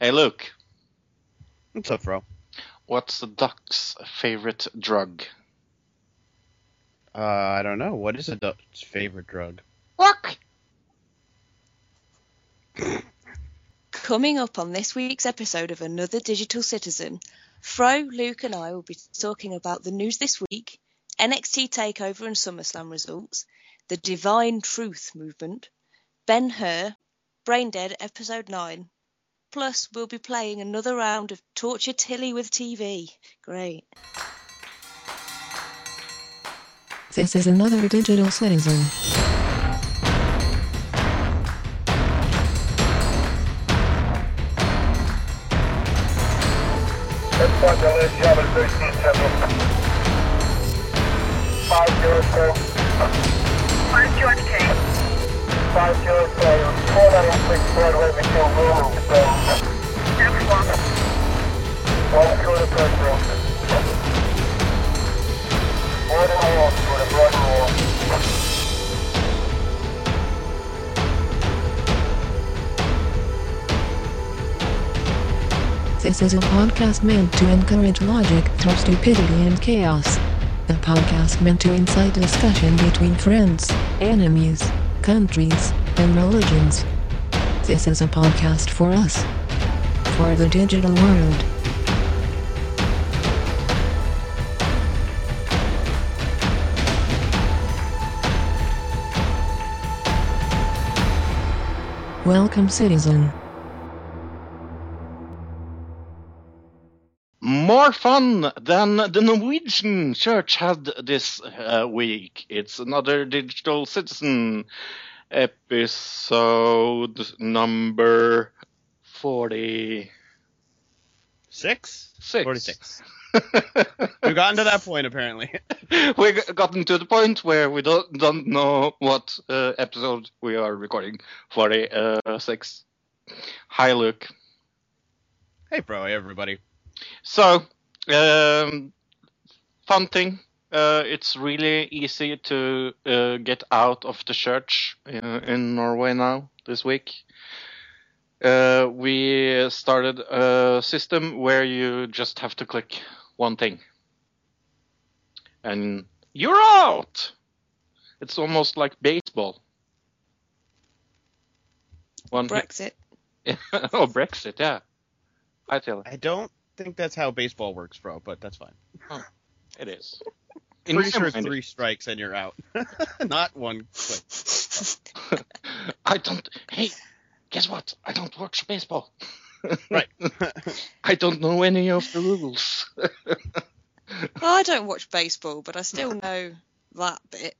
Hey, Luke, What's up, bro? what's the duck's favorite drug? Uh, I don't know. What is a duck's favorite drug? Look! Coming up on this week's episode of Another Digital Citizen, Fro, Luke, and I will be talking about the news this week, NXT TakeOver and SummerSlam results, the Divine Truth movement, Ben Hur, Braindead Episode 9. Plus, we'll be playing another round of Torture Tilly with TV. Great. This is another digital citizen. Five zero four. Five George K. This is a podcast meant to encourage logic through stupidity and chaos. A podcast meant to incite discussion between friends, enemies, countries, and religions. This is a podcast for us. For the digital world. Welcome, citizen. More fun than the Norwegian church had this uh, week. It's another digital citizen episode number 46. Six? Forty-six. We've gotten to that point, apparently. We've gotten to the point where we don't, don't know what uh, episode we are recording. 46. Hi, Luke. hey, bro. Hey, everybody. So, um, fun thing. Uh, it's really easy to uh, get out of the church uh, in Norway now this week. Uh, we started a system where you just have to click one thing, and you're out. It's almost like baseball. One Brexit. oh, Brexit, yeah. I tell I don't think that's how baseball works, bro, but that's fine. it is. In Pretty my sure it's mind, three strikes and you're out. Not one click. I don't. Hey, guess what? I don't watch baseball. Right. I don't know any of the rules. I don't watch baseball, but I still know that bit.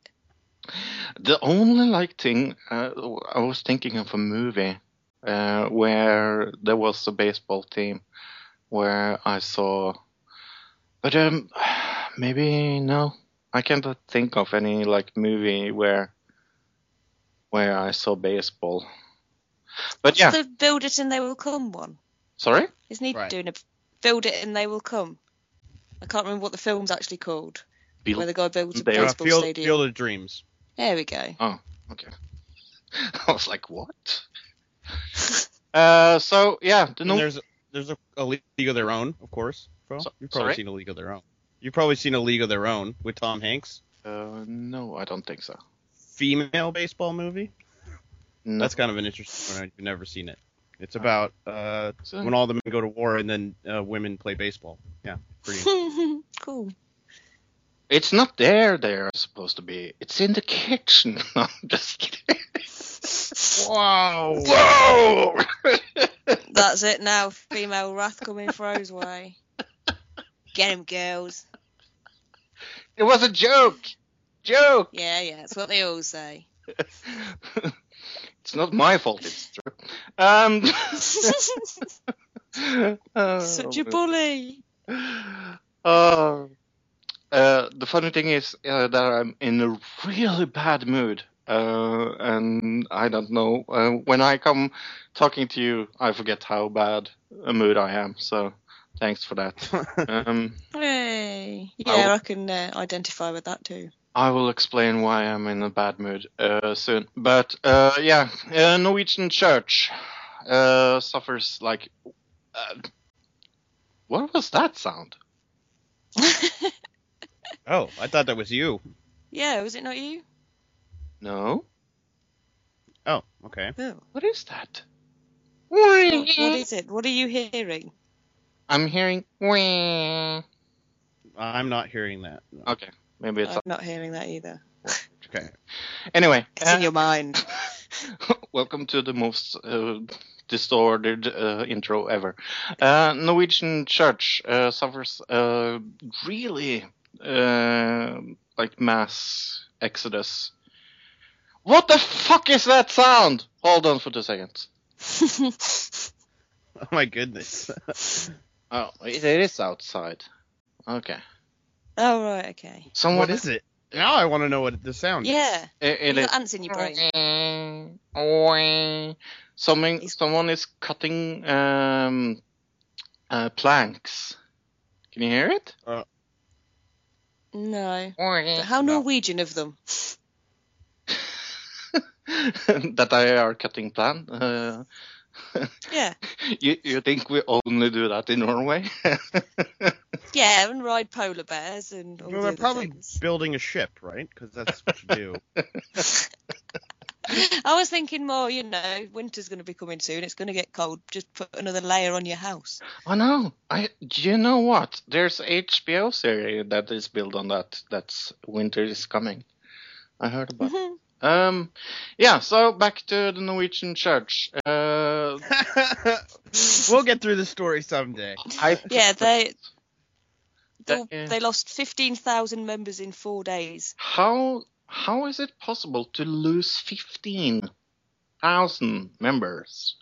the only like thing uh, I was thinking of a movie uh, where there was a baseball team where I saw, but um, maybe no. I can't think of any like movie where where I saw baseball. But yeah, The Build It and They Will Come one. sorry. Isn't he Right. doing a Build It and They Will Come? I can't remember what the film's actually called. Build- Where the guy builds a They- Uh, baseball Field, stadium. Field of Dreams. There we go. Oh, okay. I was like, what? uh, so yeah, the And no- there's there's a, a League of Their Own, of course, bro. So- You've probably sorry? seen a League of Their Own. You've probably seen a League of Their Own with Tom Hanks. uh, no, I don't think so. Female baseball movie. No. That's kind of an interesting one. I've never seen it. It's about uh, So- when all the men go to war and then uh, women play baseball. Yeah, pretty. cool. It's not there. They're supposed to be. It's in the kitchen. I'm just kidding. wow. Whoa! That's it now. Female wrath coming Fro's way. Get him, girls. it was a joke. Joke. Yeah, yeah. That's what they all say. it's not my fault. It's true. Um. oh, Such a bully. Uh, uh, the funny thing is uh, that I'm in a really bad mood. Uh, and I don't know. Uh, when I come talking to you, I forget how bad a mood I am. So thanks for that. um, Hey. Yeah, I can uh, identify with that too. I will explain why I'm in a bad mood uh, soon. But uh, yeah, uh, Norwegian church uh, suffers like Uh, what was that sound? Oh, I thought that was you. yeah, was it not you? No. Oh, okay. Oh. What is that? What is it? What are you hearing? I'm hearing. Okay, I'm not hearing that. Okay. Maybe it's I'm not hearing that either. Okay. anyway. It's in uh, your mind. welcome to the most uh, distorted uh, intro ever. Uh, Norwegian church uh, suffers uh, really uh, like mass exodus. What the fuck is that sound? Hold on for two seconds. Oh my goodness. Oh, it, it is outside. Okay. oh right, okay. Someone what is it? Now I want to know what the sound is. Yeah, It, you it is. got ants in your brain. Someone, someone is cutting um, uh, planks. Can you hear it? No. But how No. Norwegian of them? that I are cutting plan. Uh, Yeah. you you think we only do that in Norway? Yeah, and ride polar bears and all Well, the they're probably things. building a ship, right? Because that's what you do. I was thinking more, you know, winter's going to be coming soon. It's going to get cold. Just put another layer on your house. oh no! I do you know what? There's HBO series that is built on that. That's winter is coming. I heard about. Mhm. Um, yeah. So back to the Norwegian church. Uh, we'll get through the story someday. I Yeah, they That- they, they lost 15,000 members in four days. how how is it possible to lose fifteen thousand members?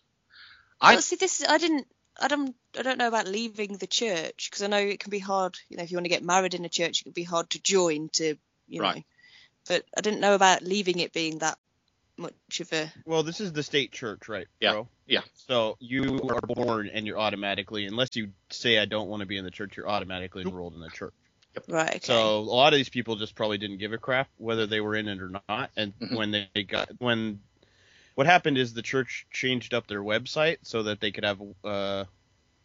I see, this is, I didn't. I don't. I don't know about leaving the church because I know it can be hard. You know, if you want to get married in a church, it can be hard to join. To you Right. know, but I didn't know about leaving it being that much of a. Well, this is the state church, right? Yeah, Bro? yeah. So you are born and you're automatically, unless you say I don't want to be in the church, you're automatically enrolled in the church. Right. Okay. So a lot of these people just probably didn't give a crap whether they were in it or not. And Mhm. when they got when what happened is the church changed up their website so that they could have uh,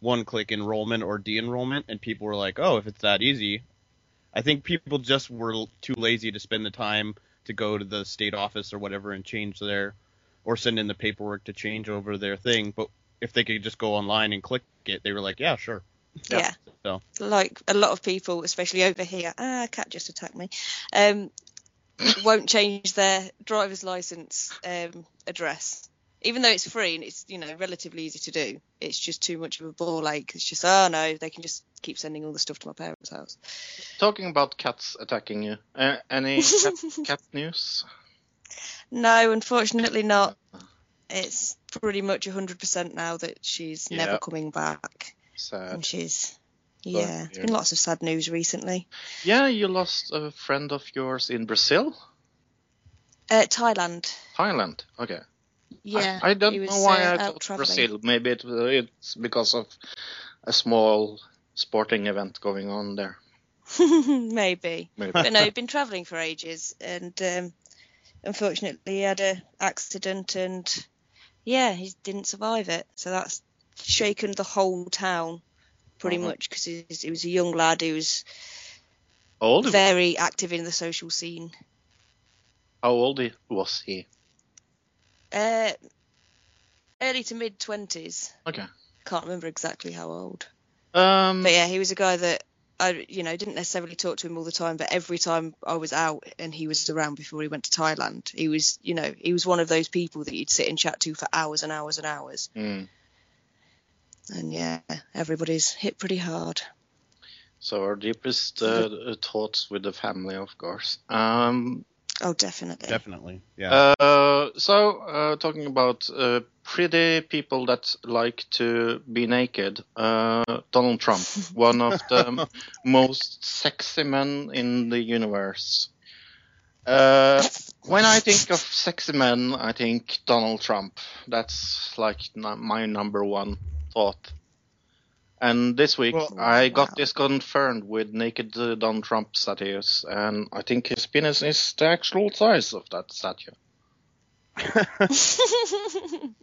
one-click enrollment or de-enrollment, and people were like, "Oh, if it's that easy." I think people just were too lazy to spend the time to go to the state office or whatever and change their or send in the paperwork to change over their thing. But if they could just go online and click it, they were like, "Yeah, sure." yeah. So. Like a lot of people, especially over here. Ah, cat just attacked me. Um, won't change their driver's license um, address, even though it's free and it's you know relatively easy to do. It's just too much of a ball ache. It's just oh no, they can just keep sending all the stuff to my parents' house. talking about cats attacking you. Uh, any cat, cat news? No, unfortunately not. It's pretty much 100% now that she's Yeah. never coming back. Sad. And she's, yeah, there's yeah. been lots of sad news recently. Yeah, you lost a friend of yours in Brazil, Uh, Thailand. Thailand. Okay. Yeah. I, I don't he was, know why uh, I thought travelling. Brazil. Maybe it, it's because of a small sporting event going on there. Maybe. Maybe. But no, he'd been travelling for ages and um, unfortunately he had a accident and yeah, he didn't survive it. So that's shaken the whole town pretty Mhm. much because he, he was a young lad who was old? very active in the social scene. How old was he? Uh, early to mid 20s. Okay. Can't remember exactly how old. Um. But yeah, he was a guy that I, you know, didn't necessarily talk to him all the time, but every time I was out and he was around before he went to Thailand, he was, you know, he was one of those people that you'd sit and chat to for hours and hours and hours. hmm. And yeah, everybody's hit pretty hard. So our deepest uh, thoughts with the family, of course. Um. Oh, definitely. Definitely. Yeah. Uh, so, uh, talking about uh, pretty people that like to be naked, uh, Donald Trump, one of the most sexy men in the universe. Uh, when I think of sexy men, I think Donald Trump. That's like my number one thought. And this week Well- I got Wow. this confirmed with naked uh, Donald Trump statues, and I think his penis is the actual size of that statue.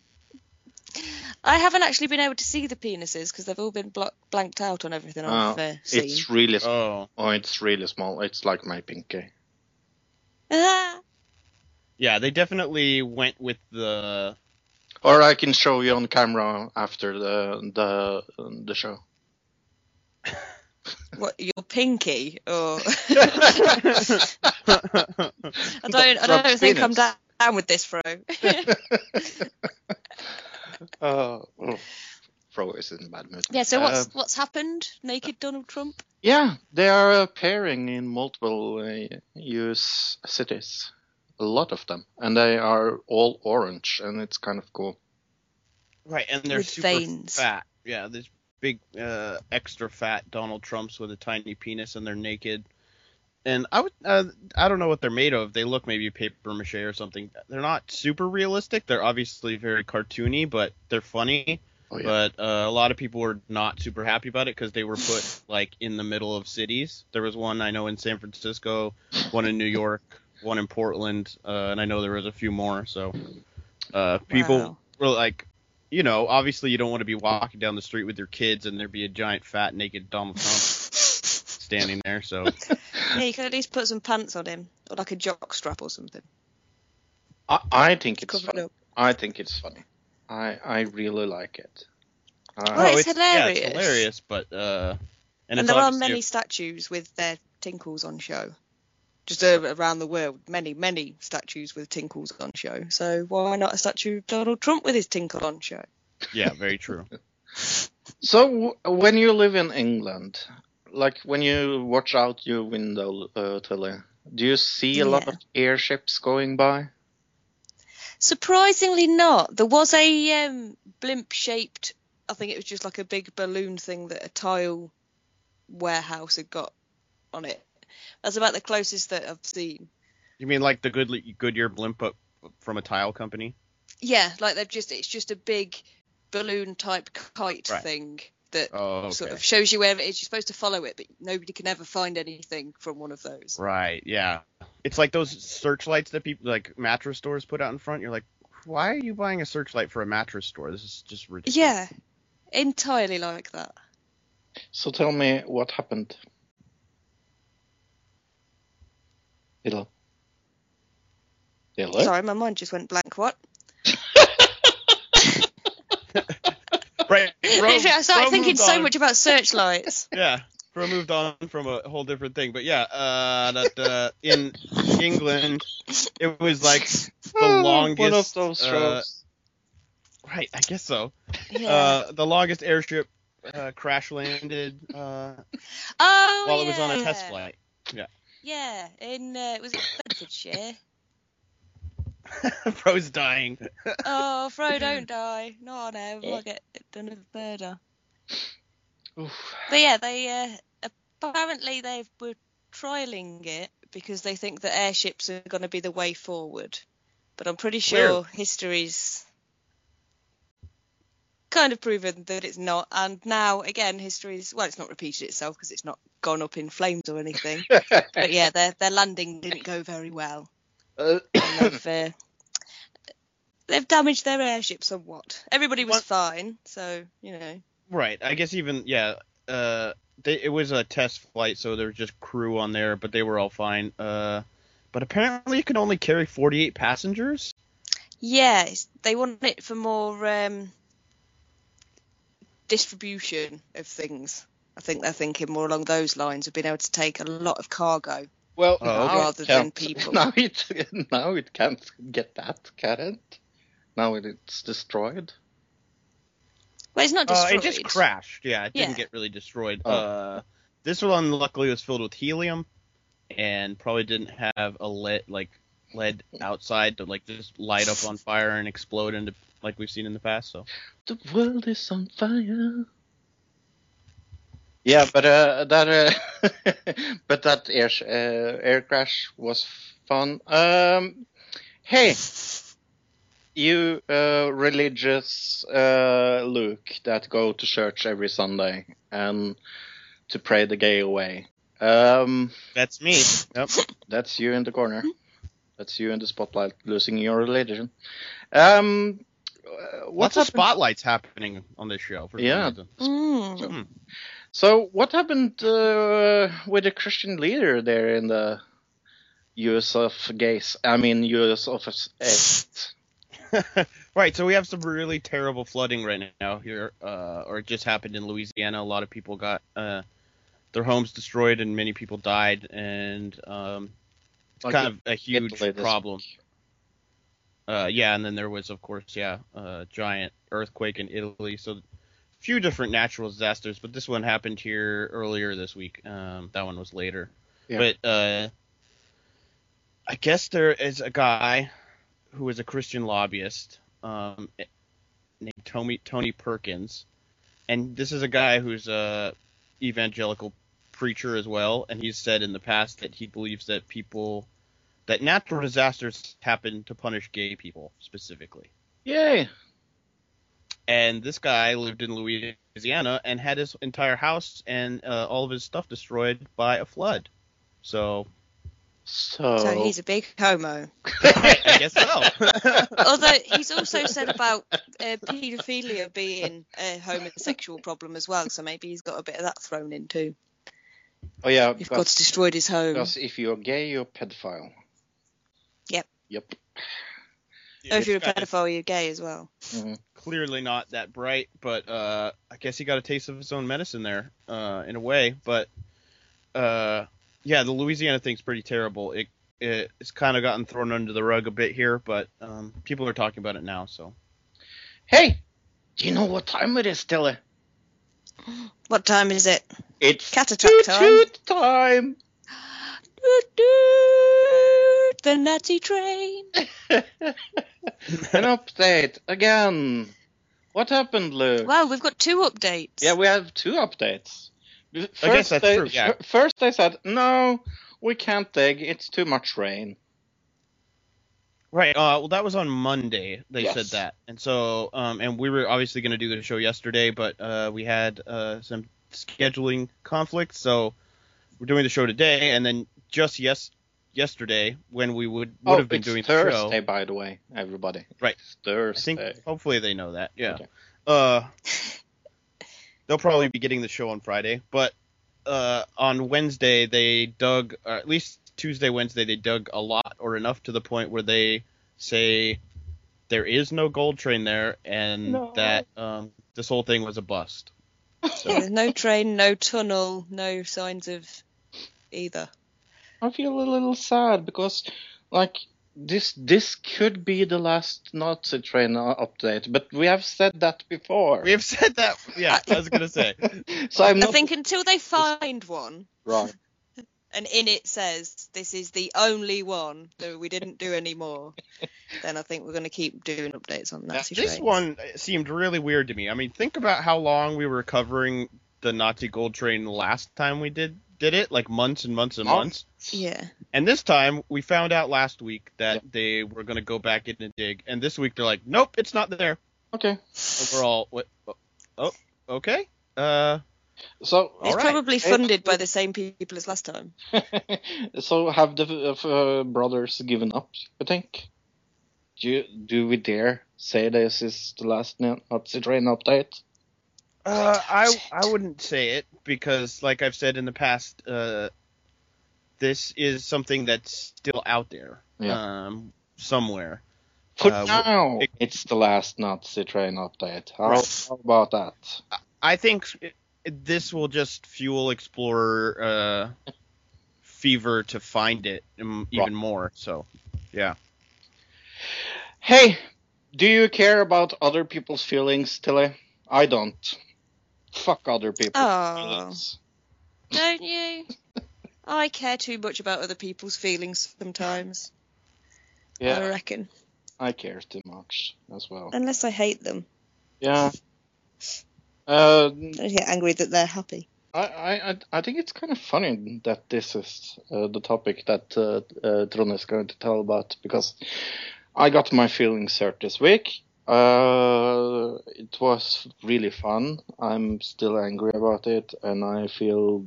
I haven't actually been able to see the penises because they've all been blo- blanked out on everything I've Oh, uh, seen. it's really small. Oh, Oh, it's really small. It's like my pinky. Ah, yeah, they definitely went with the. Or I can show you on camera after the the the show. what your pinky? Or I Don't don't. I don't think I'm down, down with this, Fro. Uh, oh, Fro is in a bad mood. yeah. So Uh, what's what's happened? Naked Donald Trump. Yeah, they are appearing in multiple uh, U.S. cities. A lot of them, and they are all orange, and it's kind of cool. Right, and they're With super veins. fat. Yeah, there's big, uh, extra fat Donald Trumps with a tiny penis, and they're naked. And I would, uh, I don't know what they're made of. They look maybe paper mache or something. They're not super realistic. They're obviously very cartoony, but they're funny. Oh yeah, But uh, a lot of people were not super happy about it because they were put like in the middle of cities. There was one I know in San Francisco, one in New York, one in Portland, uh, and I know there was a few more. So uh, people Wow. were like, you know, obviously you don't want to be walking down the street with your kids and there be a giant fat naked Donald Trump standing there. So Yeah, you could at least put some pants on him, or like a jock strap or something. I, I think it's Cover it funny. I think it's funny. I I really like it. Uh, Well, it's Yeah, hilarious. it's hilarious, but uh, and, And, there are many statues with their tinkles on show. Just uh, around the world, many, many statues with tinkles on show. So why not a statue of Donald Trump with his tinkle on show? yeah, very true. So w- when you live in England, like when you watch out your window, uh, Tilly, do you see a lot of airships going by? Surprisingly not. There was a um, blimp shaped, I think it was just like a big balloon thing that a tile warehouse had got on it. That's about the closest that I've seen. You mean like the good Goodyear blimp up from a tile company? Yeah, like they've just, it's just a big balloon type kite Right. thing that Oh, okay. sort of shows you where it is. You're supposed to follow it, but nobody can ever find anything from one of those. Right, yeah. It's like those searchlights that people like mattress stores put out in front. You're like, why are you buying a searchlight for a mattress store? This is just ridiculous. Yeah, entirely like that. So tell me what happened. Hello. Hello. Sorry, my mind just went blank. What? Right. Bro, I started Bro thinking moved so on. much about searchlights. Yeah. Bro moved on from a whole different thing, but yeah, uh, that uh, in England, it was like the Oh, longest. One of those uh, right, I guess so. Yeah. Uh, the longest airship uh, crash landed uh, oh, while yeah. it was on a test flight. Yeah, in uh, was it Bedfordshire? Bro's dying. oh, Fro, don't die. No, no, we'll get done with murder. Oof. But yeah, they uh, apparently they were trialing it because they think that airships are going to be the way forward. But I'm pretty sure history's kind of proven that it's not. And now, again, history is well, it's not repeated itself because it's not gone up in flames or anything. but yeah, their their landing didn't go very well. Uh, And they've, uh, they've damaged their airship somewhat. Everybody was What- fine, so you know. Right. I guess even yeah. Uh, they, it was a test flight, so there was just crew on there, but they were all fine. Uh, but apparently it can only carry 48 passengers. Yeah, they want it for more um, distribution of things. I think they're thinking more along those lines of being able to take a lot of cargo. well, Oh, now okay. it Rather than people. Now it now it can't get that, can it? Now it's destroyed. Well, it's not Uh, destroyed. it just crashed. Yeah, it didn't get really destroyed. Oh. Uh, this one luckily was filled with helium, and probably didn't have a lead like lead outside to like just light up on fire and explode into like we've seen in the past. So The world is on fire. Yeah, but uh, that uh, but that air sh- uh, air crash was fun. Um, hey, you uh, religious uh, Luke that go to church every Sunday and to pray the gay away. Um, that's me. Yep. that's you in the corner. That's you in the spotlight, losing your religion. Um, uh, what Lots of spotlights happening on this show for Yeah. Mm. So what happened uh, with the Christian leader there in the U.S. of gays? I mean U.S. of S. right, so we have some really terrible flooding right now here, uh, or it just happened in Louisiana. A lot of people got uh, their homes destroyed, and many people died, and um, it's Like kind in of a huge problem. week. Uh, yeah, and then there was, of course, yeah, a giant earthquake in Italy. So, a few different natural disasters, but this one happened here earlier this week. Um, that one was later. Yeah. But uh, I guess there is a guy who is a Christian lobbyist um, named Tony Tony Perkins, and this is a guy who's a evangelical preacher as well, and he's said in the past that he believes that people that natural disasters happen to punish gay people specifically. Yay! And this guy lived in Louisiana and had his entire house and uh, all of his stuff destroyed by a flood. So So, So he's a big homo. I guess so. Although he's also said about uh, paedophilia being a homosexual problem as well, so maybe he's got a bit of that thrown in too. oh yeah, If because, God's destroyed his home. because if you're gay, you're a pedophile. Yep. Yep. Or if you're a This guy is pedophile, you're gay as well. Clearly not that bright, but uh, I guess he got a taste of his own medicine there, uh, in a way. But uh, yeah, the Louisiana thing's pretty terrible. It, it it's kind of gotten thrown under the rug a bit here, but um, people are talking about it now. So Hey, do you know what time it is, Tilly? What time is it? It's Cat attack toot time. toot time. Doot, doot, the Nazi train. An update again. What happened, Lou? Wow, we've got two updates. Yeah, we have two updates. First, guess that's they, true, yeah. First, they said no, we can't dig. It's too much rain. Right. Uh, well, that was on Monday. They Yes. said that, and so, um, and we were obviously going to do the show yesterday, but uh, we had uh, some scheduling conflicts, so we're doing the show today, and then just yes, yesterday when we would would oh, have been it's doing the Thursday, show. by the way, everybody. Right. It's I Thursday. think hopefully they know that. Yeah. Okay. Uh, they'll probably be getting the show on Friday, but uh, on Wednesday they dug, or at least Tuesday, Wednesday they dug a lot or enough to the point where they say there is no gold train there and No. that um, this whole thing was a bust. So there's no train, no tunnel, no signs of either. I feel a little sad because, like, this this could be the last Nazi train uh, update, but we have said that before. We have said that. Yeah, I was gonna say. so I'm not... I think until they find one, right? and in it says this is the only one that we didn't do any more, then I think we're going to keep doing updates on Now, this trains. one seemed really weird to me. I mean, think about how long we were covering the Nazi gold train last time we did did it, like months and months and Months. months. Yeah. And this time we found out last week that Yep. they were going to go back in and dig, and this week they're like, nope, it's not there. Okay. Overall, what? Oh, okay. Uh, So It's right. probably It's- funded by the same people as last time. so have the uh, brothers given up? I think. Do you, do we dare say this is the last Na- Nazi train update? Uh, I I wouldn't say it because, like I've said in the past, uh, this is something that's still out there, Yeah. um, somewhere. For Uh, now, it- it's the last not train update. How, how about that? I think it, it- this will just fuel Explorer uh, fever to find it um, even Right. more. So, yeah. Hey, do you care about other people's feelings, Tilly? I don't. Fuck other people's Oh. feelings. Don't you? I care too much about other people's feelings sometimes. Yeah. I reckon. I care too much as well. Unless I hate them. Yeah. Uh, I get angry that they're happy. I, I, I- think it's kind of funny that this is uh, the topic that uh, uh, Trond is going to tell about because I got my feelings hurt this week. Uh, it was really fun. I'm still angry about it, and I feel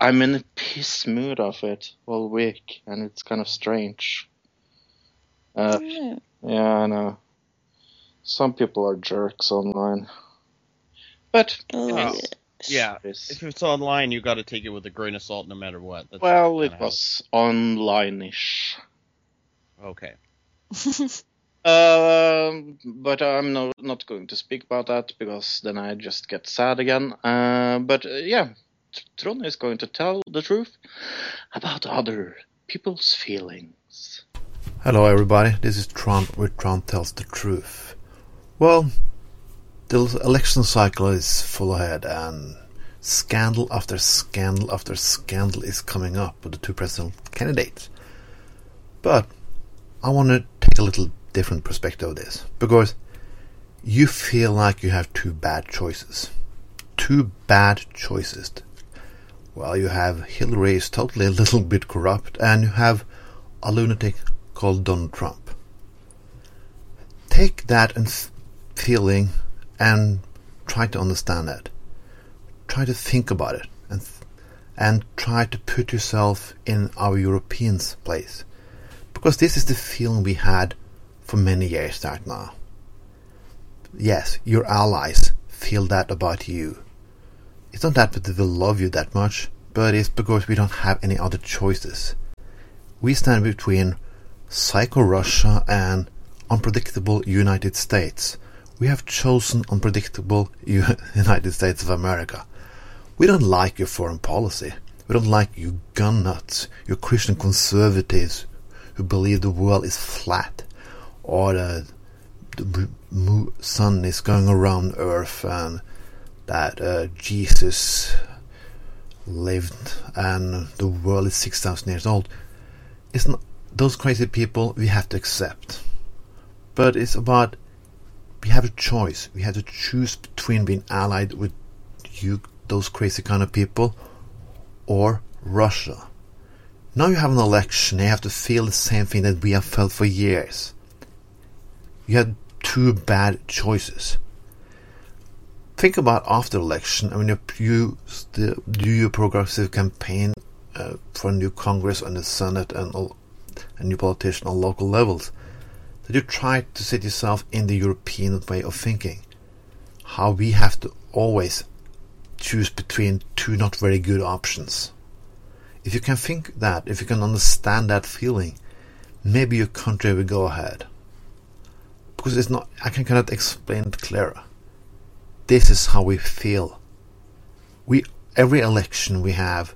I'm in a piss mood of it all week, and it's kind of strange. Uh, Yeah. yeah, I know. Some people are jerks online. But Oh, Yeah. yeah. Yeah. it's- If it's online, you got to take it with a grain of salt, no matter what. That's well, it was online-ish. Okay. Um, but I'm no, not going to speak about that because then I just get sad again. Uh, but uh, yeah, Tr- Trond is going to tell the truth about other people's feelings. Hello, everybody. This is Tron, where Tron tells the truth. Well, the election cycle is full ahead, and scandal after scandal after scandal is coming up with the two presidential candidates. But I want to take a little different perspective of this because you feel like you have two bad choices. Two bad choices. Well, you have Hillary is totally a little bit corrupt, and you have a lunatic called Donald Trump. Take that and feeling and try to understand it. Try to think about it and and try to put yourself in our Europeans' place. Because this is the feeling we had for many years right now. Yes, your allies feel that about you. It's not that they will love you that much, but it's because we don't have any other choices. We stand between psycho Russia and unpredictable United States. We have chosen unpredictable United States of America. We don't like your foreign policy. We don't like you gun nuts, you Christian conservatives who believe the world is flat or the, the sun is going around Earth and that uh, Jesus lived and the world is 6,000 years old. It's not those crazy people we have to accept. But it's about we have a choice. We have to choose between being allied with you, those crazy kind of people, or Russia. Now you have an election. You have to feel the same thing that we have felt for years. You had two bad choices. Think about after election. I mean, if you still do your progressive campaign uh, for a new Congress and the Senate and a new politician on local levels, that you try to set yourself in the European way of thinking. How we have to always choose between two not very good options. If you can think that, if you can understand that feeling, maybe your country will go ahead. Because it's not, I can cannot explain it clearer. This is how we feel. We every election we have,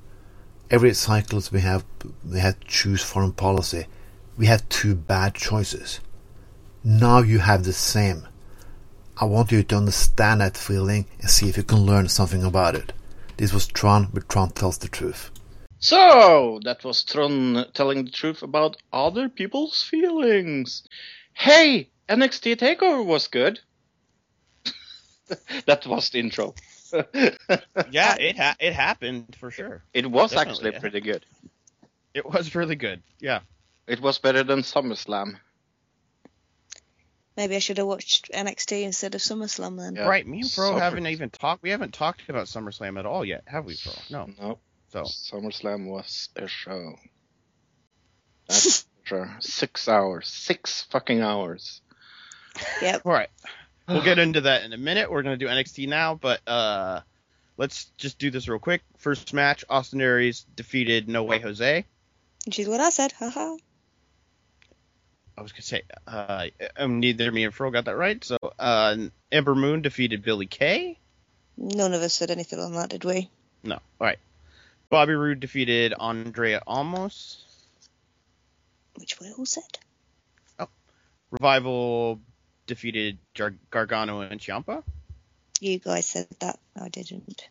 every cycles we have, we have to choose foreign policy. We have two bad choices. Now you have the same. I want you to understand that feeling and see if you can learn something about it. This was Tron, but Tron tells the truth. So, that was Tron telling the truth about other people's feelings. Hey, NXT TakeOver was good. that was the intro. Yeah, it ha- it happened for sure. It was Definitely, actually yeah. pretty good. It was really good. Yeah. It was better than SummerSlam. Maybe I should have watched NXT instead of SummerSlam then. Yeah. Right. Me and Pro So haven't even talked. We haven't talked about SummerSlam at all yet, have we, Pro? No. No, So SummerSlam was a show. That's for sure. Six hours. Six fucking hours. Yep. all right. We'll get into that in a minute. We're gonna do NXT now, but uh, let's just do this real quick. First match: Austin Aries defeated No Way Jose. Which is what I said. Haha. I was gonna say, uh, um, neither me and Fro got that right. So, uh, Ember Moon defeated Billie Kay. None of us said anything on that, did we? No. All right. Bobby Roode defeated Andrade Almas. Which we all said. Oh. Revival defeated Gar- Gargano and Ciampa. You guys said that. I didn't.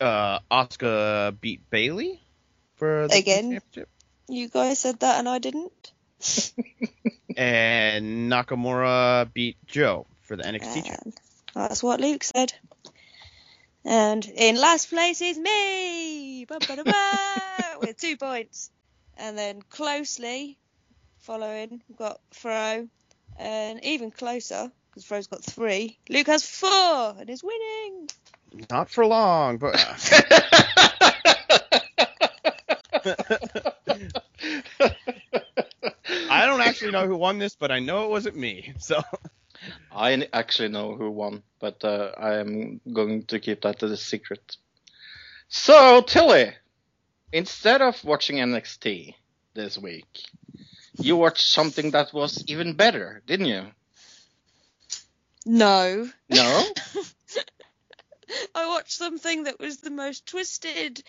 Uh, Asuka beat Bayley for the Again? championship. You guys said that and I didn't. and Nakamura beat Joe for the NXT. And that's what Luke said. And in last place is me, with two points. And then closely following, we've got Fro, and even closer because Fro's got three. Luke has four and is winning. Not for long, but I don't actually actually know who won this, but I know it wasn't me. So I actually know who won, but uh, I am going to keep that as a secret. So, Tilly, instead of watching NXT this week, you watched something that was even better, didn't you? No. No? I watched something that was the most twisted,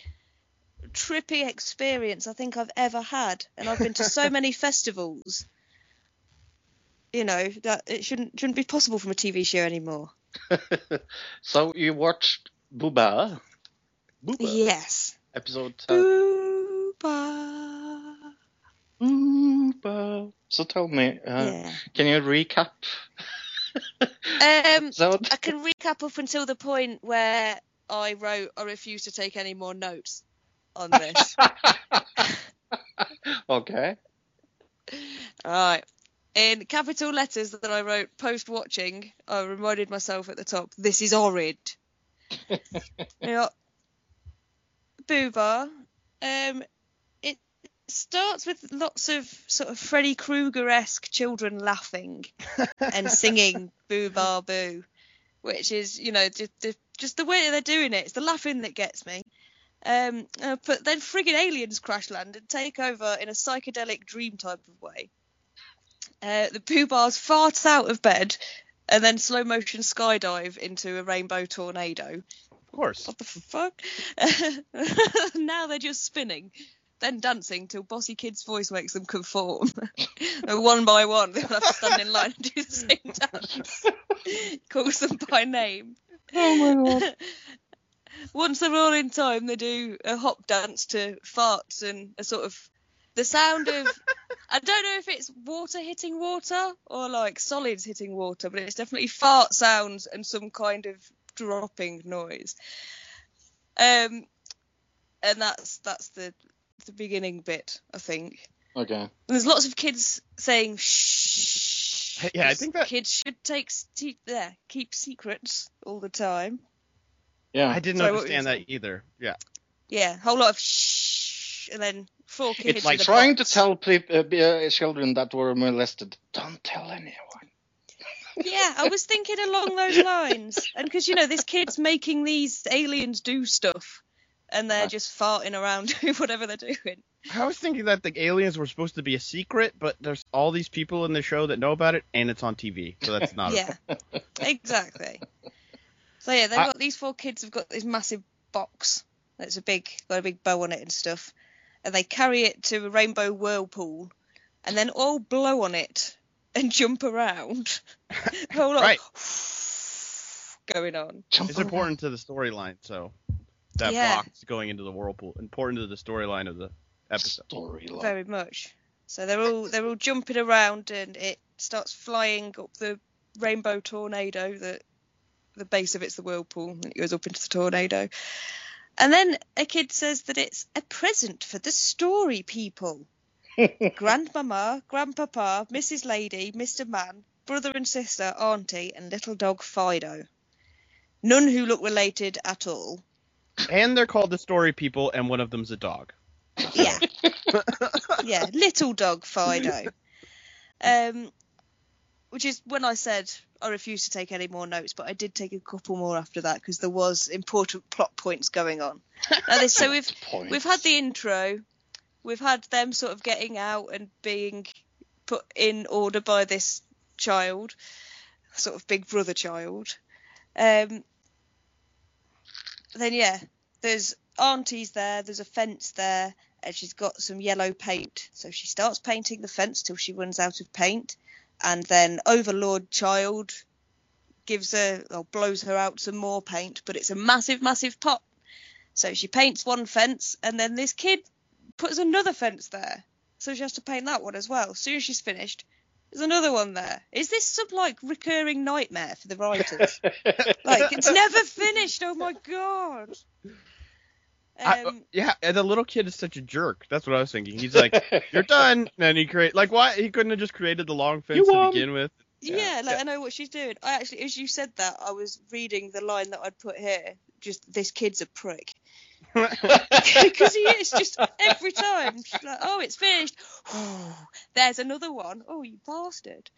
trippy experience I think I've ever had, and I've been to so many festivals. You know that it shouldn't shouldn't be possible from a TV show anymore. so you watched Boohbah? Boohbah? Yes. Episode uh, Boohbah. Boohbah. So tell me, uh, Yeah. can you recap? Um, so, I can recap up until the point where I wrote I refuse to take any more notes on this. okay. Alright. In capital letters that I wrote post watching, I reminded myself at the top, this is horrid. yeah. Boohbah. Um starts with lots of sort of Freddy Krueger esque children laughing and singing Boo Bar Boo. Which is, you know, just the, just the way that they're doing it. It's the laughing that gets me. Um, uh, but then friggin' aliens crash land and take over in a psychedelic dream type of way. Uh, the poo bars fart out of bed and then slow motion skydive into a rainbow tornado. of course. What the fuck? now they're just spinning, then dancing till Bossy Kid's voice makes them conform. One by one, they'll have to stand in line and do the same dance. Calls them by name. Oh my god. Once they're all in time, they do a hop dance to farts and a sort of the sound of I don't know if it's water hitting water or like solids hitting water, but it's definitely fart sounds and some kind of dropping noise. Um, and that's that's the the beginning bit, I think. Okay. And there's lots of kids saying shh. Yeah, I think that- kids should take se- yeah, keep secrets all the time. Yeah. I didn't Sorry, what were you understand that either. Yeah. Yeah, whole lot of shh, and then four kids. It's like with a trying to tell peop- uh, uh, children that were molested, don't tell anyone. Yeah, I was thinking along those lines, and because you know this kid's making these aliens do stuff, and they're Right. just farting around doing whatever they're doing. I was thinking that the aliens were supposed to be a secret, but there's all these people in the show that know about it, and it's on TV, so that's not. yeah, exactly. So yeah, they've I- got these four kids have got this massive box that's a big got a big bow on it and stuff, and they carry it to a rainbow whirlpool, and then all blow on it and jump around. Hold on. Right. going on. It's important to the storyline, so that Yeah. box going into the whirlpool important to the storyline of the episode. Storyline. Very much. So they're all they're all jumping around and it starts flying up the rainbow tornado that the base of it's the whirlpool and it goes up into the tornado. And then a kid says that it's a present for the story people. Grandmama, Grandpapa, Mrs. Lady, Mr. Man, brother and sister, auntie, and little dog Fido. None who look related at all. And they're called the story people, and one of them's a dog. Yeah. yeah, little dog Fido. Um, which is when I said I refused to take any more notes, but I did take a couple more after that because there was important plot points going on. Now, this, so we've Points. we've had the intro, we've had them sort of getting out and being put in order by this child, sort of big brother child. Um, then yeah, there's aunties there, there's a fence there, and she's got some yellow paint. So she starts painting the fence till she runs out of paint, and then Overlord Child gives her or blows her out some more paint, but it's a massive, massive pot. So she paints one fence, and then this kid puts another fence there. So she has to paint that one as well. As soon as she's finished, there's another one there. Is this some like recurring nightmare for the writers? like it's never finished. Oh my god. I- Um, yeah, and the little kid is such a jerk. That's what I was thinking. He's like, "You're done," and he create like why he couldn't have just created the long fence to begin with. Yeah, like Yeah. I know what she's doing. I actually, as you said that, I was reading the line that I'd put here. Just this kid's a prick. because he is just every time. She's like, oh, it's finished. there's another one. Oh, you bastard.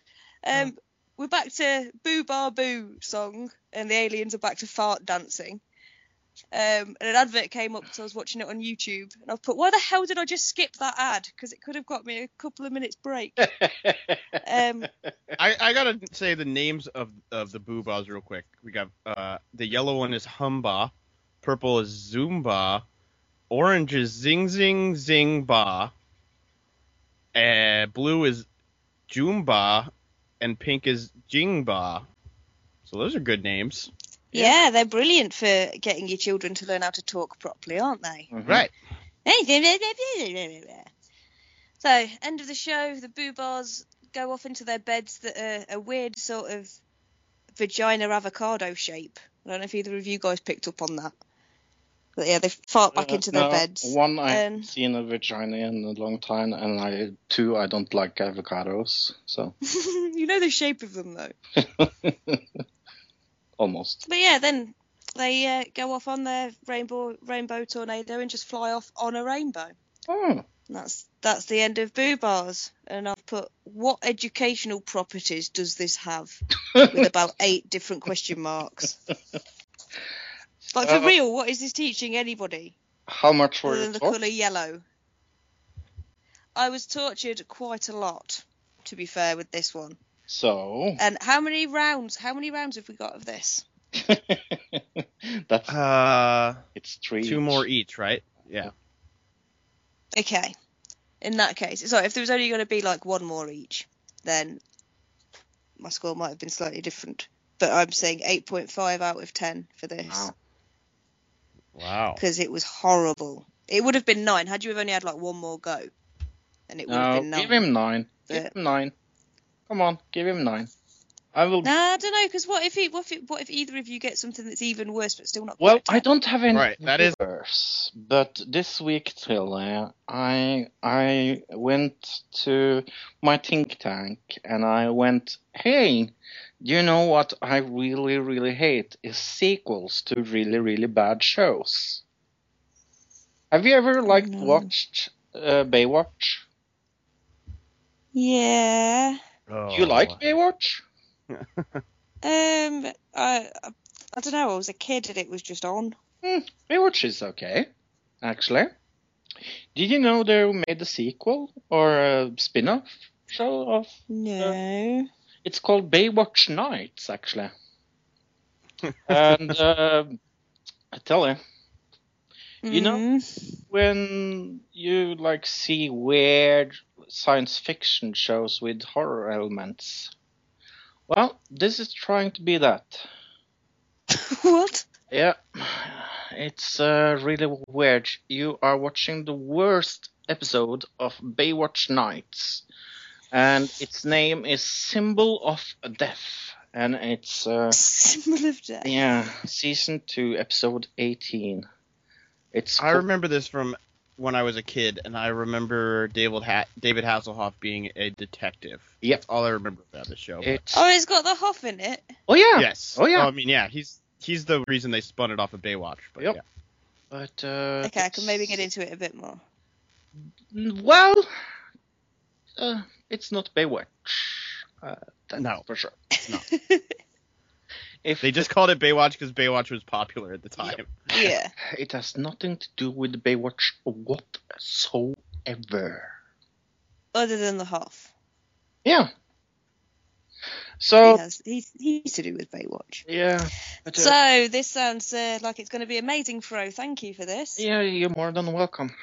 Um, we're back to Boo Bar Boo song, and the aliens are back to fart dancing. Um, and an advert came up, so I was watching it on YouTube, and I've put, why the hell did I just skip that ad? Because it could have got me a couple of minutes break. Um, I, I gotta say the names of of the Boohbahs real quick. We got uh the yellow one is Humbah, purple is Zumbah, orange is Zing Zing Zingbah, uh, blue is Jumbah, and pink is Jingbah. So those are good names. yeah, they're brilliant for getting your children to learn how to talk properly, aren't they? Mhm. Right. So, end of the show, the Boohbahs go off into their beds that are a weird sort of vagina avocado shape. I don't know if either of you guys picked up on that. But yeah, they fart back Uh, into their no, beds. One, I Um, seen a vagina in a long time, and I two, I don't like avocados, so you know the shape of them though. almost. But yeah, then they uh, go off on their rainbow rainbow tornado and just fly off on a rainbow. Oh, And that's that's the end of Boohbahs. And I've put what educational properties does this have? With about eight different question marks. Like for Uh, real, what is this teaching anybody how much were you the taught? colour yellow? I was tortured quite a lot, to be fair, with this one. So And how many rounds? How many rounds have we got of this? that's Uh, it's three. two more each, right? Yeah. Okay. In that case, sorry, if there was only going to be like one more each, then my score might have been slightly different. But I'm saying 8.5 out of 10 for this Wow. Wow. because it was horrible. It would have been nine had you have only had like one more go, and it would have been nine. give him nine. Give him nine. Come on, give him nine. I will. Nah, I don't know because what if he? what if it, what if either of you get something that's even worse but still not? Well, I a I 10? don't have any Right, that is- worse, but this week, Trille, I I went to my think tank and I went, hey, do you know what I really really hate is sequels to really really bad shows. Have you ever like No. watched uh, Baywatch? Yeah. Oh. Do you like Baywatch? Um. I I don't know. I was a kid and it was just on. Baywatch is okay, actually. Did you know they made a sequel or a spin-off show of No. It's called Baywatch Nights, actually. and uh, I tell you, You know- Mhm. when you like see weird science fiction shows with horror elements, well, this is trying to be that. what? Yeah, it's uh, really weird. You are watching the worst episode of Baywatch Nights, and its name is Symbol of Death, and it's uh, Symbol of death. yeah, season two, episode eighteen. It's I co- remember this from when I was a kid, and I remember David ha- David Hasselhoff being a detective. Yep. That's all I remember about the show. it's Oh, it's got the Hoff in it. oh yeah, yes. Oh, yeah. Well, I mean, yeah, he's he's the reason they spun it off of Baywatch. But Yep. yeah. but uh, Okay, I can maybe get into it a bit more. Well, uh, it's not Baywatch. Uh, that's No. for sure. not. If They just called it Baywatch because Baywatch was popular at the time. yeah. It has nothing to do with Baywatch whatsoever. Other than the Hoff. Yeah. So He So has, he's, he's to do with Baywatch. yeah, but, uh, So, this sounds uh, like it's going to be amazing, Fro. Thank you for this. yeah, you're more than welcome.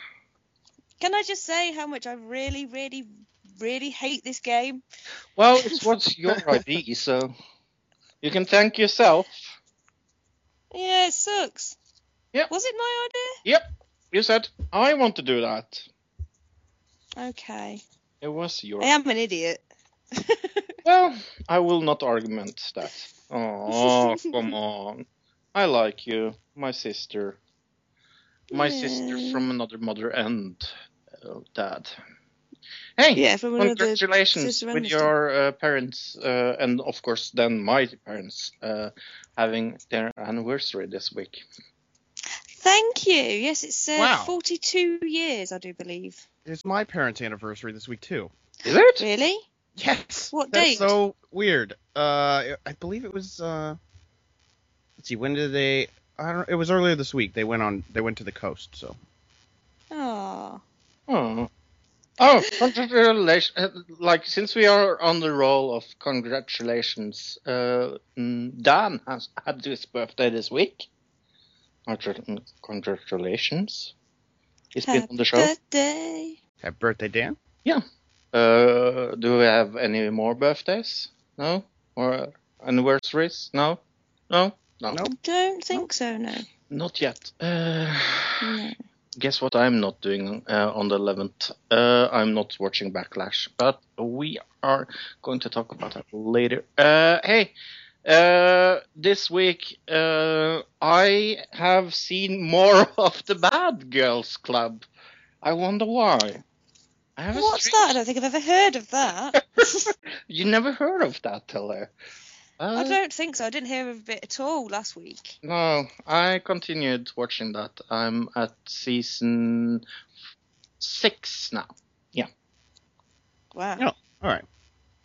Can I just say how much I really, really, really hate this game? Well, it was your idea, so you can thank yourself. Yeah, it sucks. Yep. Was it my idea? Yep, you said I want to do that. Okay. It was your. I am an idiot. Well, I will not argument that. Oh, come on. I like you, my sister. My sister from another mother and uh, dad. Hey, yeah, from congratulations with your uh, parents, uh, and of course, then my parents uh, having their anniversary this week. Thank you. Yes, it's uh, Wow. 42 years, I do believe. It's my parents' anniversary this week too. Is it? Really? Yes. What date? That's date? so weird. Uh, I believe it was. Uh, let's see. When did they? I don't. It was earlier this week. They went on. They went to the coast. So. Oh. Oh. Oh, congratulations. uh, Like, since we are on the roll of congratulations, uh, mm, Dan has had his birthday this week. Congratulations. He's been on the show. Birthday. Happy birthday, Dan. Uh, do we have any more birthdays? No? Or anniversaries? No? No? No. No. Don't think so, no. Not yet. Uh, No. Guess what I'm not doing uh, on the 11th? Uh, I'm not watching Backlash, but we are going to talk about that later. Uh, hey, uh, this week uh, I have seen more of the Bad Girls Club. I wonder why. I What's strange- that? I don't think I've ever heard of that. You never heard of that, Tiller? I Uh, don't think so. I didn't hear of it at all last week. No, I continued watching that. I'm at season six now, Yeah. Wow. Yeah. All right.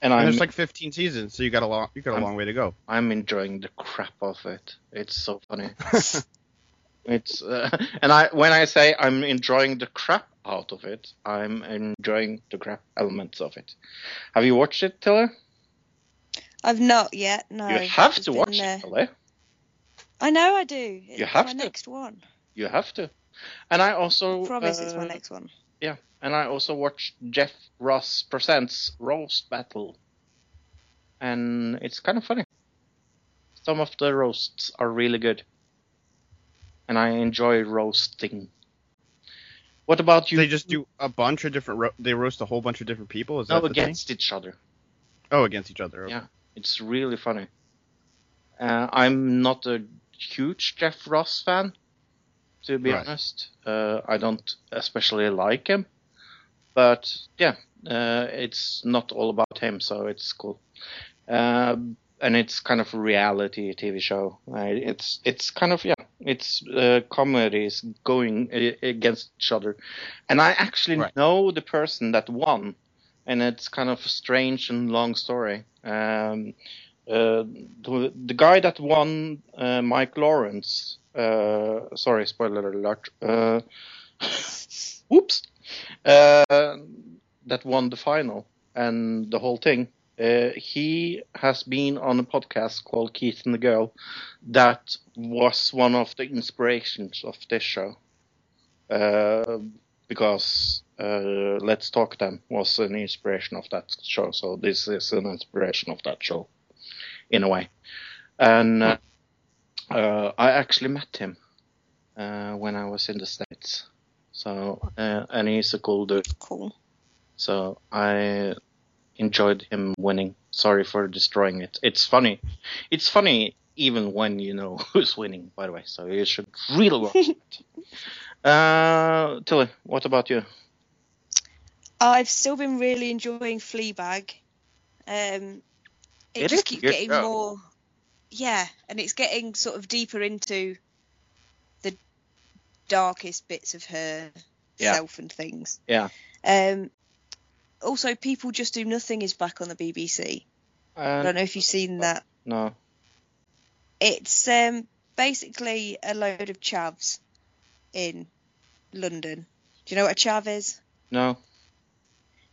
and And there's like 15 seasons, so you got a long. You got a I'm- long way to go. I'm enjoying the crap of it. It's so funny. it's uh, and I when I say I'm enjoying the crap out of it, I'm enjoying the crap elements of it. Have you watched it, Tiller? I've not yet. No. you have It's to watch uh, it, Tiller. I know I do. It's You have my to. next one. You have to. And I also I promise it's my uh, next one. Yeah, and I also watched Jeff Ross presents Roast Battle, and it's kind of funny. Some of the roasts are really good, and I enjoy roasting. What about you? They just do a bunch of different. Ro- they roast a whole bunch of different people. Is no that the thing? against each other. Oh, against each other. okay. Yeah. It's really funny. Uh, I'm not a huge Jeff Ross fan, to be Right. honest. Uh, I don't especially like him, but yeah, uh, it's not all about him, so it's cool. Um and it's kind of a reality TV show. Uh, it's it's kind of yeah, it's uh, comedies going uh, against each other, and I actually Right. know the person that won, and it's kind of a strange and long story. Um, uh, the, the guy that won, uh, Mike Lawrence. Uh, sorry, spoiler alert. Uh, whoops. Uh, that won the final and the whole thing. Uh, he has been on a podcast called Keith and the Girl that was one of the inspirations of this show. Because uh, Let's Talk Them was an inspiration of that show, so this is an inspiration of that show, in a way. And uh, uh, I actually met him uh, when I was in the States. So, uh, and he's a cool dude. Cool. So I enjoyed him winning. Sorry for destroying it. It's funny. It's funny even when you know who's winning, by the way. So you should really watch it. Uh, Tilly, what about you? I've still been really enjoying Fleabag. Um, it, It just keeps getting show. more, yeah, and it's getting sort of deeper into the darkest bits of her Yeah. self and things. Yeah. Um, also, People Just Do Nothing is back on the BBC. I Uh, don't know if you've seen that. no. It's um, basically a load of chavs in London. Do you know what a chav is? No.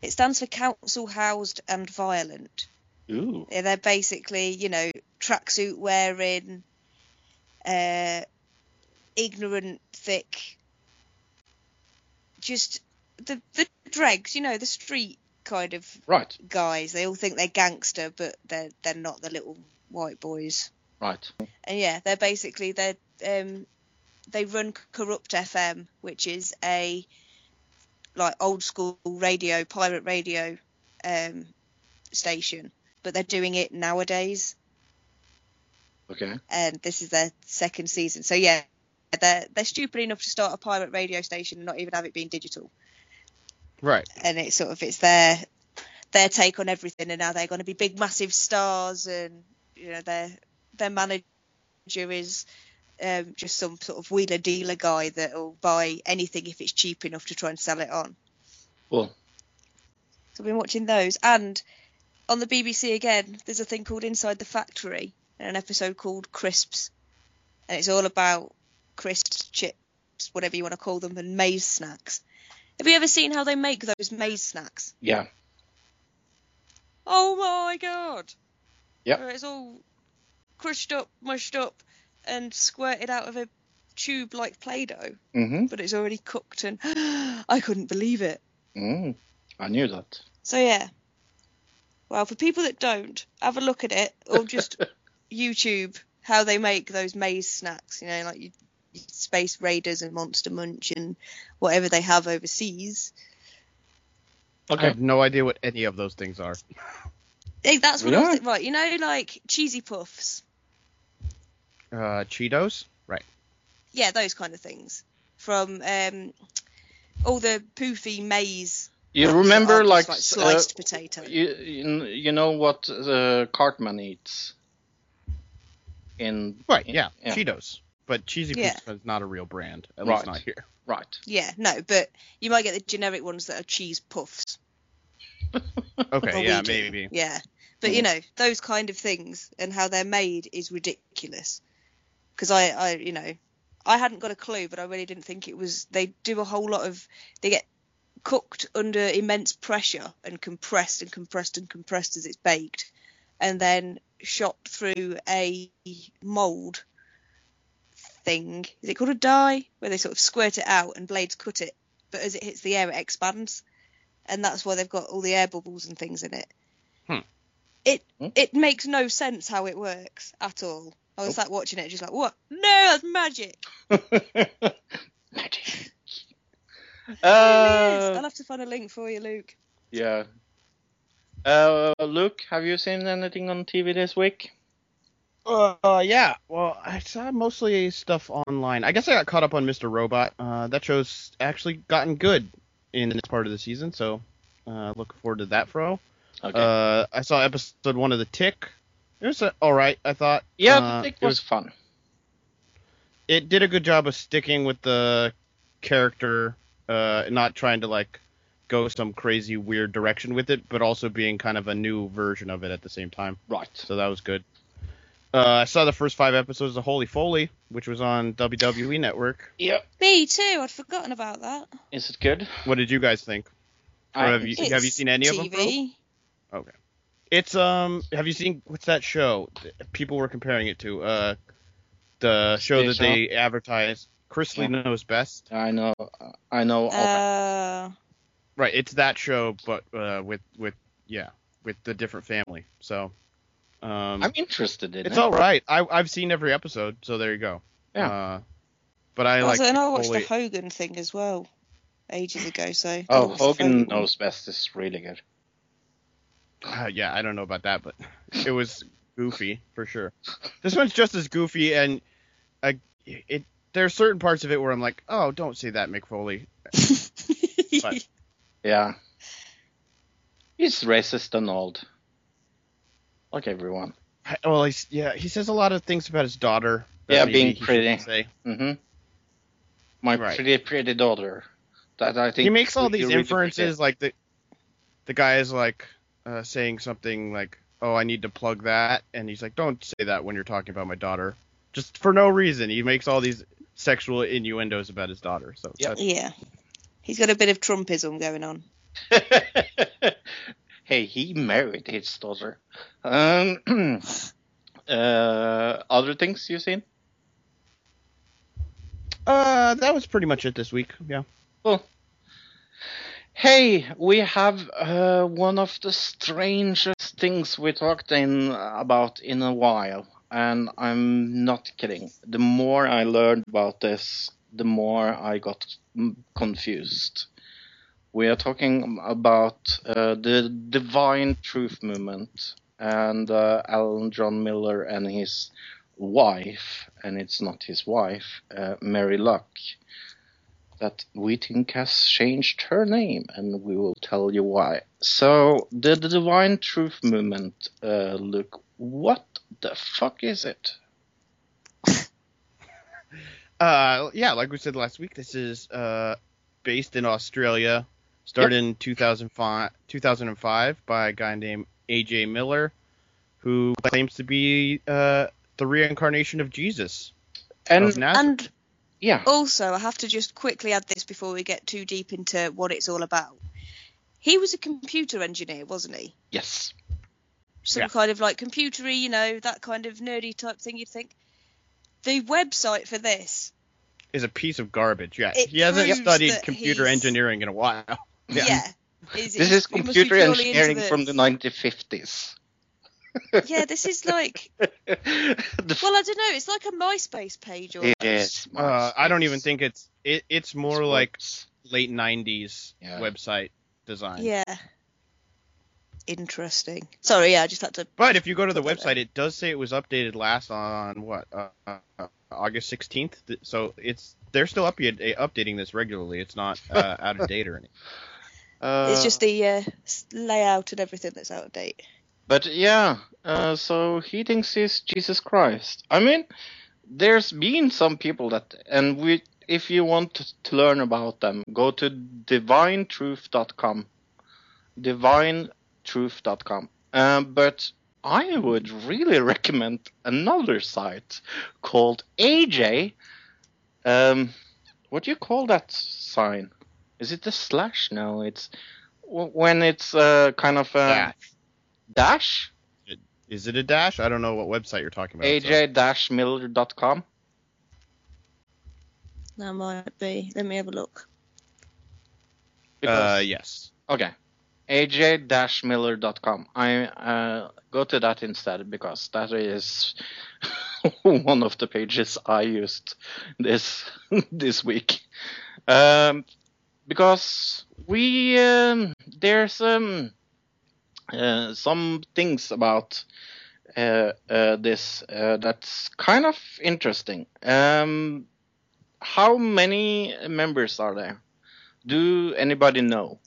It stands for Council Housed and Violent. Ooh. Yeah, They're basically, you know, tracksuit wearing, uh, ignorant, thick, just the the dregs, you know, the street kind of Right. guys. They all think they're gangster, but they're they're not the little white boys. Right. And yeah, they're basically they um they run Kurupt FM, which is a like old school radio, pirate radio um station, but they're doing it nowadays, Okay. and this is their second season. So yeah, they're they're stupid enough to start a pirate radio station and not even have it being digital. Right. and it's sort of it's their their take on everything and now they're going to be big massive stars and you know their their manager is um, just some sort of wheeler dealer guy that'll buy anything if it's cheap enough to try and sell it on. Cool. So I've been watching those. And on the BBC again, there's a thing called Inside the Factory, and an episode called Crisps. And it's all about crisps, chips, whatever you want to call them, and maize snacks. Have you ever seen how they make those maize snacks? Yeah. Oh my god! Yeah. It's all crushed up, mushed up, and squirted out of a tube like Play Doh, Mm-hmm. but it's already cooked, and I couldn't believe it. Mm. I knew that. So yeah. Well, for people that don't, have a look at it or just YouTube how they make those maize snacks. You know, like you, you Space Raiders and Monster Munch and whatever they have overseas. Okay. I have no idea what any of those things are. That's what I was thinking. Right, you know, like cheesy puffs. Uh, Cheetos? Right. Yeah, those kind of things from um, all the poofy maize. You remember that are like, just, uh, sliced potato? you, you you know what uh, Cartman eats in Right, yeah, Yeah. Cheetos. But Cheesy Yeah. Poofs is not a real brand, at Right. least not here. right. Yeah, no, but you might get the generic ones that are cheese puffs. Okay, Well, yeah, maybe. Yeah, but you know those kind of things and how they're made is ridiculous. Because I, I, you know, I hadn't got a clue, but I really didn't think it was. They do a whole lot of. They get cooked under immense pressure and compressed and compressed and compressed as it's baked, and then shot through a mold thing. Is it called a die? Where they sort of squirt it out and blades cut it, but as it hits the air, it expands, and that's why they've got all the air bubbles and things in it. Hmm. It Hmm. it makes no sense how it works at all. I was like watching it, just like, what? No, that's magic. Magic. It is. Uh, I'll have to find a link for you, Luke. yeah. Uh, Luke, have you seen anything on TV this week? Uh, yeah. Well, I saw mostly stuff online. I guess I got caught up on Mr. Robot. Uh, that show's actually gotten good in this part of the season, so uh, looking forward to that, Fro. Okay. Uh, I saw episode one of The Tick. It was all right, I thought. yeah, uh, the tick it was fun. it did a good job of sticking with the character, uh, not trying to like go some crazy weird direction with it, but also being kind of a new version of it at the same time. Right. So that was good. Uh, I saw the first five episodes of Holy Foley, which was on WWE Network. Yeah. Me too. I'd forgotten about that. Is it good? What did you guys think? Or I- have you have you seen any of them? TV. Fro? It's um. Have you seen what's that show? People were comparing it to uh, the show that Station? they advertise. Chrisley Yeah. knows best. I know. I know. of it. Uh, Right, it's that show, but uh, with with yeah, with the different family. So, um, I'm interested in it. it's it. all right. I I've seen every episode, so there you go. Yeah. Uh, but I like. also, and I watched Foley- the Hogan thing as well ages ago. So I Oh, watched the Hogan knows best is really good. Uh, yeah, I don't know about that, but it was goofy for sure. This one's just as goofy, and I, it there are certain parts of it where I'm like, oh, don't say that, Mick Foley. But- Yeah. He's racist and old. Like everyone. Well, he's yeah, he says a lot of things about his daughter. that Yeah, being he pretty. shouldn't Say. hmm My Right. pretty, pretty daughter. That I think he makes all these really inferences like the the guy is like uh, saying something like oh i need to plug that and he's like don't say that when you're talking about my daughter just for no reason he makes all these sexual innuendos about his daughter so Yep. yeah, he's got a bit of Trumpism going on. hey, he married his daughter. Um, uh, other things you've seen? uh that was pretty much it this week yeah Cool. Hey, we have uh, one of the strangest things we talked in about in a while, and I'm not kidding. The more I learned about this, the more I got mm, confused. We are talking about uh, the Divine Truth Movement and uh, Alan John Miller and his wife, and it's not his wife, uh, Mary Luck that we think has changed her name, and we will tell you why. So, the, the Divine Truth Movement, uh, look, what the fuck is it? Uh, yeah, like we said last week, this is uh, based in Australia, started in 2005, 2005 by a guy named A.J. Miller, who claims to be uh, the reincarnation of Jesus And of And yeah, also, I have to just quickly add this before we get too deep into what it's all about. He was a computer engineer, wasn't he? yes, Some Yeah. kind of like computery, you know, that kind of nerdy type thing. You'd think. The website for this, is a piece of garbage. Yeah, It he hasn't studied computer he's- engineering in a while. yeah, Yeah. is, this is he must be computer purely into engineering from the 1950s. Yeah, this is like. Well, I don't know. It's like a MySpace page or. It is. Uh, I don't even think it's it, it's more like late '90s Yeah. website design. Yeah. Interesting. Sorry, yeah, I just had to. But if you go to the website, it does say it was updated last on what uh, uh, August 16th. So it's they're still update, uh, updating this regularly. It's not uh, out of date or anything. Uh, it's just the uh, layout and everything that's out of date. But yeah, uh, so he thinks he's Jesus Christ. I mean, there's been some people that, and we, if you want to, learn about them, go to divinetruth.com. Divinetruth.com. Um, but I would really recommend another site called AJ. Um, what do you call that sign? Is it a slash? No, it's when it's uh, kind of a Dash. dash Is it a dash? I don't know what website you're talking about. so- aj-miller.com That might be. Let me have a look. Uh, yes. okay aj-miller.com i uh, go to that instead because that is one of the pages i used this this week um, because we um, there's um, uh, some things about uh, uh, this uh, that's kind of interesting. Um, how many members are there? Do anybody know?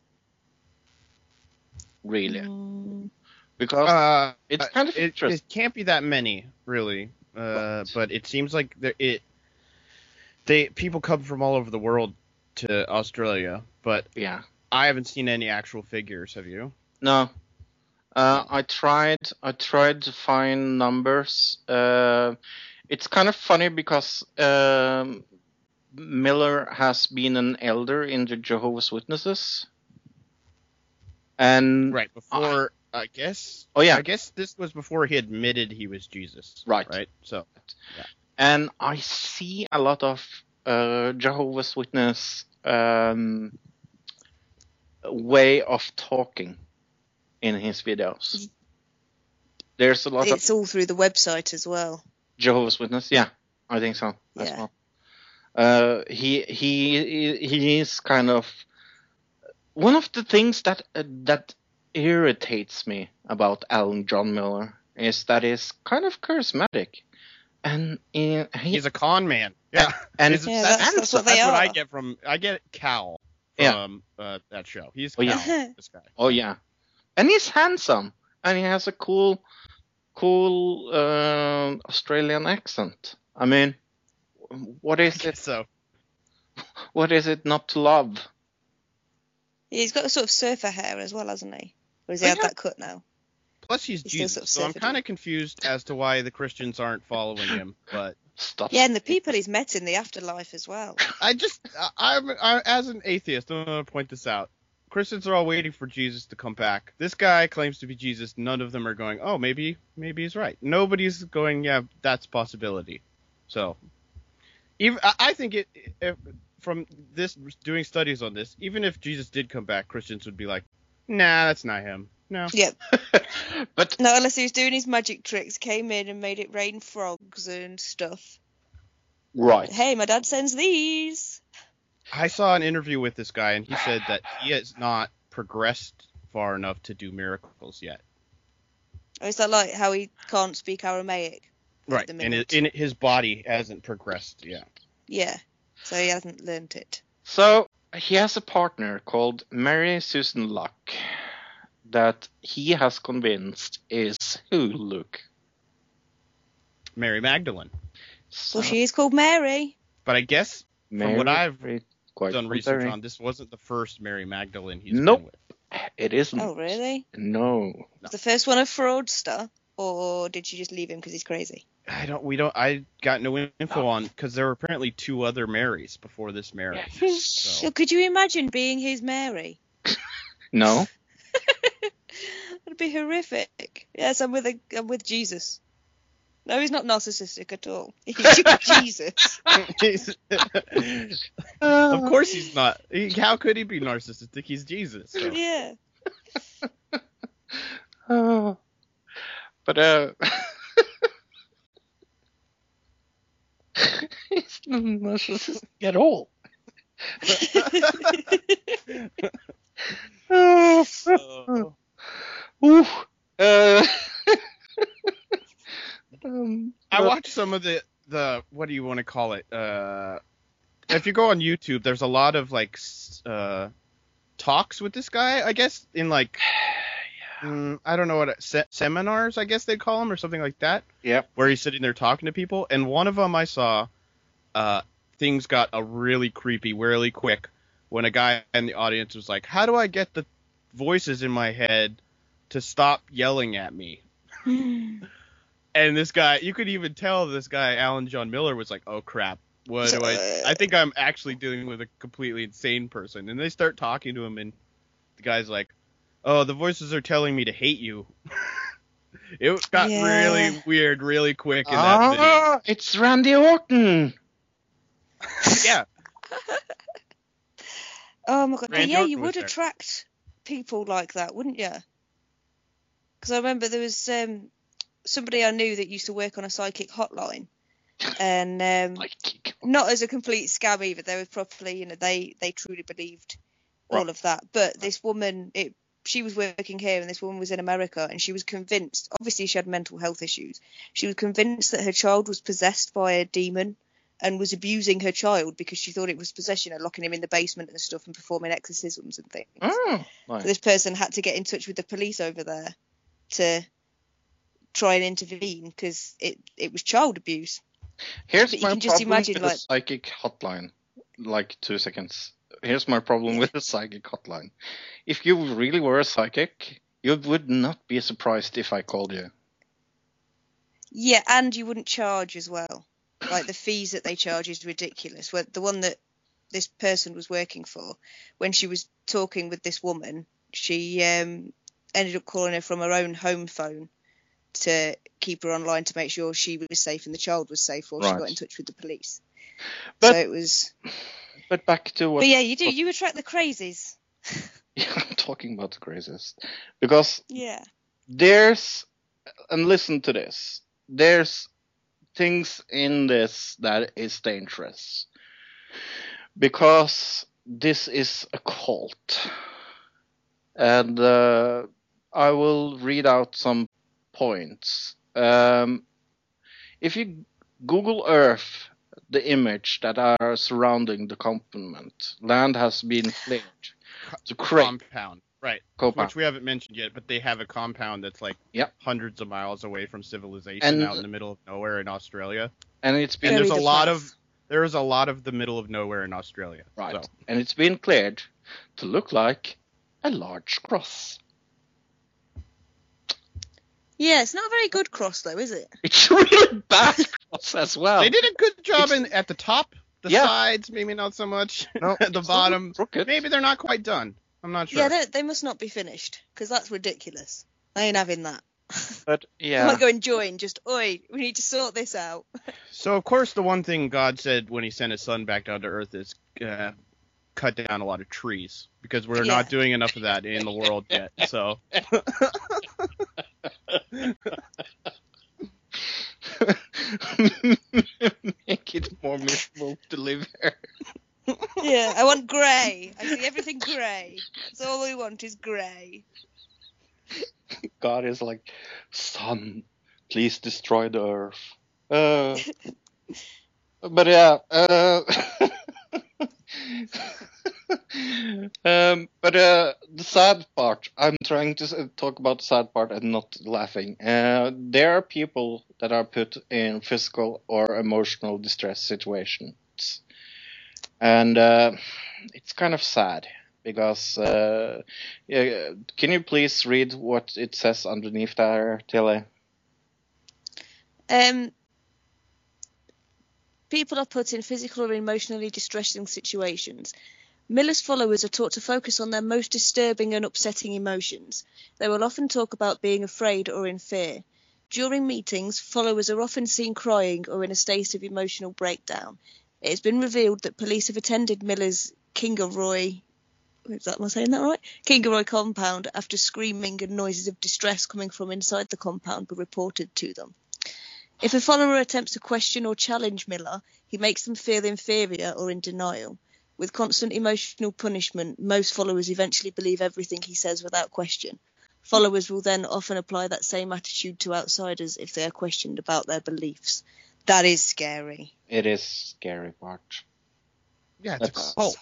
Really? Mm, Because Uh, it's kind of it, interesting. it can't be that many, really. Uh, but it seems like there, it. They people come from all over the world to Australia, but Yeah. I haven't seen any actual figures. Have you? No. Uh, I tried. I tried to find numbers. Uh, it's kind of funny because um, Miller has been an elder in the Jehovah's Witnesses, and Right before, I guess. oh yeah, I guess this was before he admitted he was Jesus. Right. Right. So and I see a lot of uh, Jehovah's Witness um, way of talking in his videos. There's a lot of it's all through the website as well. Jehovah's Witness. Yeah, I think so as Yeah. well. Uh, he he he is kind of one of the things that uh, that irritates me about Alan John Miller is that he's kind of charismatic, and he, he's a con man. Yeah. and He's- Yeah, that- that's- that's what that's what I get from I get Cal Yeah. from uh, that show. He's Oh, yeah. This guy. oh yeah, and he's handsome, and he has a cool cool uh, Australian accent. I mean, what I is it? so. What is it not to love? He's got a sort of surfer hair as well, hasn't he? Or has he Oh, had yeah. that cut now? Plus he's He's Jesus, sort of so I'm kind of confused as to why the Christians aren't following him. But Stop. Yeah, and the people he's met in the afterlife as well. I just, I, I'm, I, as an atheist, I'm gonna point this out. Christians are all waiting for Jesus to come back. This guy claims to be Jesus. None of them are going, oh, maybe, maybe he's right. Nobody's going, yeah, that's a possibility. So, even I, I think it, if, from this doing studies on this, even if Jesus did come back, Christians would be like, nah, that's not him. No. Yeah. but No, unless he was doing his magic tricks, came in and made it rain frogs and stuff. right. Hey, my dad sends these. I saw an interview with this guy, and he said that he has not progressed far enough to do miracles yet. Or is that like how he can't speak Aramaic? Right, and minute. it, in his body hasn't progressed yet. Yeah. So he hasn't learnt it. So he has a partner called Mary Susan Luck that he has convinced is who, Luke? Mary Magdalene. So, Well, she is called Mary. But I guess from what I've Mary quite done research Mary. on, this wasn't the first Mary Magdalene he's Nope. been with. It isn't. Oh, really? No. Was the first one a fraudster, or did you just leave him because he's crazy? I don't. We don't. I got no info oh. on because there were apparently two other Marys before this Mary. So So could you imagine being his Mary? No. That'd be horrific. Yes, I'm with a, I'm with Jesus. No, he's not narcissistic at all. He's Jesus. of course he's not. He, how could he be narcissistic? He's Jesus. So. Yeah. Oh. But uh He's not narcissistic at all. Oh. So- Oof. Uh, um, I but- watched some of the the what do you want to call it? Uh, if you go on YouTube, there's a lot of like uh, talks with this guy. I guess in like mm, I don't know what it, se- seminars I guess they'd call them or something like that. Yep. Where he's sitting there talking to people, and one of them I saw, uh, things got a really creepy really quick when a guy in the audience was like, "How do I get the voices in my head to stop yelling at me?" And this guy, you could even tell this guy, Alan John Miller, was like, "Oh crap, what do I? I think I'm actually dealing with a completely insane person." And they start talking to him, and the guy's like, "Oh, the voices are telling me to hate you." it got Yeah. really weird, really quick in that video. Ah, it's Randy Orton. Yeah, Oh my god. But Randy yeah, Orton you would there. attract people like that, wouldn't you? Because I remember there was um, somebody I knew that used to work on a psychic hotline, and um, not as a complete scam either. They were properly, you know, they they truly believed all of that. But this woman, it she was working here, and this woman was in America, and she was convinced. Obviously, she had mental health issues. She was convinced that her child was possessed by a demon. And was abusing her child because she thought it was possession, and locking him in the basement and stuff, and performing exorcisms and things. oh, So this person had to get in touch with the police over there to try and intervene because it it was child abuse. Here's But you my can just problem imagine, with like- the psychic hotline. Like two seconds. Here's my problem with the psychic hotline. If you really were a psychic, you would not be surprised if I called you. Yeah, and you wouldn't charge as well. Like the fees that they charge is ridiculous. The one that this person was working for, when she was talking with this woman, she um, ended up calling her from her own home phone to keep her online to make sure she was safe and the child was safe while she got in touch with the police. But- so it was. But back to what But yeah, you do. You attract the crazies. yeah, I'm talking about the crazies Because Yeah. there's and listen to this there's things in this that is dangerous because this is a cult and uh, i will read out some points um, if you google earth the image that are surrounding the component land has been cleared to create compound, right? compound. Which we haven't mentioned yet, but they have a compound that's like Yep. hundreds of miles away from civilization, And- out in the middle of nowhere in Australia. and it's been And there's a lot of there is a lot of the middle of nowhere in Australia. Right. So, And it's been cleared to look like a large cross. Yeah, it's not a very good cross though, is it? It's a really bad cross as well. they did a good job in at the top, the Yeah. sides maybe not so much. No, at the bottom, crooked. maybe they're not quite done. I'm not sure. Yeah, they, they must not be finished because that's ridiculous. I ain't having that. But yeah, I yeah, might go and join. Just oi, we need to sort this out. So of course the one thing God said when He sent His Son back down to Earth is uh, cut down a lot of trees because we're Yeah. not doing enough of that in the world yet. So make it more miserable to live here. yeah, I want grey. I see everything grey. That's all we want is grey. God is like, son, please destroy the earth. Uh, but yeah, uh, um, but uh, the sad part, I'm trying to talk about the sad part and not laughing. Uh, there are people that are put in physical or emotional distress situations. and uh, it's kind of sad because uh, can you please read what it says underneath there, Tilly? Um, people are put in physical or emotionally distressing situations. Miller's followers are taught to focus on their most disturbing and upsetting emotions. They will often talk about being afraid or in fear. During meetings, followers are often seen crying or in a state of emotional breakdown. It has been revealed that police have attended Miller's Kingaroy is that am I saying that right? Kingaroy compound after screaming and noises of distress coming from inside the compound were reported to them. If a follower attempts to question or challenge Miller, he makes them feel inferior or in denial. With constant emotional punishment, most followers eventually believe everything he says without question. Followers will then often apply that same attitude to outsiders if they are questioned about their beliefs. That is scary. It is scary part. Yeah, it's That's- a cult.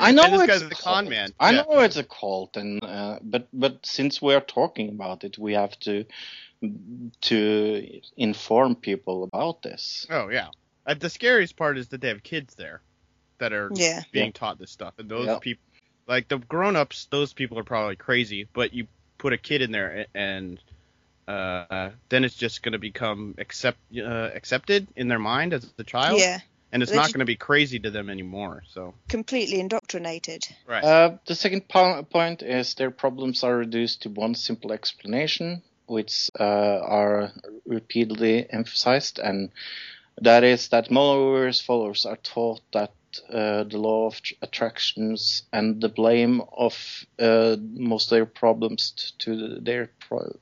I know this it's guy's a the con cult. man. I Yeah. know it's a cult, and uh, but but since we're talking about it, we have to to inform people about this. Oh yeah. Uh, the scariest part is that they have kids there that are Yeah. being Yeah. taught this stuff, and those Yeah. people, like the grown-ups, those people are probably crazy. But you put a kid in there, and uh, then it's just going to become accept uh, accepted in their mind as the child, Yeah, and it's They not going to be crazy to them anymore. So completely indoctrinated. right. Uh, the second po- point is their problems are reduced to one simple explanation, which uh, are repeatedly emphasized, and that is that Muller's followers are taught that uh, the law of tr- attractions and the blame of uh, most of their problems t- to their pro-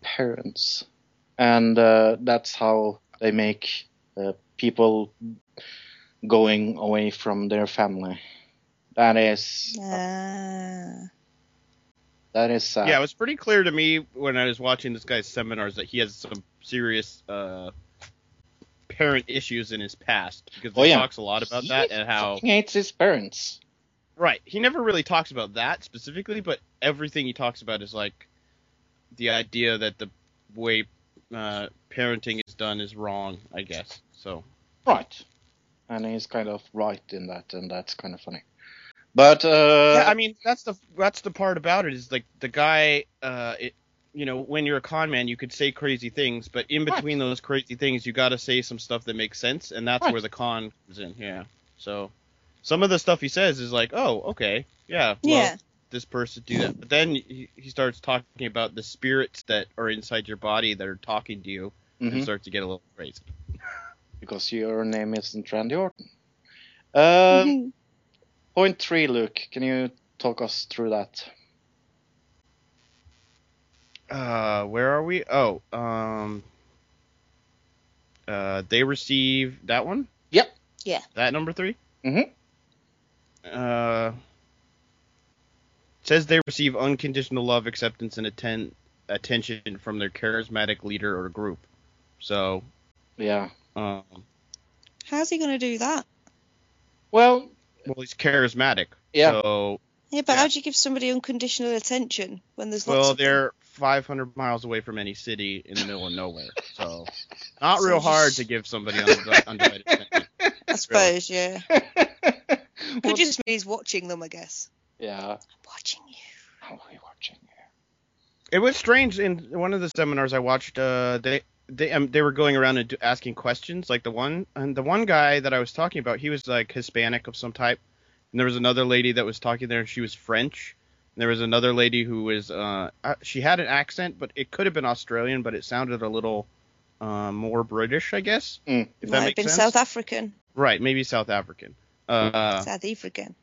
parents, and uh, that's how they make uh, people going away from their family. That is Ah. that is sad. yeah, it was pretty clear to me when I was watching this guy's seminars that he has some serious uh, parent issues in his past because Oh, he yeah. talks a lot about that and how he hates his parents. Right. He never really talks about that specifically, but everything he talks about is like the idea that the way uh, parenting is done is wrong, I guess. So, Right. And he's kind of right in that, and that's kind of funny. But uh, yeah, I mean, that's the that's the part about it is like the guy uh it, you know, when you're a con man, you could say crazy things, but in Right. between those crazy things, you got to say some stuff that makes sense, and that's Right. where the con comes in. Yeah. So, some of the stuff he says is like, "Oh, okay. Yeah. Well, Yeah. This person do that. But then he, he starts talking about the spirits that are inside your body that are talking to you and mhm, start to get a little crazy. because your name isn't Randy Orton. Um, point three, Luke. Can you talk us through that? Uh, where are we? Oh, um, uh, they receive that one. Yep. Yeah. That number three. Mm-hmm. Uh, says they receive unconditional love, acceptance, and atten- attention from their charismatic leader or group. So, Yeah. um, How's he going to do that? Well, well, he's charismatic. yeah. So, Yeah, but Yeah. how do you give somebody unconditional attention when there's lots well, of them? they're 500 miles away from any city in the middle of nowhere. So, not So real just- hard to give somebody undivided undivided attention. I suppose, yeah. Well, Could just mean he's watching them, I guess. Yeah. I'm watching you. How are we watching? It was strange in one of the seminars I watched. Uh, they they um, they were going around and do, asking questions. Like the one and the one guy that I was talking about, he was like Hispanic of some type, and there was another lady that was talking there, and she was French. And there was another lady who was uh, uh, she had an accent, but it could have been Australian, but it sounded a little uh, more British, I guess. Mm. If Might that have been sense. South African, Right, maybe South African. Uh, South African.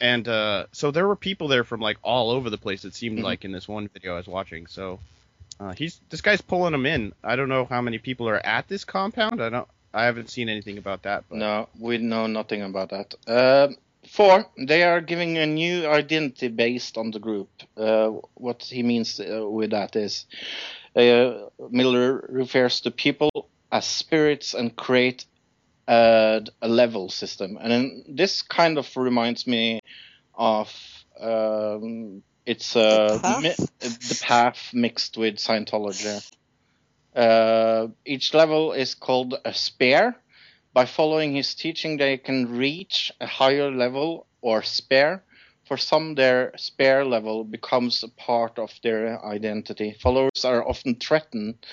And uh, so there were people there from like all over the place. It seemed Mhm. like in this one video I was watching. So uh, he's this guy's pulling them in. I don't know how many people are at this compound. I don't. I haven't seen anything about that. But No, we know nothing about that. Um four, they are giving a new identity based on the group. Uh, what he means uh, with that is uh, Miller refers to people as spirits and create uh, a level system. And then this kind of reminds me of um, it's uh, The Path? mi- the path mixed with Scientology. Uh, each level is called a spare, by following his teaching, they can reach a higher level or spare. For some, their spare level becomes a part of their identity. Followers are often threatened,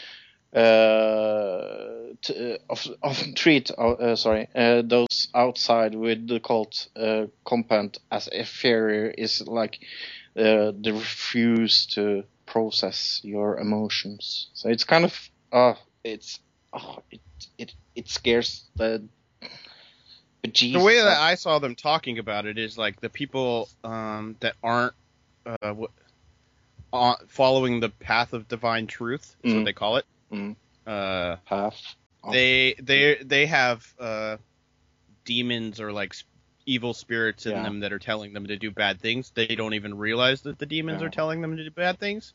uh, to, uh, of, often treat, uh, uh, sorry, uh, those outside with the cult uh, compound as inferior is like uh, the refuse to process your emotions. So it's kind of, uh, it's, oh, it, it, it scares the bejesus. The way that I saw them talking about it is like the people um, that aren't uh, w- uh, following the path of divine truth, is Mm. what they call it. Mm. Uh, half. of- they they they have uh, demons or like evil spirits in Yeah. them that are telling them to do bad things. They don't even realize that the demons Yeah. are telling them to do bad things.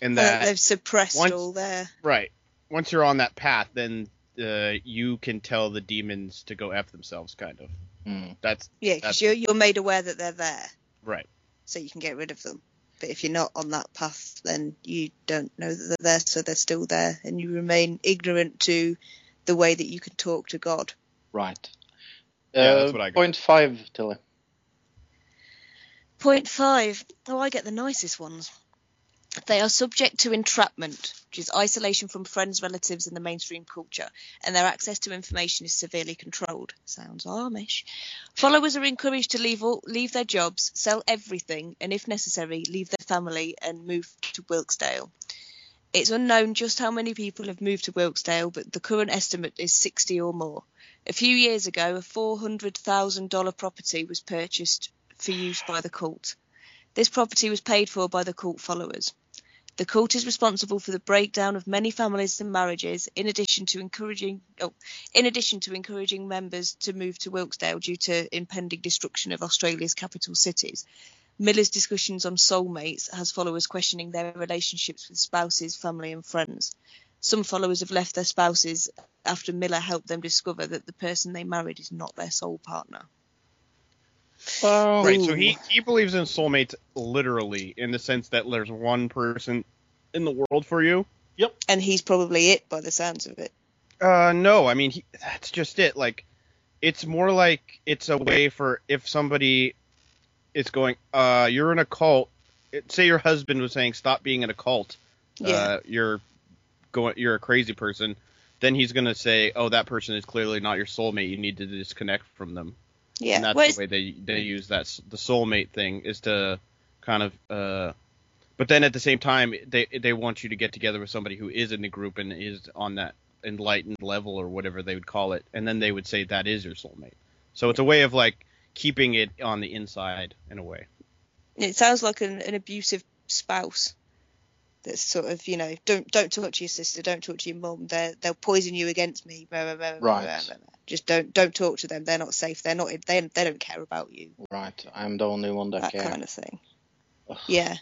And that they've suppressed once- all their. right, once you're on that path, then uh, you can tell the demons to go f themselves. Kind of. Mm. That's Yeah, because you're, you're made aware that they're there, right. so you can get rid of them. But if you're not on that path, then you don't know that they're there, so they're still there, and you remain ignorant to the way that you can talk to God. Right. Yeah, that's Uh, what I got. Point five, Tilly. Point five. Oh, I get the nicest ones. They are subject to entrapment, which is isolation from friends, relatives, and the mainstream culture, and their access to information is severely controlled. Sounds Amish. Followers are encouraged to leave all, leave their jobs, sell everything, and if necessary, leave their family and move to Wilkesdale. It's unknown just how many people have moved to Wilkesdale, but the current estimate is 60 or more. A few years ago, a $400,000 property was purchased for use by the cult. This property was paid for by the cult followers. The cult is responsible for the breakdown of many families and marriages, in addition to encouraging oh, in addition to encouraging members to move to Wilkesdale due to impending destruction of Australia's capital cities. Miller's discussions on soulmates has followers questioning their relationships with spouses, family, and friends. Some followers have left their spouses after Miller helped them discover that the person they married is not their soul partner. Well, Right. So he he believes in soulmates literally in the sense that there's one person in the world for you. Yep. And he's probably it by the sounds of it. Uh, no, I mean he, that's just it. Like, it's more like it's a way for if somebody is going, uh, you're in a cult. It, say your husband was saying, stop being in a cult. Yeah. Uh, you're going, you're a crazy person. Then he's gonna say, oh, that person is clearly not your soulmate. You need to disconnect from them. Yeah. and that's Whereas- the way they they use that the soulmate thing is to kind of uh but then at the same time they they want you to get together with somebody who is in the group and is on that enlightened level or whatever they would call it and then they would say that is your soulmate so it's a way of like keeping it on the inside in a way It sounds like an, an abusive spouse. That's sort of, you know, don't don't talk to your sister, don't talk to your mum. They they'll poison you against me. Blah, blah, blah, blah, Right. blah, blah, blah. Just don't don't talk to them. They're not safe. They're not. They they don't care about you. right. I'm the only one that, That cares. kind of thing. Ugh. Yeah.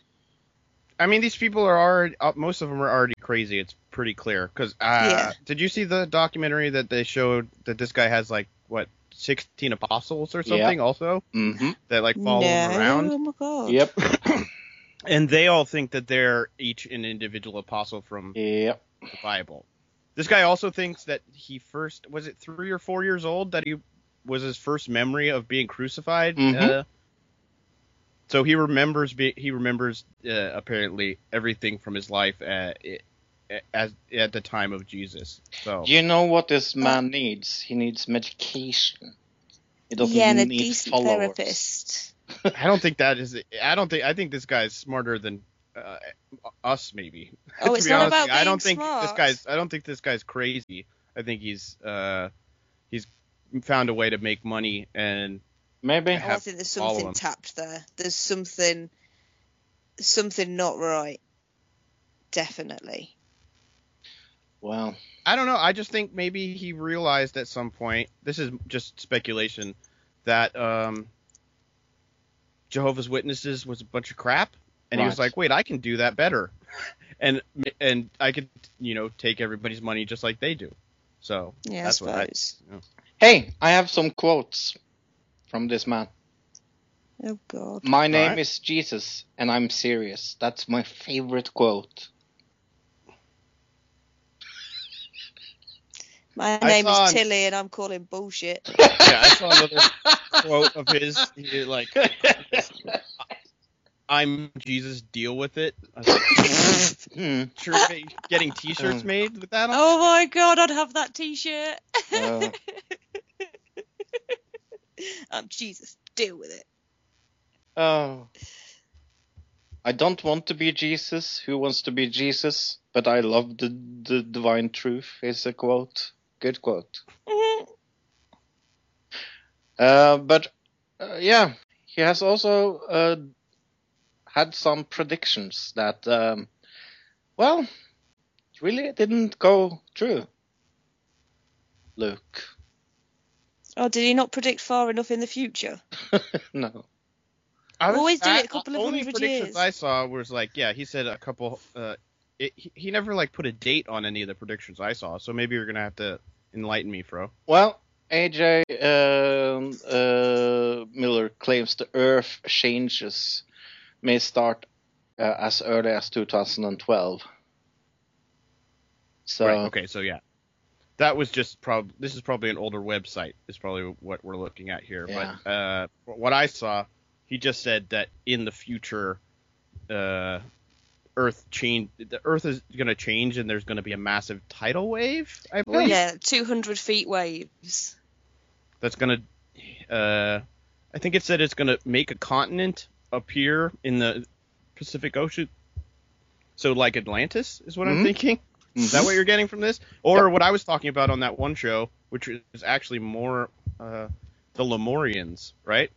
i mean these people are already uh, most of them are already crazy it's pretty clear because uh Yeah. did you see the documentary that they showed that this guy has like what 16 apostles or Yeah. something also Mm-hmm. that like follow him no. around Oh my god. Yep. and they all think that they're each an individual apostle from yep. the Bible. This guy also thinks that he first was it three or four years old that he was his first memory of being crucified. Mhm. Uh, so he remembers be, he remembers uh, apparently everything from his life at, as at the time of Jesus. So You know what this man needs? He needs medication. He doesn't Yeah, and a need decent followers. therapist. I don't think that is. I don't think. I think this guy's smarter than uh, us maybe. Oh, it's not about with you. I don't being think this guy's. I don't think this guy's crazy. I think he's uh, he's found a way to make money and Maybe. Oh, I have think there's something tapped there. There's something something not right. Definitely. Well, I don't know. I just think maybe he realized at some point. This is just speculation that um, Jehovah's Witnesses was a bunch of crap, and he was like, "Wait, I can do that better," and and I could you know take everybody's money just like they do. So Yeah, that's I what I, suppose. hey, I have some quotes from this man. Oh god. My name Alright. is Jesus, and I'm serious. That's my favorite quote. My I name saw is an- Tilly and I'm calling bullshit. Yeah, I saw another quote of his. He, like, I'm Jesus, deal with it. I was like, Hmm. sure, getting T-shirts Um. made with that on. oh my god, I'd have that t-shirt. Uh, I'm Jesus, deal with it. Oh. I don't want to be Jesus. Who wants to be Jesus? But I love the, the divine truth, is a quote. Good quote. Uh, but, uh, yeah, he has also uh, had some predictions that, um, well, really didn't go true. Luke. Oh, did he not predict far enough in the future? no. I was- Always do it a couple of hundred years. only predictions. I saw was like, yeah, he said a couple. Uh, it, he, he never like put a date on any of the predictions I saw, so maybe you're gonna have to enlighten me, Fro. Well, AJ um, uh, Miller claims the Earth changes may start uh, as early as 2012. So Right. Okay. So yeah, that was just prob. This is probably an older website. Is probably what we're looking at here. Yeah. But uh, what I saw, he just said that in the future, uh, Earth change. The Earth is going to change, and there's going to be a massive tidal wave. I believe Yeah, 200 feet waves. that's going to. Uh, I think it said it's going to make a continent appear in the Pacific Ocean. So like Atlantis is what I'm Mhm. thinking. Is that what you're getting from this? Or what I was talking about on that one show, which is actually more uh, the Lemurians, right?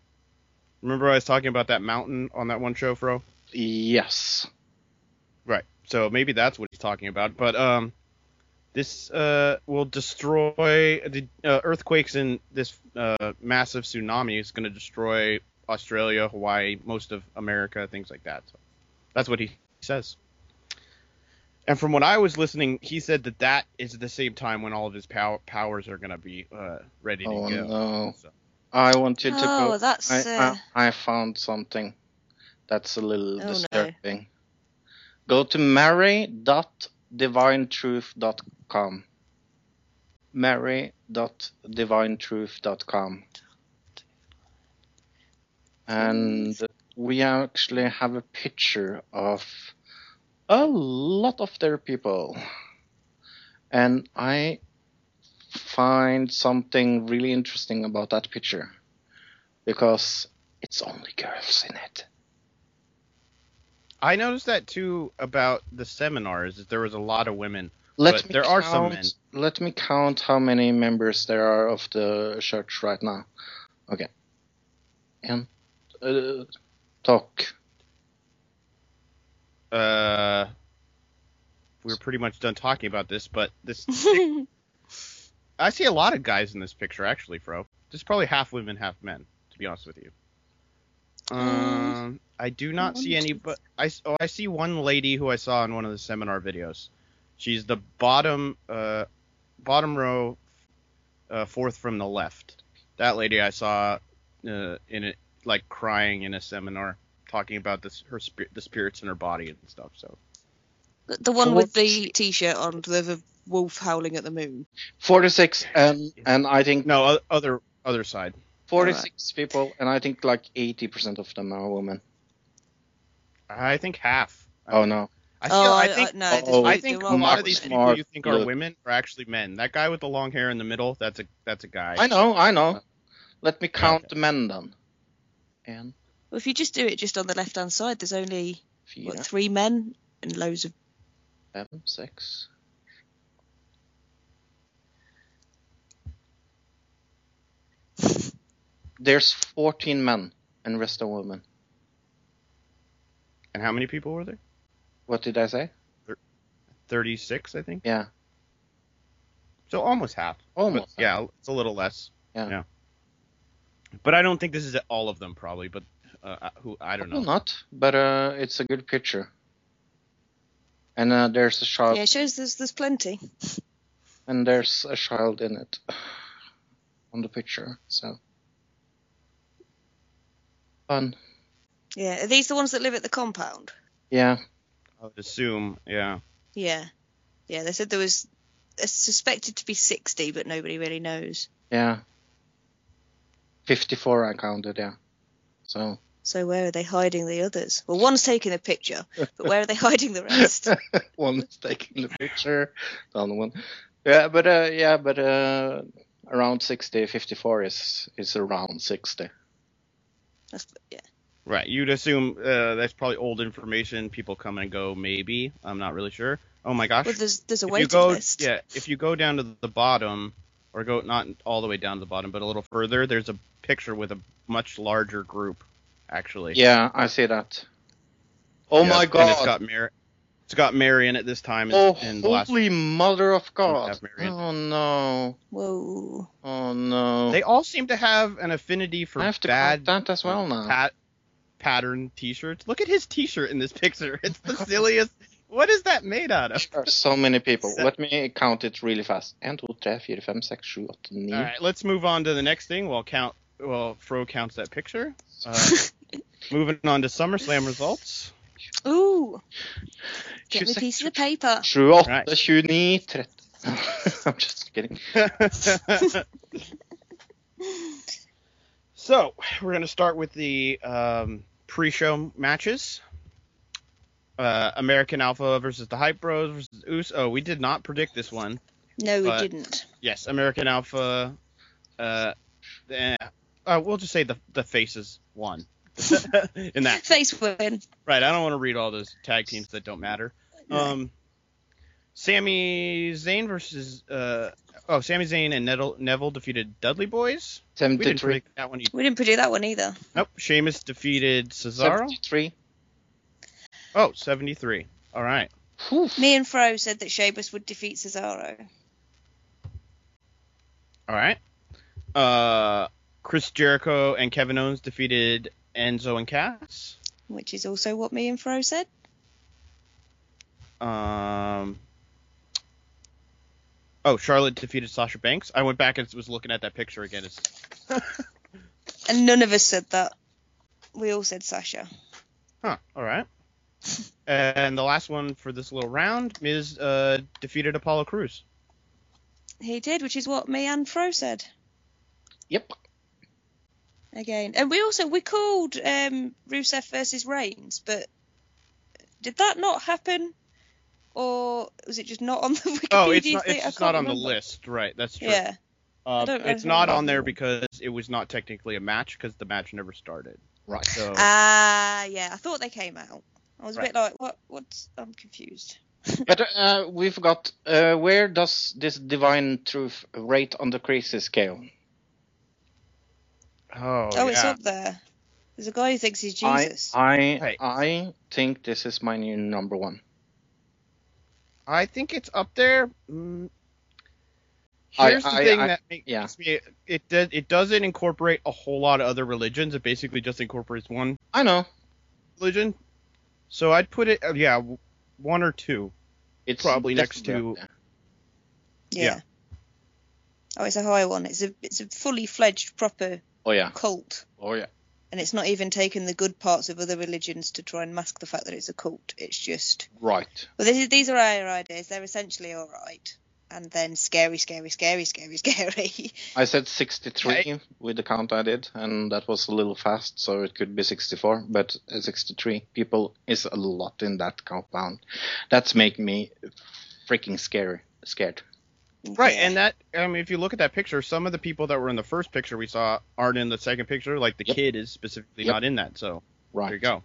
Remember I was talking about that mountain on that one show, Fro? yes. Right. So maybe that's what he's talking about. But um, this uh, will destroy the uh, earthquakes and this uh, massive tsunami is going to destroy Australia, Hawaii, most of America, things like that. So that's what he says. And from what I was listening, he said that that is the same time when all of his pow- powers are going to be uh, ready to go. Oh no. So, I wanted you to Oh, go. that's, I, uh, I, I found something that's a little Oh, no. Go to mary.divinetruth.com. mary.divinetruth.com. And we actually have a picture of a lot of their people. And I find something really interesting about that picture because it's only girls in it. I noticed that too about the seminars. That there was a lot of women. Let But me there are some count, men. Let me count how many members there are of the church right now. Okay. And uh, talk. Uh, we are pretty much done talking about this, but this I see a lot of guys in this picture actually, Fro. This is probably half women, half men, to be honest with you. Um, I do not see any, but I s- oh I see one lady who I saw in one of the seminar videos. She's the bottom uh bottom row, uh, fourth from the left. That lady I saw uh, in it like crying in a seminar, talking about this her spirit, the spirits in her body and stuff. So the one with the t-shirt on, the, the wolf howling at the moon. 46 and and I think no, o- other other side. 46 people and I think like 80% of them are women. I think half. Oh no. I feel. oh, oh I think. no, Oh, I think a lot of these Smart people you think are look. women are actually men. That guy with the long hair in the middle, that's a that's a guy. I know, I know. Let me count Okay. the men then. En, Well, if you just do it just on the left-hand side, there's only fyra, what, three men and loads of. fem, sex. There's 14 men and rest are women. And how many people were there? What did I say? Thirty-six, I think. Yeah, So almost half. almost. But, yeah, it's a little less. Yeah. yeah. But I don't think this is all of them, probably. But uh, who I don't know. Well, not, but uh, it's a good picture. And uh, there's a child, Yeah, it shows there's there's plenty. and there's a child in it on the picture. So fun. Yeah, are these the ones that live at the compound? Yeah, I would assume. Yeah. Yeah, yeah. They said there was are suspected to be 60, but nobody really knows. Yeah. 54 I counted, yeah. So, So where are they hiding the others? Well, one's taking a picture, but where are they hiding the rest? one's taking the picture, the other one. Yeah, but uh, yeah, but uh, around 60, 54 is is around 60. That's, yeah. Right. You'd assume uh, that's probably old information. People come and go. Maybe. I'm not really sure. Oh my gosh. Well, there's there's a if you waiting go, list. yeah, if you go down to the bottom, or go not all the way down to the bottom, but a little further, there's a picture with a much larger group, actually. Yeah, I see that. Oh Yeah, my And god. it's got Mary. It's got Mary in it this time. In, oh, in the last. holy mother of God. Oh no. Whoa. Oh no. They all seem to have an affinity for I have to bad that as well now. pat, pattern T-shirts. Look at his T-shirt in this picture. It's the silliest. What is that made out of? There are so many people. Let me count it really fast. 1, 2, 3, 4, 5, 6, 7, 8, 9. All right, let's move on to the next thing. While count, well, Fro counts that picture. Uh, moving on to SummerSlam results. Ooh. Get me 26, pieces of paper. 28, Right. 29, 30. I'm just kidding. so we're going to start with the um, pre-show matches. Uh, American Alpha versus the Hype Bros versus Us. Oh, we did not predict this one. No, we didn't. Yes, American Alpha. Uh, uh, we'll just say the the faces won in that. Face win. Right. I don't want to read all those tag teams that don't matter. Um, Sami Zayn versus uh oh, Sami Zayn and Neville, Neville defeated Dudley Boyz. We didn't 73. predict that one either. We didn't predict that one either. Nope. Sheamus defeated Cesaro. 73. Oh, 73. All right. Whew. Me and Fro said that Sheamus would defeat Cesaro. All right. Uh, Chris Jericho and Kevin Owens defeated Enzo and Cass. Which is also what me and Fro said. Um. Oh, Charlotte defeated Sasha Banks. I went back and was looking at that picture again. And none of us said that. We all said Sasha. huh. All right. and the last one for this little round, Miz uh, defeated Apollo Crews. He did, which is what me and Fro said. Yep. Again. And we also we called um Rusev versus Reigns, but did that not happen? Or was it just not on the Wikipedia Oh, it's not. thing? It's just can't not on the list, right? That's true. Yeah. Uh, it's not on there because it was not technically a match because the match never started. Right. So Ah, yeah. I thought they came out. I was a bit like, what? What's? I'm confused. But uh, we forgot, uh, where does this divine truth rate on the crazy scale? Oh, Oh, it's up there. There's a guy who thinks he's Jesus. I, Hey. I think this is my new number one. I think it's up there. Mm. I- Here's the I- thing I- that makes yeah. me it does it doesn't incorporate a whole lot of other religions. It basically just incorporates one I know. religion. So I'd put it uh, yeah one or two. It's Probably next to- yeah. yeah. Oh, it's a high one. It's a it's a fully fledged proper Oh yeah. cult, Oh yeah. and it's not even taken the good parts of other religions to try and mask the fact that it's a cult. It's just Right. well, this is, these are our ideas. They're essentially all right, and then scary, scary, scary, scary, scary. I said 63 with the count I did, and that was a little fast, so it could be 64. But uh, 63 people is a lot in that compound. That's making me freaking scary, scared. Right, and that I mean if you look at that picture, some of the people that were in the first picture we saw aren't in the second picture. Like the Yep. kid is specifically Yep. not in that. So Right. there you go.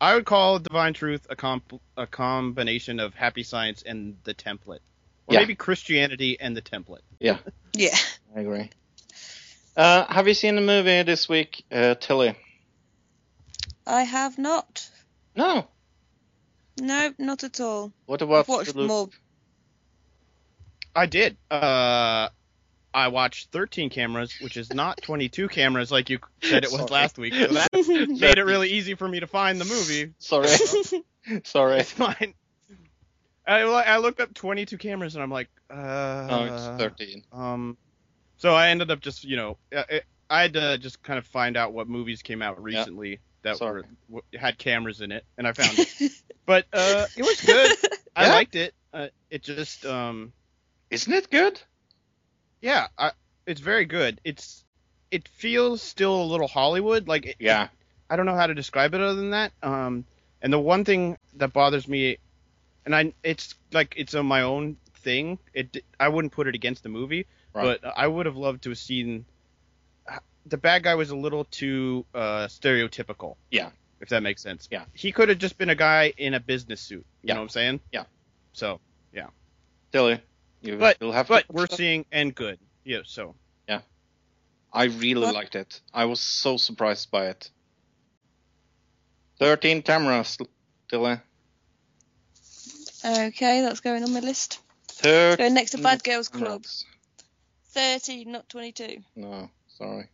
I would call Divine Truth a comp- a combination of Happy Science and the template, or Yeah. maybe Christianity and the template. yeah. Yeah. I agree. Uh, have you seen the movie this week, uh, Tilly? I have not. No. No, not at all. What I've about watched the Luke? more. I did. Uh, I watched 13 cameras, which is not 22 cameras like you said it was Sorry. last week. So that made it really easy for me to find the movie. Sorry. Sorry. It's fine. I, I looked up 22 cameras and I'm like, uh, No, it's 13. Um, so I ended up just, you know, uh, I had to just kind of find out what movies came out recently that Sorry. were w- had cameras in it, and I found it. But uh, it was good. I Yeah? liked it. Uh, it just, um, Isn't it good? Yeah, I, it's very good. It's it feels still a little Hollywood. Like it, Yeah. I don't know how to describe it other than that. Um, and the one thing that bothers me, and I, it's like it's on my own thing. It, I wouldn't put it against the movie, Right. but I would have loved to have seen. The bad guy was a little too uh, stereotypical. Yeah. If that makes sense. Yeah. He could have just been a guy in a business suit. You Yeah. know what I'm saying? Yeah. So, Tilly, you But- still have but we're seeing and good. Yeah. So. Yeah, I really What? liked it. I was so surprised by it. 13 cameras, Tilly. Okay, that's going on my list. 13 Going next to Bad Girls Club. cameras. 30, not 22. No, sorry.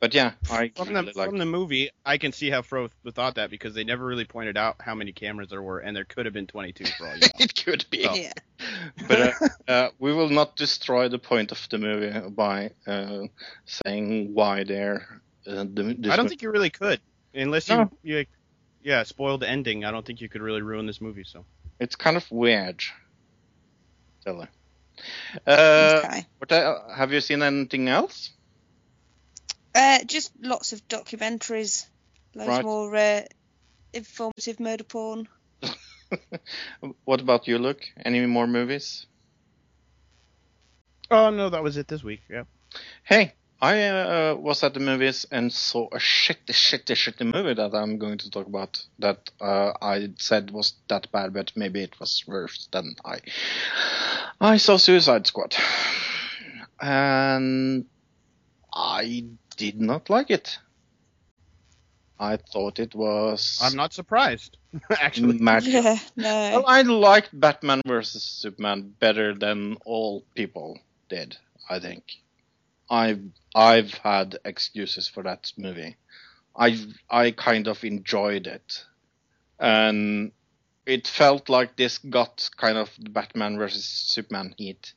But yeah, I From really the liked from the movie, I can see how Fro thought that because they never really pointed out how many cameras there were, and there could have been 22 for all you know. it could be. Oh. Yeah. But uh, uh, we will not destroy the point of the movie by uh, saying why they're. Uh, the, I don't mo- think you really could, unless you, No. you yeah, spoiled the ending. I don't think you could really ruin this movie. So it's kind of weird. Tilly. Uh, okay. What uh, have you seen anything else? Uh, just lots of documentaries, loads Right. more uh, informative murder porn. what about you, Luke? Any more movies? oh no, that was it this week. Yeah. Hey, I uh, was at the movies and saw a shitty, shitty, shitty movie that I'm going to talk about. That uh, I said was that bad, but maybe it was worse than I. I saw Suicide Squad, and I did not like it. I thought it was I'm not surprised, actually. magic. Yeah, Well. I liked Batman vs Superman better than all people did. I think. I've I've had excuses for that movie. I I kind of enjoyed it, and it felt like this got kind of the Batman vs Superman heat,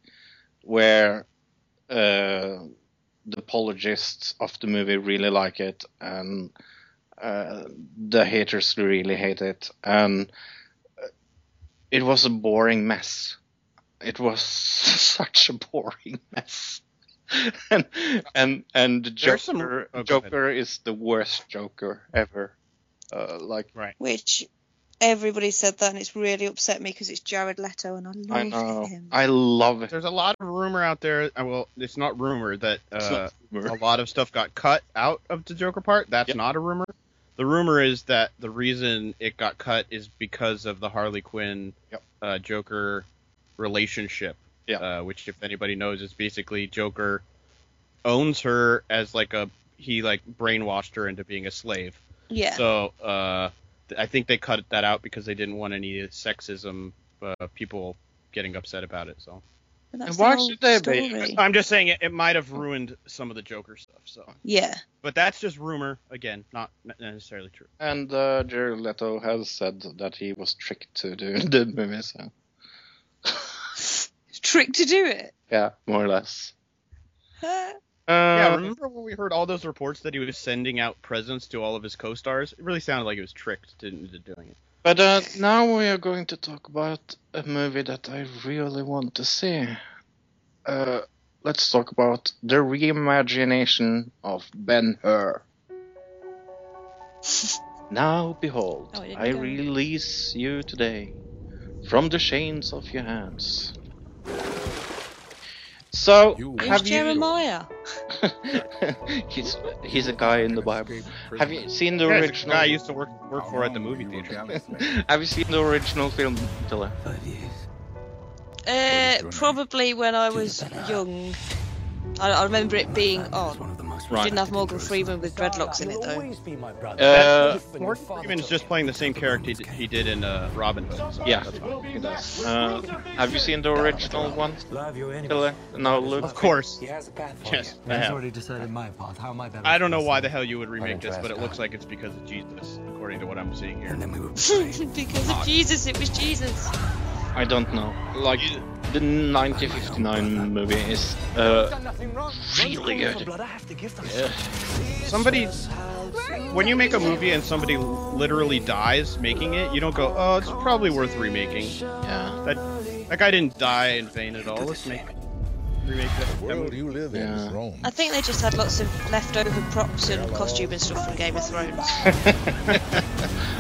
where uh, the apologists of the movie really like it, and uh, the haters really hate it, and it was a boring mess. It was such a boring mess. and and and the There's some- Joker oh, Joker is the worst Joker ever. Uh, like Which everybody said that, and it's really upset me because it's Jared Leto, and I love I know, him. I love it. There's a lot of rumor out there. uh, Well, it's not rumor that uh, not a lot of stuff got cut out of the Joker part. That's Yep. not a rumor. The rumor is that the reason it got cut is because of the Harley Quinn Yep. uh, Joker relationship. Yeah. Uh, which, if anybody knows, is basically Joker owns her as like a he like brainwashed her into being a slave. yeah. So uh, th- I think they cut that out because they didn't want any sexism, uh, people getting upset about it. So But And why whole should they be? I'm just saying it, it might have ruined some of the Joker stuff. So, Yeah. but that's just rumor. Again, not necessarily true. And uh, Jared Leto has said that he was tricked to do the movie. So Trick to do it. yeah, more or less. Huh? Uh, yeah, remember when we heard all those reports that he was sending out presents to all of his co-stars? It really sounded like he was tricked into doing it. But uh, now we are going to talk about a movie that I really want to see. Uh, let's talk about the reimagination of Ben Hur. now behold, Oh, I I go. release you today from the chains of your hands. So, You Who's have you? Jeremiah? he's he's a guy in the Bible. Have you seen the Yeah, original? guy I used to work work for at the movie theater. Have you seen the original film, Tilla? Five years. Uh, probably when I was young. I, I remember it being on. One of Right. Didn't have Morgan Freeman with dreadlocks in it though. Uh, Morgan Freeman's just playing the same character he did, in uh, Robin Hood. so yeah, that's fine. he does. Uh, have you seen the original one, Love your enemy. Tilla? No, Luke. Of course. He has a path Yes. I have. already decided my path. How am I better? I don't know why the hell you would remake this, but it looks like it's because of Jesus, according to what I'm seeing here. And then we were because of Jesus, it was Jesus. I don't know. Like the 1959 movie is uh, really good. Yeah. Somebody, when you make a movie and somebody literally dies making it, you don't go, "Oh, it's probably worth remaking." Yeah. That That guy didn't die in vain at all. Let's make remake that. The world you live in is Yeah. Rome. I think they just had lots of leftover props and costume and stuff from Game of Thrones.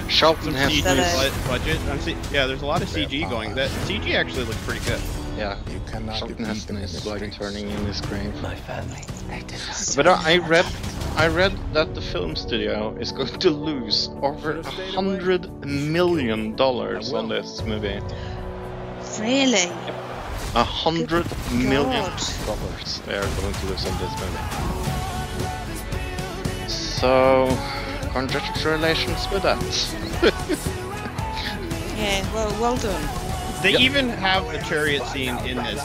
Charlton Some CG That is- budget. I'm see- yeah, there's a lot of CG going. That CG actually looks pretty good. Yeah. You cannot Charlton defeat Heston them in is the like streets. turning in his grave. My family. They did not But I I read, I read that the film studio is going to lose over a hundred million dollars on this movie. Really? A hundred million dollars they are going to lose on this movie. So, congratulations with that. Yeah, well, well done. They Yep. even have a chariot scene in this.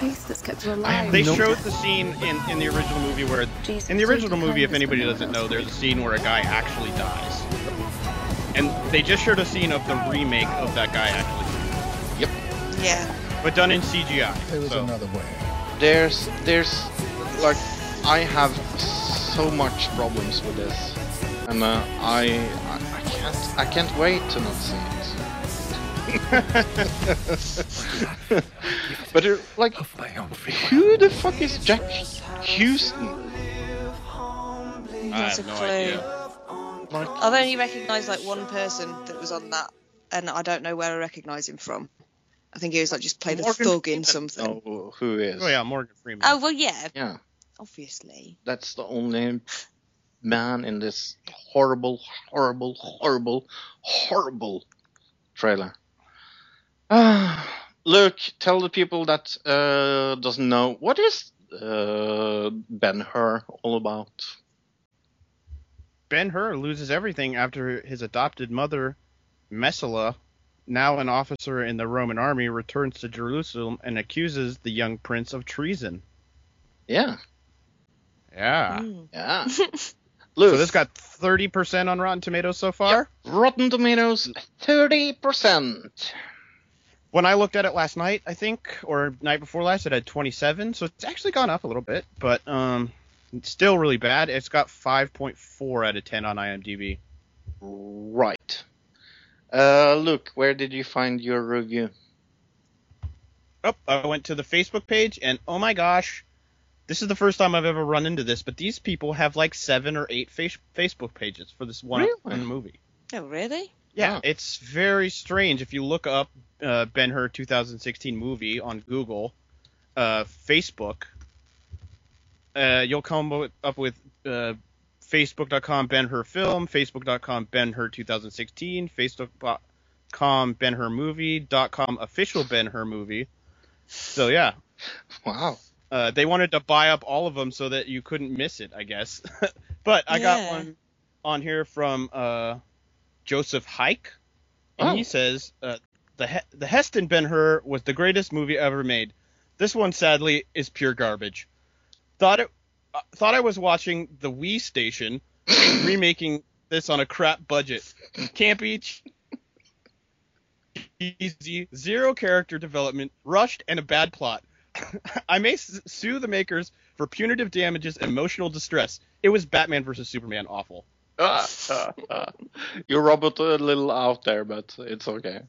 faith that's kept you I alive. They No. showed the scene in, in the original movie where, Jesus, in the original take movie, if anybody doesn't know, there's a scene where a guy actually dies. And they just showed a scene of the remake of that guy actually, Yep. Yeah. but done in CGI. There is So, another way. There's, there's, like, I have so much problems with this, and uh, I, I, I can't, I can't wait to not see it. but uh, like, Of my own free who the fuck is Jack Huston? I have no clue. idea. Like, I've only recognised like one person that was on that, and I don't know where I recognise him from. I think he was like just played a Morgan thug in something. oh, who is? Oh yeah, Morgan Freeman. Oh well, yeah, Yeah, obviously. that's the only man in this horrible, horrible, horrible, horrible trailer. Ah, Luke, tell the people that uh, doesn't know what is uh, Ben Hur all about. Ben Hur loses everything after his adopted mother, Messala, now an officer in the Roman army, returns to Jerusalem and accuses the young prince of treason. Yeah, Yeah. Mm. yeah. Luke, So this got 30% on Rotten Tomatoes so far. Rotten Tomatoes, thirty percent. When I looked at it last night, I think, or night before last, it had 27. So it's actually gone up a little bit, but um, it's still really bad. It's got 5.4 out of 10 on IMDb. Right. Uh, Luke, where did you find your review? Oh, I went to the Facebook page, and oh my gosh, this is the first time I've ever run into this. But these people have like seven or eight face- Facebook pages for this one, Really? one movie. Oh really? Yeah, Wow. it's very strange. If you look up uh, Ben Hur 2016 movie on Google, uh, Facebook, uh, you'll come up with uh, Facebook.com Ben Hur film, Facebook.com Ben Hur 2016, Facebook.com Ben Hur movie.com official Ben Hur movie. So yeah, Wow. uh, they wanted to buy up all of them so that you couldn't miss it, I guess. but I got one on here from uh, Joseph Hike, and Oh. he says uh, the he- the Heston Ben Hur was the greatest movie ever made. This one, sadly, is pure garbage. Thought it uh, thought I was watching the Wii Station remaking this on a crap budget. Campy, easy, zero character development, rushed, and a bad plot. I may s- sue the makers for punitive damages and emotional distress. It was Batman versus Superman awful. Ah, ah, ah. Your robot a little out there, but it's okay.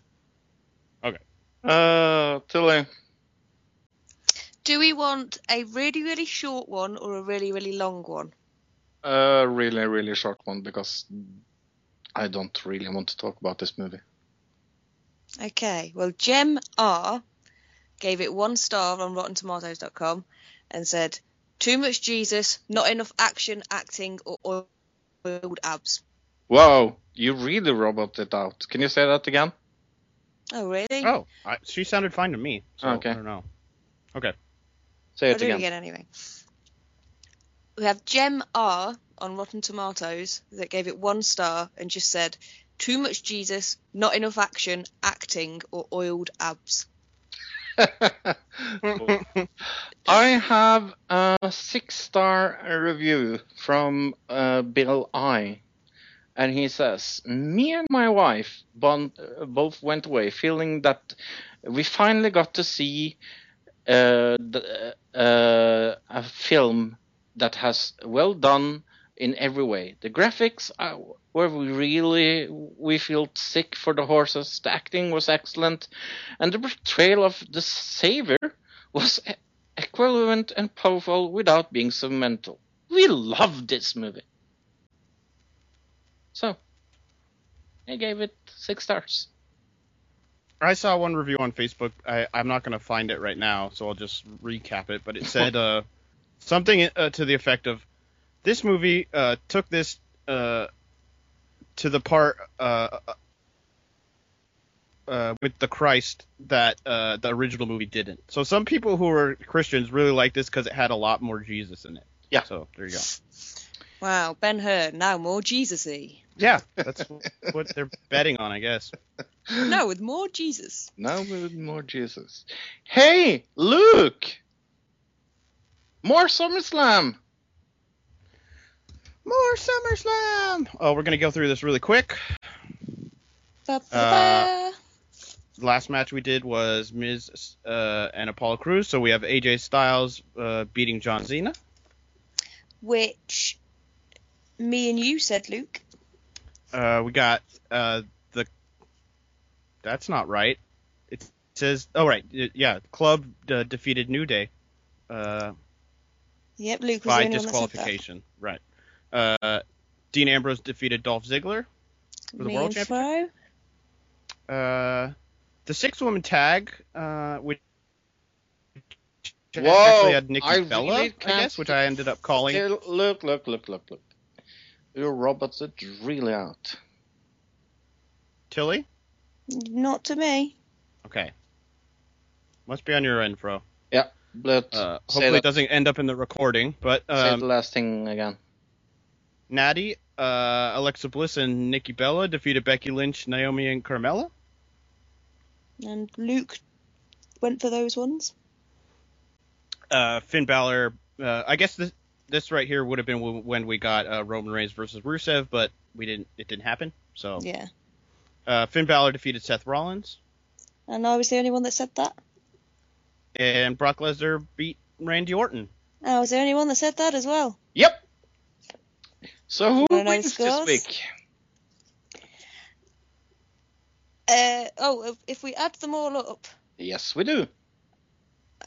Okay. Uh, Tilly. Do we want a really really short one or a really really long one? A really, really short one because I don't really want to talk about this movie. Okay. Well, Gem R gave it one star on RottenTomatoes.com and said, "Too much Jesus, not enough action, acting, or oiled abs." Whoa, you really robot it out. Can you say that again? Oh really? Oh, I, she sounded fine to me. So Okay. I don't know. Say it again. it again anyway. We have Gem R on Rotten Tomatoes that gave it one star and just said, "Too much Jesus, not enough action, acting, or oiled abs." I have a six star review from uh, Bill I. And he says, Me and my wife bon- both went away feeling that we finally got to see a film that has well done in every way. The graphics were really we feel sick for the horses. The acting was excellent, and the portrayal of the savior was equivalent and powerful without being so mental. We loved this movie. So, I gave it six stars. I saw one review on Facebook. I, I'm not going to find it right now, so I'll just recap it. But it said uh, something uh, to the effect of this movie uh, took this uh, to the part uh, uh, with the Christ that uh, the original movie didn't. So some people who are Christians really like this because it had a lot more Jesus in it. Yeah. So there you go. Wow, Ben Hur, now more Jesus-y. Yeah, that's what they're betting on, I guess. No, with more Jesus. Now with more Jesus. Hey, Luke! More SummerSlam! More SummerSlam. Oh, we're gonna go through this really quick. Ba-ba-ba. last match we did was Miz uh, and Apollo Crews. So we have AJ Styles uh, beating John Cena. Which me and you said, Luke. Uh, we got uh, the. That's not right. It says. Oh right, yeah. Club uh, defeated New Day uh, Yep, Luke was the by only that disqualification. Right. Uh, Dean Ambrose defeated Dolph Ziggler for the Me world and championship. Uh, the six woman tag, uh, which Whoa, actually had Nikki I Bella, really I guess, which I ended up calling. Look, look, look, look, look. Your robots are really out. Tilly. Not to me. Okay. Must be on your end, Fro. But Uh, hopefully that, it doesn't end up in the recording. But say um, the last thing again. Natty, uh, Alexa Bliss, and Nikki Bella defeated Becky Lynch, Naomi, and Carmella. And Luke went for those ones. Uh, Finn Balor. Uh, I guess this this right here would have been w- when we got uh, Roman Reigns versus Rusev, but we didn't. It didn't happen. So Yeah. uh, Finn Balor defeated Seth Rollins, And I was the only one that said that. and Brock Lesnar beat Randy Orton. I was the only one that said that as well. Yep. So who Wanna know the wins this week? Uh, oh, if, if we add them all up, Yes, we do.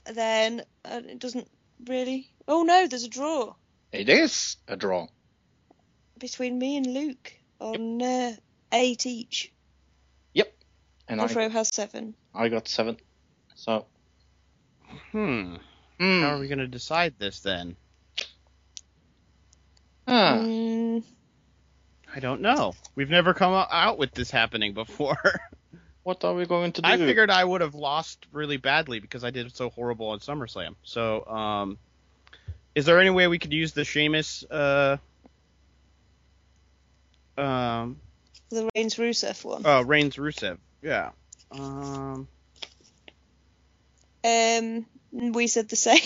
then uh, it doesn't really. Oh no, there's a draw It is a draw. between me and Luke on uh, eight each. And And I, has seven. I got seven. So, Hmm. hmm. How are we gonna decide this then? Ah, Mm, I don't know. We've never come out with this happening before. what are we going to do? I figured I would have lost really badly because I did so horrible on SummerSlam. So, um, is there any way we could use the Sheamus, uh, um, the Reigns Rusev one. uh, Reigns Rusev? Yeah. Um, Um, we said the same.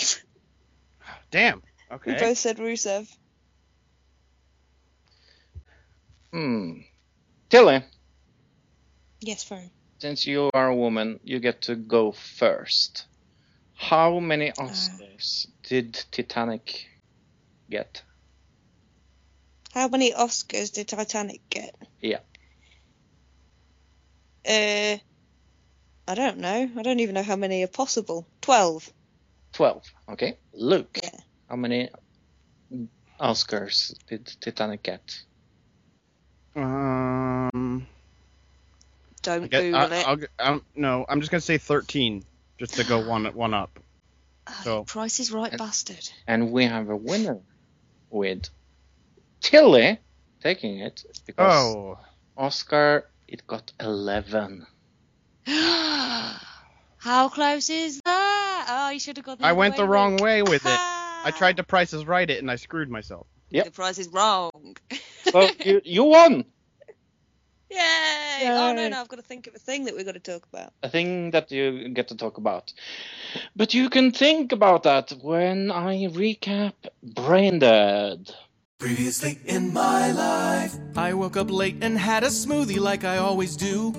damn. Okay. we Okay. both said Rusev. Hmm. Tilly, Yes, Fro. since you are a woman, you get to go first. How many Oscars did Titanic get? How many Oscars did Titanic get? Yeah. Uh, I don't know. I don't even know how many are possible. Twelve. Twelve. Okay. Luke, Yeah. how many Oscars did Titanic get? Um, Don't I guess, Google I, it. I'll, I'm, no, I'm just gonna say 13, just to go one one up. Oh, so- Price is right, And- bastard. And we have a winner with Tilly taking it because Oh, Oscar it got eleven. How close is that? Oh, you should have got the I went the wrong Luke. way with it. I tried to Price is right it and I screwed myself. Yep. The price is wrong. So you you won. Yay! Oh no, no, I've got to think of a thing that we've got to talk about. A thing that you get to talk about. But you can think about that when I recap Brain Dead. Previously in my life, I woke up late and had a smoothie like I always do.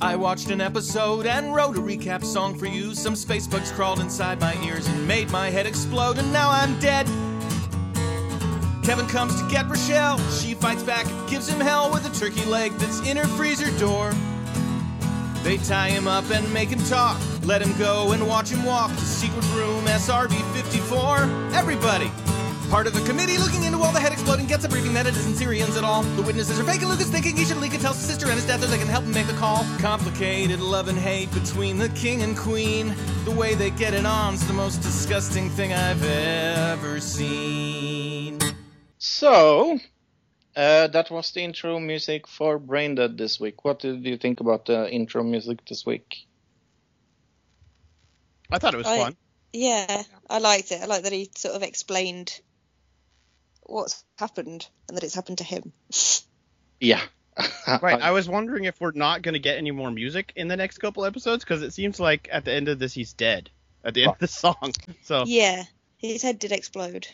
I watched an episode and wrote a recap song for you. Some space bugs crawled inside my ears and made my head explode, and now I'm dead. Kevin comes to get Rochelle. She fights back, gives him hell with a turkey leg that's in her freezer door. They tie him up and make him talk. Let him go and watch him walk to secret room SRB 54. Everybody! Part of the committee looking into all the head exploding gets a briefing that it isn't Syrians at all. The witnesses are fake and Luke is thinking he should leak and tells his sister and his dad that they can help him make the call. Complicated love and hate between the king and queen. The way they get it on's the most disgusting thing I've ever seen. So, uh, that was the intro music for Brain Dead this week. What did you think about the intro music this week? I thought it was I- fun. Yeah, I liked it. I like that he sort of explained what's happened and that it's happened to him. Yeah. Right. I was wondering if we're not going to get any more music in the next couple episodes because it seems like at the end of this he's dead at the end of the song. So Yeah, his head did explode.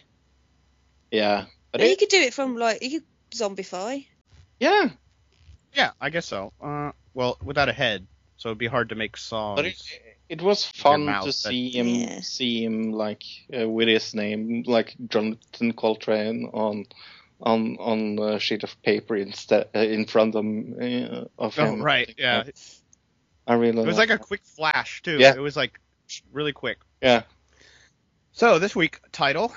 yeah. But But you it, could do it from like you could zombify. yeah. yeah, I guess so. Uh, well, without a head, so it'd be hard to make songs. But it, it was fun mouth, to but- see him Yeah. see him like uh, with his name like Jonathan Coulton on on on a sheet of paper instead uh, in front of, uh, of Oh, him. right. Yeah. I really love It It was like a quick flash too. Yeah. It was like really quick. yeah. So this week title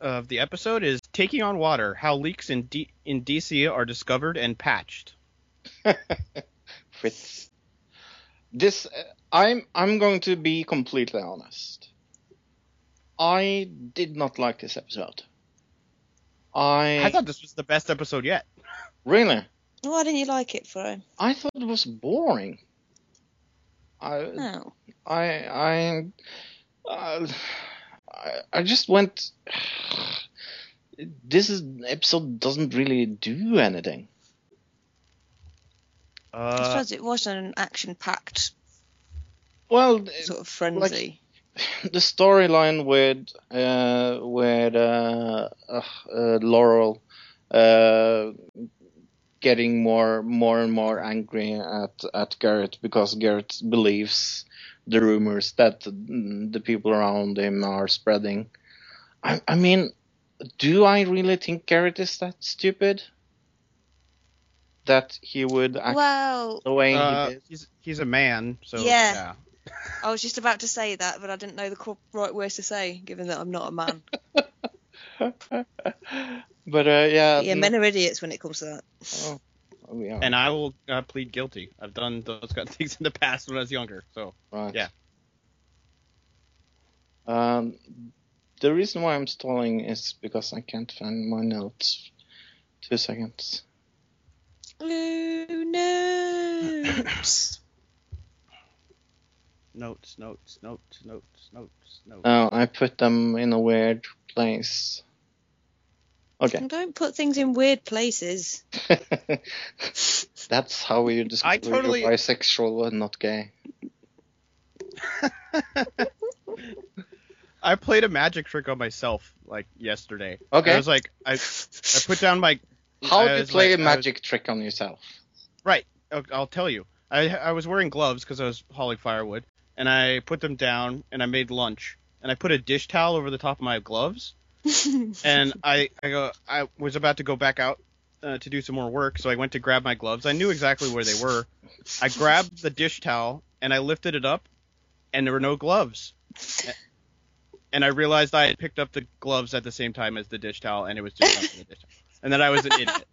of the episode is "Taking on Water: How Leaks in D- in DC Are Discovered and Patched." Fritz. This uh, I'm I'm going to be completely honest. I did not like this episode. I, I thought this was the best episode yet. really Why didn't you like it, Fro? I thought it was boring. I Oh. I I uh, I, I just went. This is episode doesn't really do anything. I Uh, suppose it wasn't an action-packed Well, sort of frenzy. the storyline with uh, with uh, uh, uh, Laurel uh, getting more more and more angry at at Garrett because Garrett believes the rumors that the people around him are spreading. I, I mean, do I really think Garrett is that stupid? That he would act well, the way uh, he did? he's he's a man, so Yeah. yeah. I was just about to say that, but I didn't know the right words to say, given that I'm not a man. But uh, yeah, yeah, men are idiots when it comes to that. oh, oh, yeah. And I will uh, plead guilty. I've done those kind of things in the past when I was younger. So Right. Yeah. Um, the reason why I'm stalling is because I can't find my notes. Two seconds. Blue notes. notes, notes, notes, notes, notes, notes. Oh, I put them in a weird place. Okay. Don't put things in weird places. That's how you discover I totally- you're bisexual and not gay. I played a magic trick on myself like yesterday. Okay. I was like, I I put down my. How I do you play like- a I was- magic trick on yourself? Right. I'll, I'll tell you. I I was wearing gloves because I was hauling firewood, and I put them down and I made lunch, and I put a dish towel over the top of my gloves, and I I go I was about to go back out uh, to do some more work, so I went to grab my gloves. I knew exactly where they were. I grabbed the dish towel and I lifted it up, and there were no gloves. And I realized I had picked up the gloves at the same time as the dish towel, and it was just the dish towel. And then I was an idiot,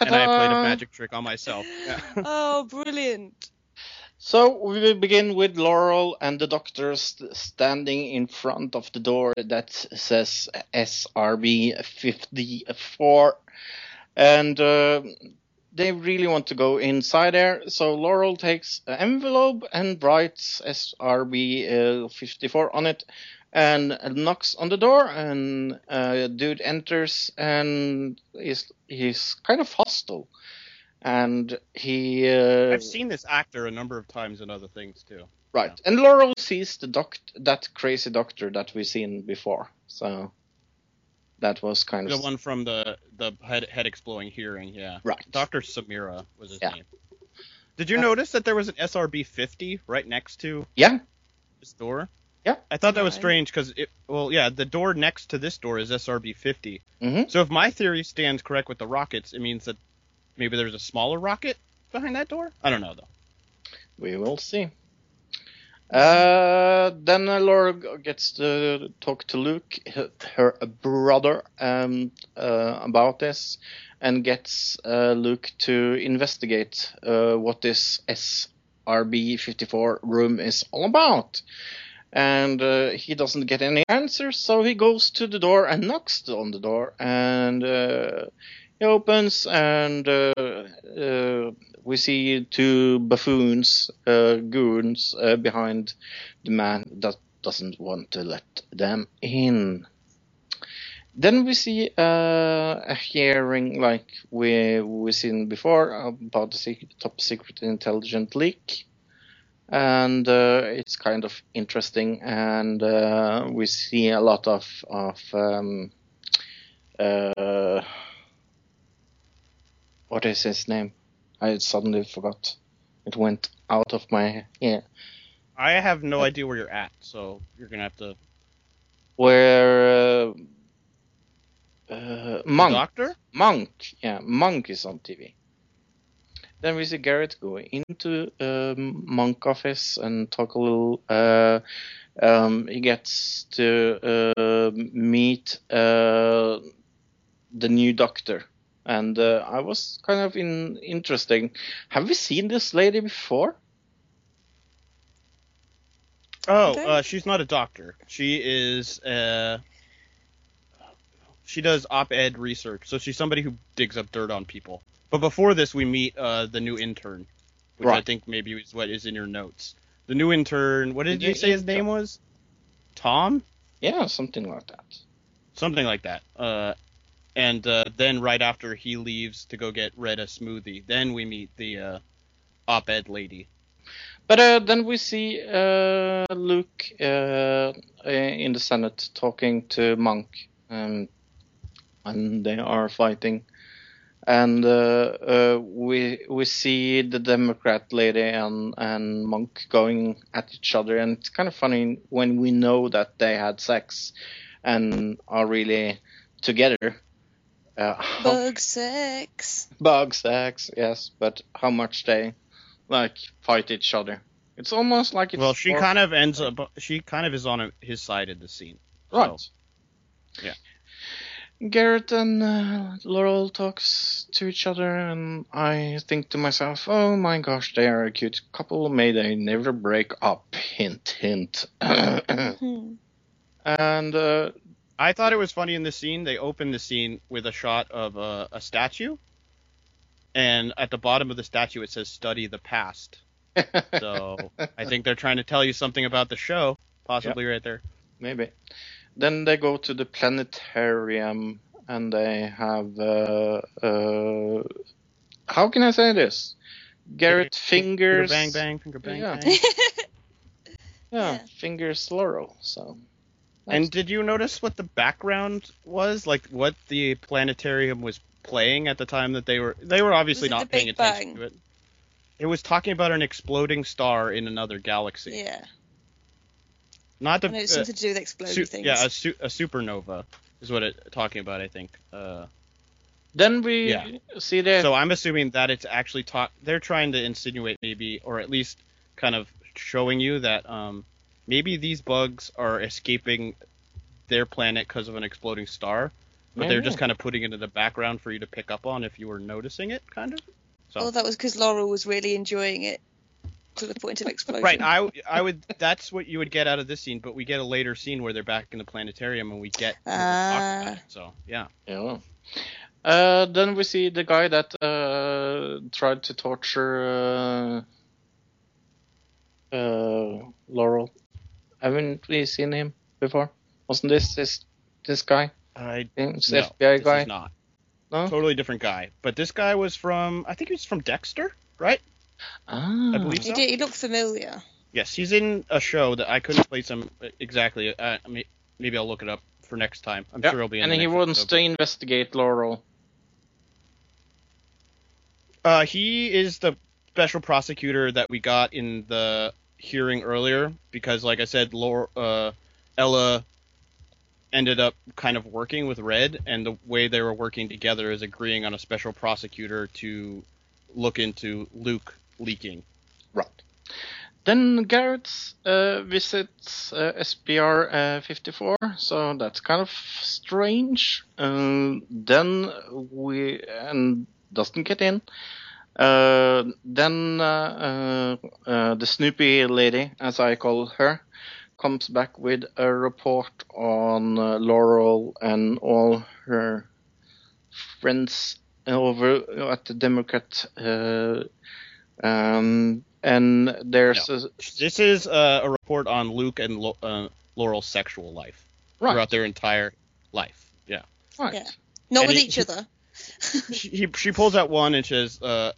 and I played a magic trick on myself. Oh, brilliant. So we begin with Laurel and the doctor st- standing in front of the door that says SRB 54, and uh, they really want to go inside there. So Laurel takes an envelope and writes SRB uh, 54 on it, and knocks on the door. And uh, dude enters and is he's kind of hostile, and he. Uh, I've seen this actor a number of times in other things too. Right, and Laurel sees the doc that crazy doctor that we've seen before. So that was kind The of the one from the the head head exploding hearing, yeah. right. Dr. Samira was his Yeah. name. Did you notice that there was an SRB 50 right next to Yeah, this door? Yeah. I thought that was strange because it. Well, yeah, the door next to this door is SRB 50. hmm So if my theory stands correct with the rockets, it means that maybe there's a smaller rocket behind that door. I don't know though. We will see. Uh, then uh, Laura gets to talk to Luke, her, her brother, um, uh, about this, and gets uh, Luke to investigate uh, what this SRB-54 room is all about. And uh, he doesn't get any answers, so he goes to the door and knocks on the door, and he opens, and uh, uh, we see two buffoons, uh, goons, uh, behind the man that doesn't want to let them in. Then we see uh, a hearing like we we seen before about the top secret intelligent leak, and uh, it's kind of interesting. And we see a lot of of um, what is his name? I suddenly forgot. It went out of my yeah. I have no idea where you're at, so you're gonna have to. Where uh, uh, Monk, Doctor? Monk, yeah, Monk is on TV. Then we see Garrett go into um, Monk office and talk a little. Uh, um, he gets to uh, meet uh, the new doctor, and uh, I was kind of in interesting. Have we seen this lady before? Oh, uh, she's not a doctor. She is. Uh, she does op-ed research, so she's somebody who digs up dirt on people. But before this, we meet uh, the new intern, which I think maybe is what is in your notes. The new intern. What did The you new say his intern. name was? Tom. Yeah, something like that. something like that. Uh, and uh, then right after he leaves to go get Red a smoothie, then we meet the uh, op-ed lady. But uh, then we see uh, Luke uh, in the Senate talking to Monk, um, and they are fighting. And uh, we we see the Democrat lady and and Monk going at each other, and it's kind of funny when we know that they had sex and are really together. Uh, how- Bug sex. bug sex, yes, but how much they like fight each other. It's almost like it's well, she more- kind of ends up. She kind of is on his side in the scene. right. So, yeah. Garrett and uh, Laurel talks to each other, and I think to myself, "Oh my gosh, they are a cute couple. May they never break up." Hint, hint. Hmm. and uh, I thought it was funny in the scene. They opened the scene with a shot of a, a statue, and at the bottom of the statue it says "Study the past." So I think they're trying to tell you something about the show, possibly right there. maybe. Then they go to the planetarium, and they have. Uh, uh, how can I say this? Garrett Finger fingers. bang bang, finger bang Yeah. bang. Yeah, Yeah. fingers Laurel. So. And did you notice what the background was? Like what the planetarium was playing at the time that they were they were obviously not paying Big attention Bang? to it. It was talking about an exploding star in another galaxy. Yeah. Not the I know it's uh, something to do with exploding su- things. yeah, a, su- a supernova is what it talking about, I think. Uh, Then we Yeah. see the so I'm assuming that it's actually talk they're trying to insinuate maybe or at least kind of showing you that um maybe these bugs are escaping their planet because of an exploding star, but they're Maybe. just kind of putting it in the background for you to pick up on if you were noticing it, kind of. So Oh, that was because Laurel was really enjoying it to the point of explosion. right, I, I would that's what you would get out of this scene, but we get a later scene where they're back in the planetarium and we get to talk about Ah. it. So yeah, Yeah. Uh, then we see the guy that uh, tried to torture uh, uh, Laurel. Haven't we seen him before? Wasn't this this this guy? I think It's no, FBI this guy. is not. No. Totally different guy. But this guy was from I think he was from Dexter, right? Ah. I believe He so. did. He looked familiar. Yes, he's in a show that I couldn't place him exactly. Uh, I mean, maybe I'll look it up for next time. I'm Yeah, sure he'll be in. and the he next wants episode. to investigate Laurel. Uh, he is the special prosecutor that we got in the. Hearing earlier because, like I said, Laura, uh, Ella ended up kind of working with Red, and the way they were working together is agreeing on a special prosecutor to look into Luke leaking. Right. Then Garrett uh, visits uh, SPR uh, 54, so that's kind of strange. Uh, then we and doesn't get in. Uh, then uh, uh, uh, the Snoopy lady, as I call her, comes back with a report on uh, Laurel and all her friends over at the Democrat. Uh, um, and there's No. a, This is uh, a report on Luke and Lo- uh, Laurel's sexual life right, throughout their entire life. Yeah. right. Yeah. Not And with he- each other. she, he, she pulls out one and says, uh,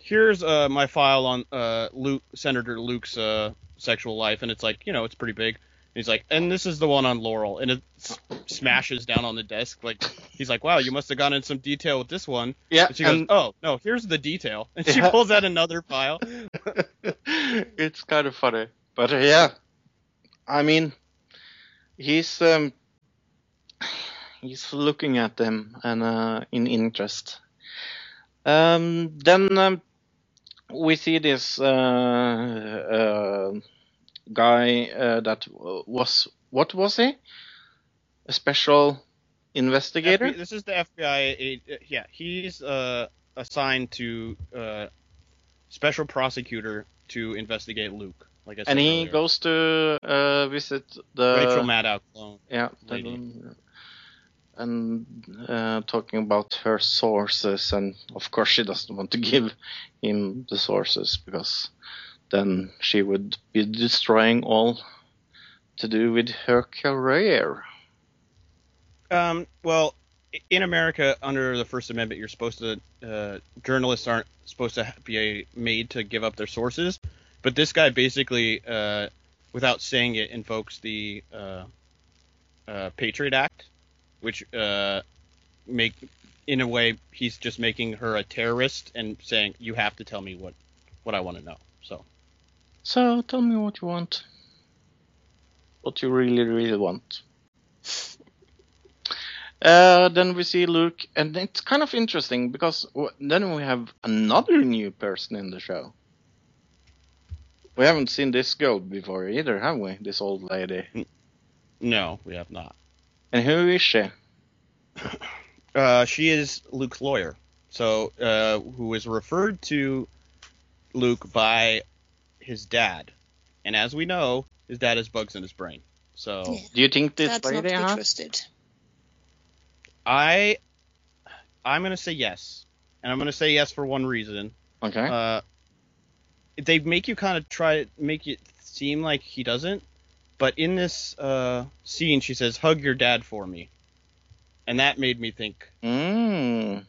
"Here's uh, my file on uh, Luke, Senator Luke's uh, sexual life," and it's like, you know, it's pretty big. And he's like, "And this is the one on Laurel," and it s- smashes down on the desk. Like he's like, "Wow, you must have gone in some detail with this one." Yeah, And she goes, and "Oh no, here's the detail," and she Yeah. pulls out another file. it's kind of funny, but uh, yeah, I mean, he's um, he's looking at them and uh, in interest. Um, then um, we see this uh, uh, guy uh, that was what was he? A special investigator. FBI this is the FBI. Yeah, he's uh, assigned to uh, special prosecutor to investigate Luke. Like I said and he earlier. goes to uh, visit the Rachel Maddow clone. Yeah, and uh, talking about her sources, and of course she doesn't want to give him the sources because then she would be destroying all to do with her career. Um, well, in America, under the First Amendment, you're supposed to uh, journalists aren't supposed to be made to give up their sources, but this guy basically, uh, without saying it, invokes the uh, uh, Patriot Act, which uh, make in a way he's just making her a terrorist and saying you have to tell me what what I want to know. So So tell me what you want. What you really, really want. Uh, then we see Luke, and it's kind of interesting because w- then we have another new person in the show. We haven't seen this girl before either, have we? This old lady. no, we have not. And who is she? Uh, she is Luke's lawyer, so uh, who is referred to Luke by his dad, and as we know, his dad has bugs in his brain. So Yeah. Do you think this That's not lady be has? trusted. I, I'm gonna say yes, and I'm gonna say yes for one reason. Okay. Uh, they make you kind of try make it seem like he doesn't, but in this uh, scene, she says, "Hug your dad for me," and that made me think mm.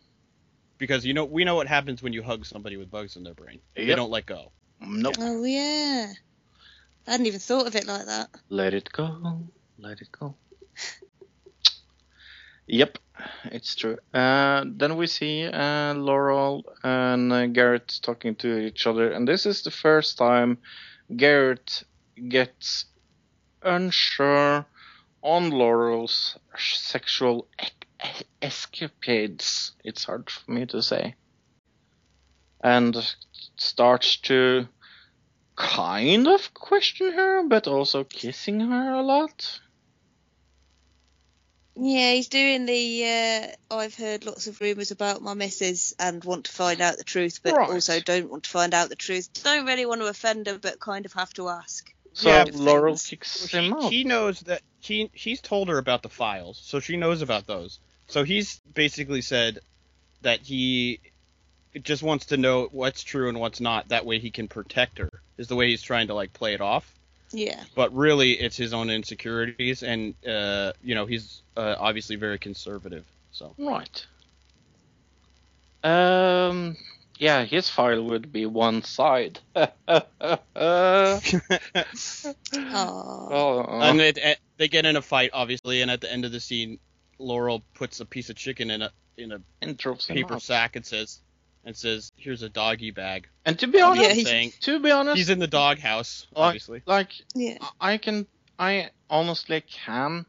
because you know we know what happens when you hug somebody with bugs in their brain. They don't let go. Nope. Oh yeah. I hadn't even thought of it like that. Let it go. Let it go. Yep, it's true. Uh, then we see uh, Laurel and uh, Garrett talking to each other, and this is the first time Garrett gets unsure on Laurel's sexual escapades. It's hard for me to say. And starts to kind of question her, but also kissing her a lot. Yeah, he's doing the uh, I've heard lots of rumours about my missus and want to find out the truth, but Right. also don't want to find out the truth. Don't really want to offend her, but kind of have to ask. So Yeah, Laurel things. kicks He, him out. he knows that he he's told her about the files, so she knows about those. So he's basically said that he just wants to know what's true and what's not. That way he can protect her. Is the way he's trying to like play it off. Yeah. But really, it's his own insecurities, and uh, you know he's uh, obviously very conservative. So Right. Um. Yeah, his file would be one side. uh, oh, and it, it- they get in a fight, obviously, and at the end of the scene, Laurel puts a piece of chicken in a in a and paper out. sack and says, and says, "Here's a doggy bag." And to be honest, Yeah, he's- saying to be honest, he's in the doghouse, Like- obviously. like Yeah. I can, I honestly can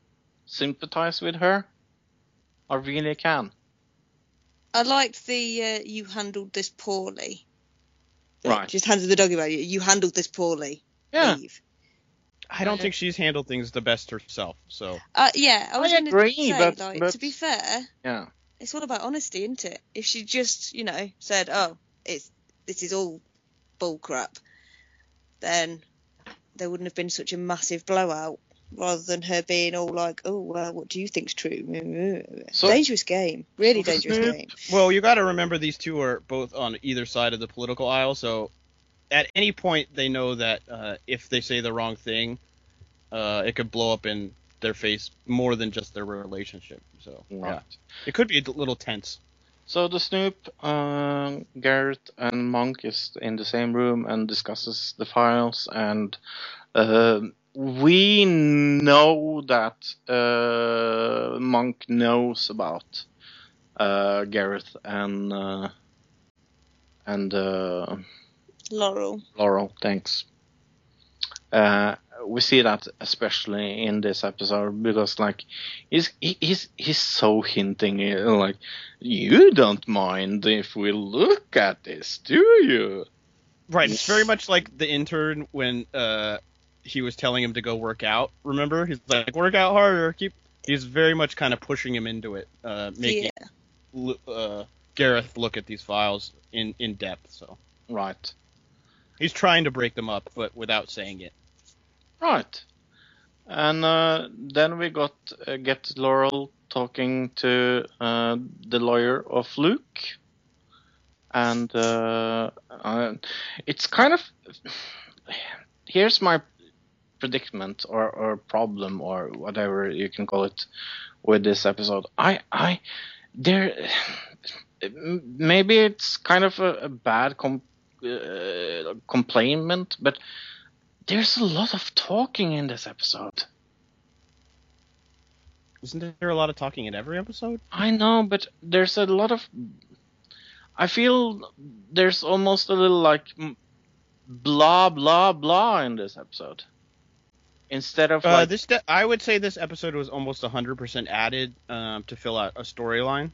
sympathize with her. I really can. I liked the uh, you handled this poorly. Right. Just handed the doggy bag. You- You handled this poorly. Yeah. Eve. I don't think she's handled things the best herself. So Uh, yeah, I was I going agree, to say, but- like, but- to be fair, Yeah. it's all about honesty, isn't it? If she just, you know, said, "Oh, it's this is all bull crap," then there wouldn't have been such a massive blowout. Rather than her being all like, "Oh, well, what do you think's true?" So- dangerous game, really So dangerous game. Well, you got to remember these two are both on either side of the political aisle, so at any point they know that uh, if they say the wrong thing, uh, it could blow up in their face more than just their relationship. So Right. yeah, it could be a little tense. So the Snoop, uh, Garrett, and Monk is in the same room and discusses the files, and uh, we know that uh, Monk knows about uh, Garrett and uh, and uh, Laurel. Laurel. Thanks. Uh, we see that especially in this episode because like he's he, he's he's so hinting like you don't mind if we look at this, do you? Right, it's very much like the intern when uh, he was telling him to go work out. Remember, he's like, "Work out harder." Keep. He's very much kind of pushing him into it, uh, making Yeah. Uh, Gareth look at these files in in depth. So Right, he's trying to break them up, but without saying it. right. And uh, then we got uh, get Laurel talking to uh, the lawyer of Luke, and uh, uh, it's kind of here's my predicament or, or problem or whatever you can call it with this episode. I I there maybe it's kind of a, a bad com- uh, complaint, but there's a lot of talking in this episode. Isn't there a lot of talking in every episode? I know, but there's a lot of. I feel there's almost a little like blah blah blah in this episode. Instead of Uh, like, this de- I would say this episode was almost 100% added um, to fill out a storyline.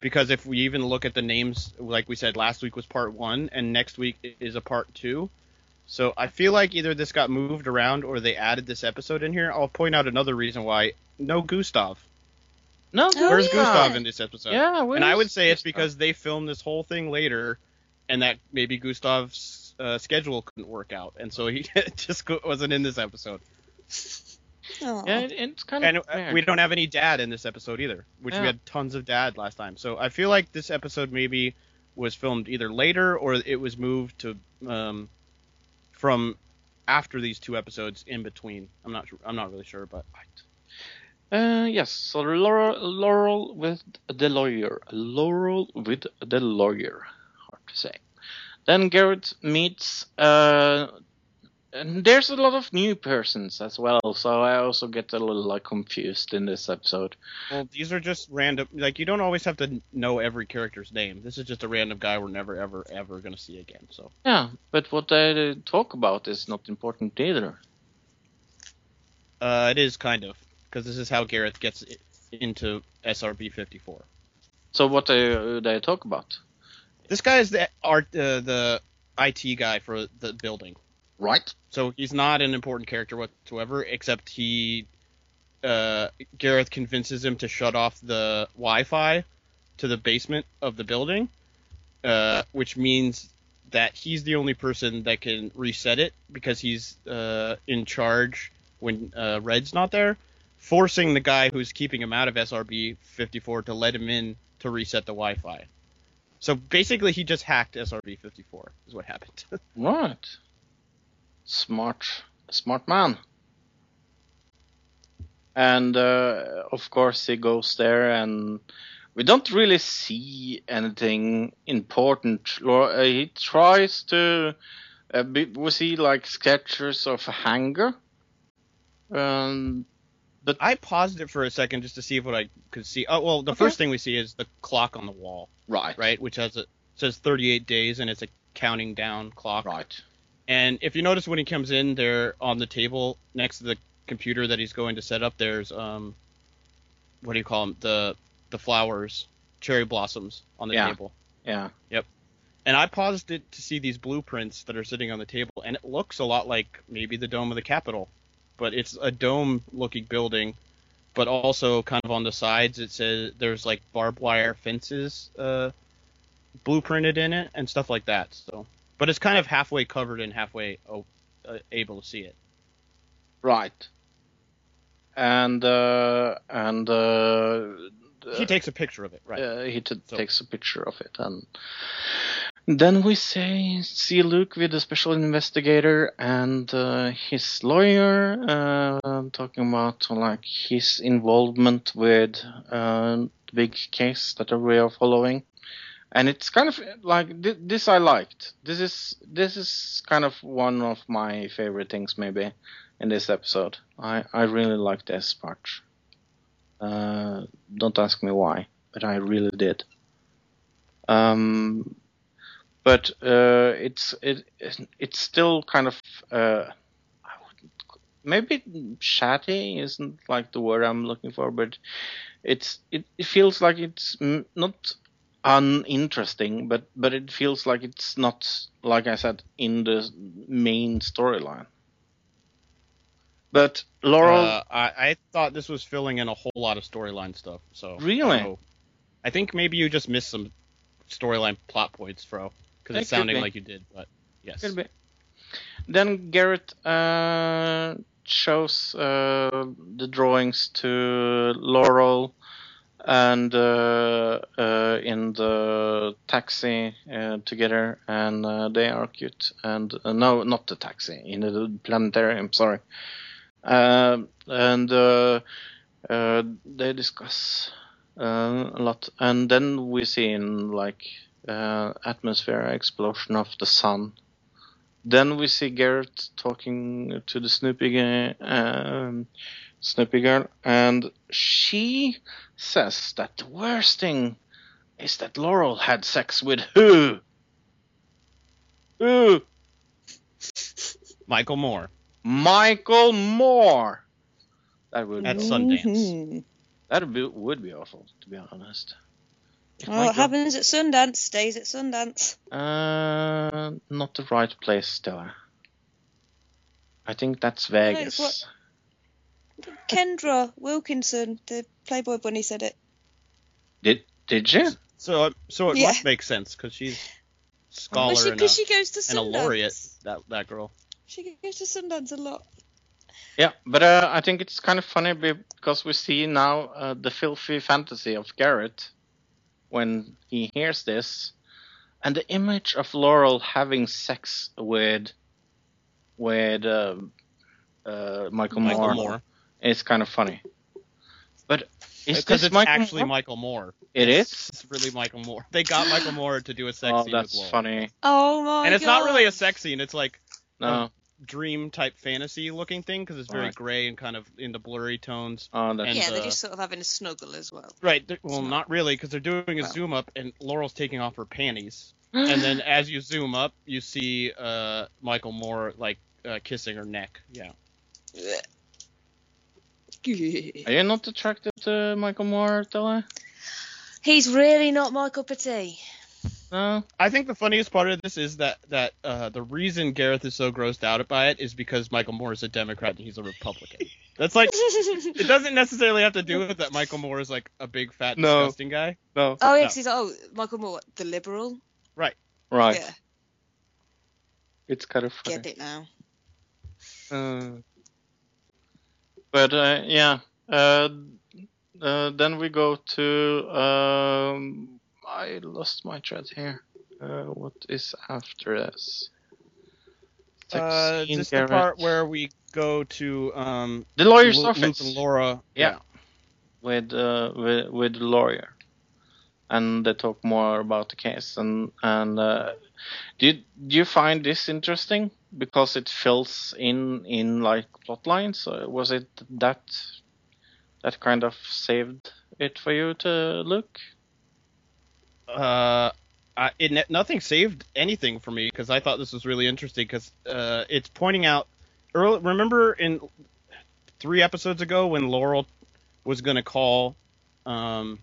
Because if we even look at the names, like we said, last week was part one, and next week is a part two. So I feel like either this got moved around or they added this episode in here. I'll point out another reason why no Gustav. no, Oh, Where's yeah. Gustav in this episode? Yeah, and I would say it's because they filmed this whole thing later, and that maybe Gustav's uh, schedule couldn't work out, and so he just wasn't in this episode. Aw. Yeah, it, it's kind of And uh, weird. we don't have any dad in this episode either, which Yeah. we had tons of dad last time. So I feel like this episode maybe was filmed either later or it was moved to um, from after these two episodes in between. I'm not sure. I'm not really sure, but Uh, yes, so Laurel, Laurel with the lawyer. Laurel with the lawyer. Hard to say. Then Garrett meets. Uh, and there's a lot of new persons as well, so I also get a little like confused in this episode. well, these are just random. Like you don't always have to know every character's name. This is just a random guy we're never ever ever gonna see again. So Yeah, but what they talk about is not important either. uh, it is kind of because this is how Gareth gets into SRB 54. So what they they talk about? This guy is the art uh, the IT guy for the building. Right. So he's not an important character whatsoever, except he, uh, Gareth convinces him to shut off the Wi-Fi to the basement of the building, uh, which means that he's the only person that can reset it because he's uh, in charge when uh, Red's not there, forcing the guy who's keeping him out of SRB 54 to let him in to reset the Wi-Fi. So basically, he just hacked SRB 54. Is what happened. Right. Smart, smart man. And uh, of course he goes there, and we don't really see anything important. Uh, He tries to. Uh, be, we see like sketches of a hangar. Um, I paused it for a second just to see what I could see. Oh well, the Okay. first thing we see is the clock on the wall, right. right, which has a says 38 days, and it's a counting down clock. Right. And if you notice when he comes in, there on the table next to the computer that he's going to set up, there's um, what do you call them? The the flowers, cherry blossoms on the Yeah. table. Yeah. Yep. And I paused it to see these blueprints that are sitting on the table, and it looks a lot like maybe the dome of the Capitol, but it's a dome-looking building. But also, kind of on the sides, it says there's like barbed wire fences uh, blueprinted in it and stuff like that. So, but it's kind of halfway covered and halfway uh, able to see it. Right. And uh, and uh, He takes a picture of it, right? uh, he t- So- takes a picture of it, and then we say see Luke with the special investigator and uh, his lawyer uh, talking about like his involvement with uh, the big case that we are following. And it's kind of like th- this. I liked. This is this is kind of one of my favorite things, maybe, in this episode. I I really like this part. Uh, don't ask me why, but I really did. Um, but uh, it's it it's still kind of uh, maybe chatty isn't like the word I'm looking for, but it's it, it feels like it's not uninteresting, but but it feels like it's not like I said in the main storyline. But Laurel, Uh, I, I thought this was filling in a whole lot of storyline stuff. So Really? so I think maybe you just missed some storyline plot points, Fro, because It it's sounding be. like you did. But yes, Could be. Then Garrett uh, shows uh, the drawings to Laurel, and uh, uh, in the taxi uh, together, and uh, they are cute. And uh, no, not the taxi, in the planetarium. Sorry. Um and uh, uh, they discuss uh, a lot, and then we see in like uh, atmosphere explosion of the sun. Then we see Garrett talking to the Snoopy, um, Snoopy girl, and she says that the worst thing is that Laurel had sex with who? Who? Michael Moore. Michael Moore. That would At be, Sundance. Mhm. that would be, would be awful, to be honest. If Well, my what happens at Sundance stays at Sundance. Uh, not the right place, Stella. I think that's Vegas. what- Kendra Wilkinson, the Playboy Bunny, said it. Did did you? So uh, so it Yeah. must make sense because she's scholar Well, she, and, a, 'cause she goes to and a Sundance. laureate. That that girl. She goes to Sundance a lot. Yeah, but uh, I think it's kind of funny because we see now uh, the filthy fantasy of Garrett when he hears this, and the image of Laurel having sex with with uh, uh, Michael, Michael Moore, Moore. Is kind of funny. But is Because this it's Michael actually Moore? Michael Moore. It is. It's really Michael Moore. They got Michael Moore to do a sex Oh, scene that's with Laurel. funny. Oh my and it's god. not really a sex scene. It's like No, dream type fantasy looking thing because it's very Right. gray and kind of in the blurry tones. oh, that's and, Yeah, they're uh, just sort of having a snuggle as well. Right. Well, It's not really because they're doing a Well. zoom up and Laurel's taking off her panties, and then as you zoom up, you see uh, Michael Moore like uh, kissing her neck. Yeah. Are you not attracted to Michael Moore, Stella? He's really not my cup of tea. No. I think the funniest part of this is that that uh, the reason Gareth is so grossed out by it is because Michael Moore is a Democrat and he's a Republican. That's like it doesn't necessarily have to do with that Michael Moore is like a big fat No. disgusting guy. No. Oh, No. yes, he's oh Michael Moore, the liberal. Right. Right. Yeah, It's kind of funny. get it now. Uh, but uh, yeah, uh, uh, then we go to. Um, I lost my thread here. Uh, what is after this? Uh, just the part where we go to um, the lawyer's Lu- Luke office and Laura. Yeah. with uh, with with the lawyer, and they talk more about the case. And and uh, did do you find this interesting because it fills in in like plot lines? Uh, was it that that kind of saved it for you to look? Uh, uh, it nothing saved anything for me because I thought this was really interesting because uh, it's pointing out. Early, remember in three episodes ago when Laurel was going to call um,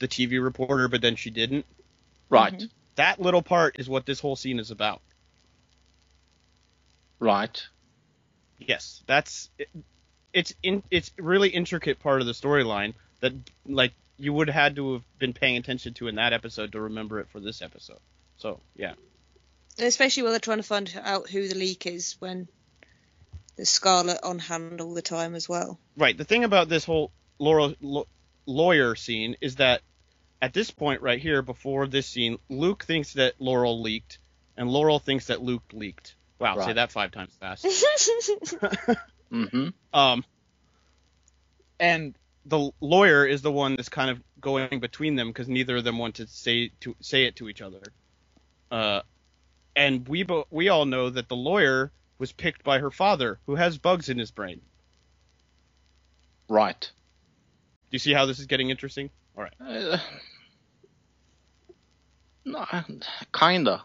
the TV reporter, but then she didn't. Right. Mm-hmm. That little part is what this whole scene is about. Right. Yes, that's it, it's in it's really intricate part of the storyline that like you would have had to have been paying attention to in that episode to remember it for this episode. So yeah, Especially when they're trying to find out who the leak is when there's Scarlet on hand all the time as well. right. The thing about this whole Laurel lo- lawyer scene is that at this point right here, before this scene, Luke thinks that Laurel leaked, and Laurel thinks that Luke leaked. Wow, say that five times fast. Mm-hmm. Um, and the lawyer is the one that's kind of going between them because neither of them want to say to say it to each other. Uh, and we bo- we all know that the lawyer was picked by her father, who has bugs in his brain. Right. Do you see how this is getting interesting? All right. Uh, no, kinda.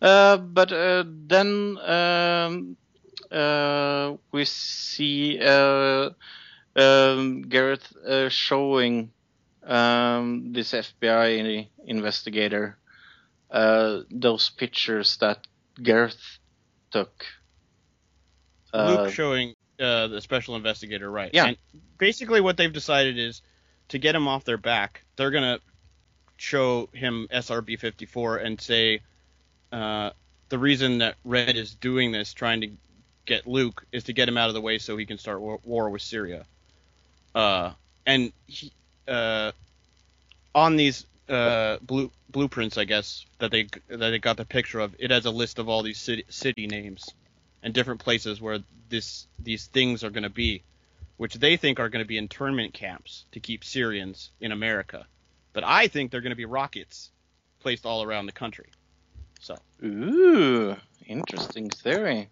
Uh, but uh, then um, uh, we see uh, um, Gareth uh, showing um, this FBI investigator uh, those pictures that Gareth took. Luke showing uh, the special investigator, right? Yeah. And basically, what they've decided is to get him off their back, they're gonna show him SRB 54 and say uh, the reason that Red is doing this, trying to get Luke, is to get him out of the way so he can start war, war with Syria. Uh, and he, uh, on these uh, blue, blueprints, I guess that they that they got the picture of, it has a list of all these city, city names and different places where this these things are going to be, which they think are going to be internment camps to keep Syrians in America. But I think they're going to be rockets placed all around the country. So Ooh, interesting theory.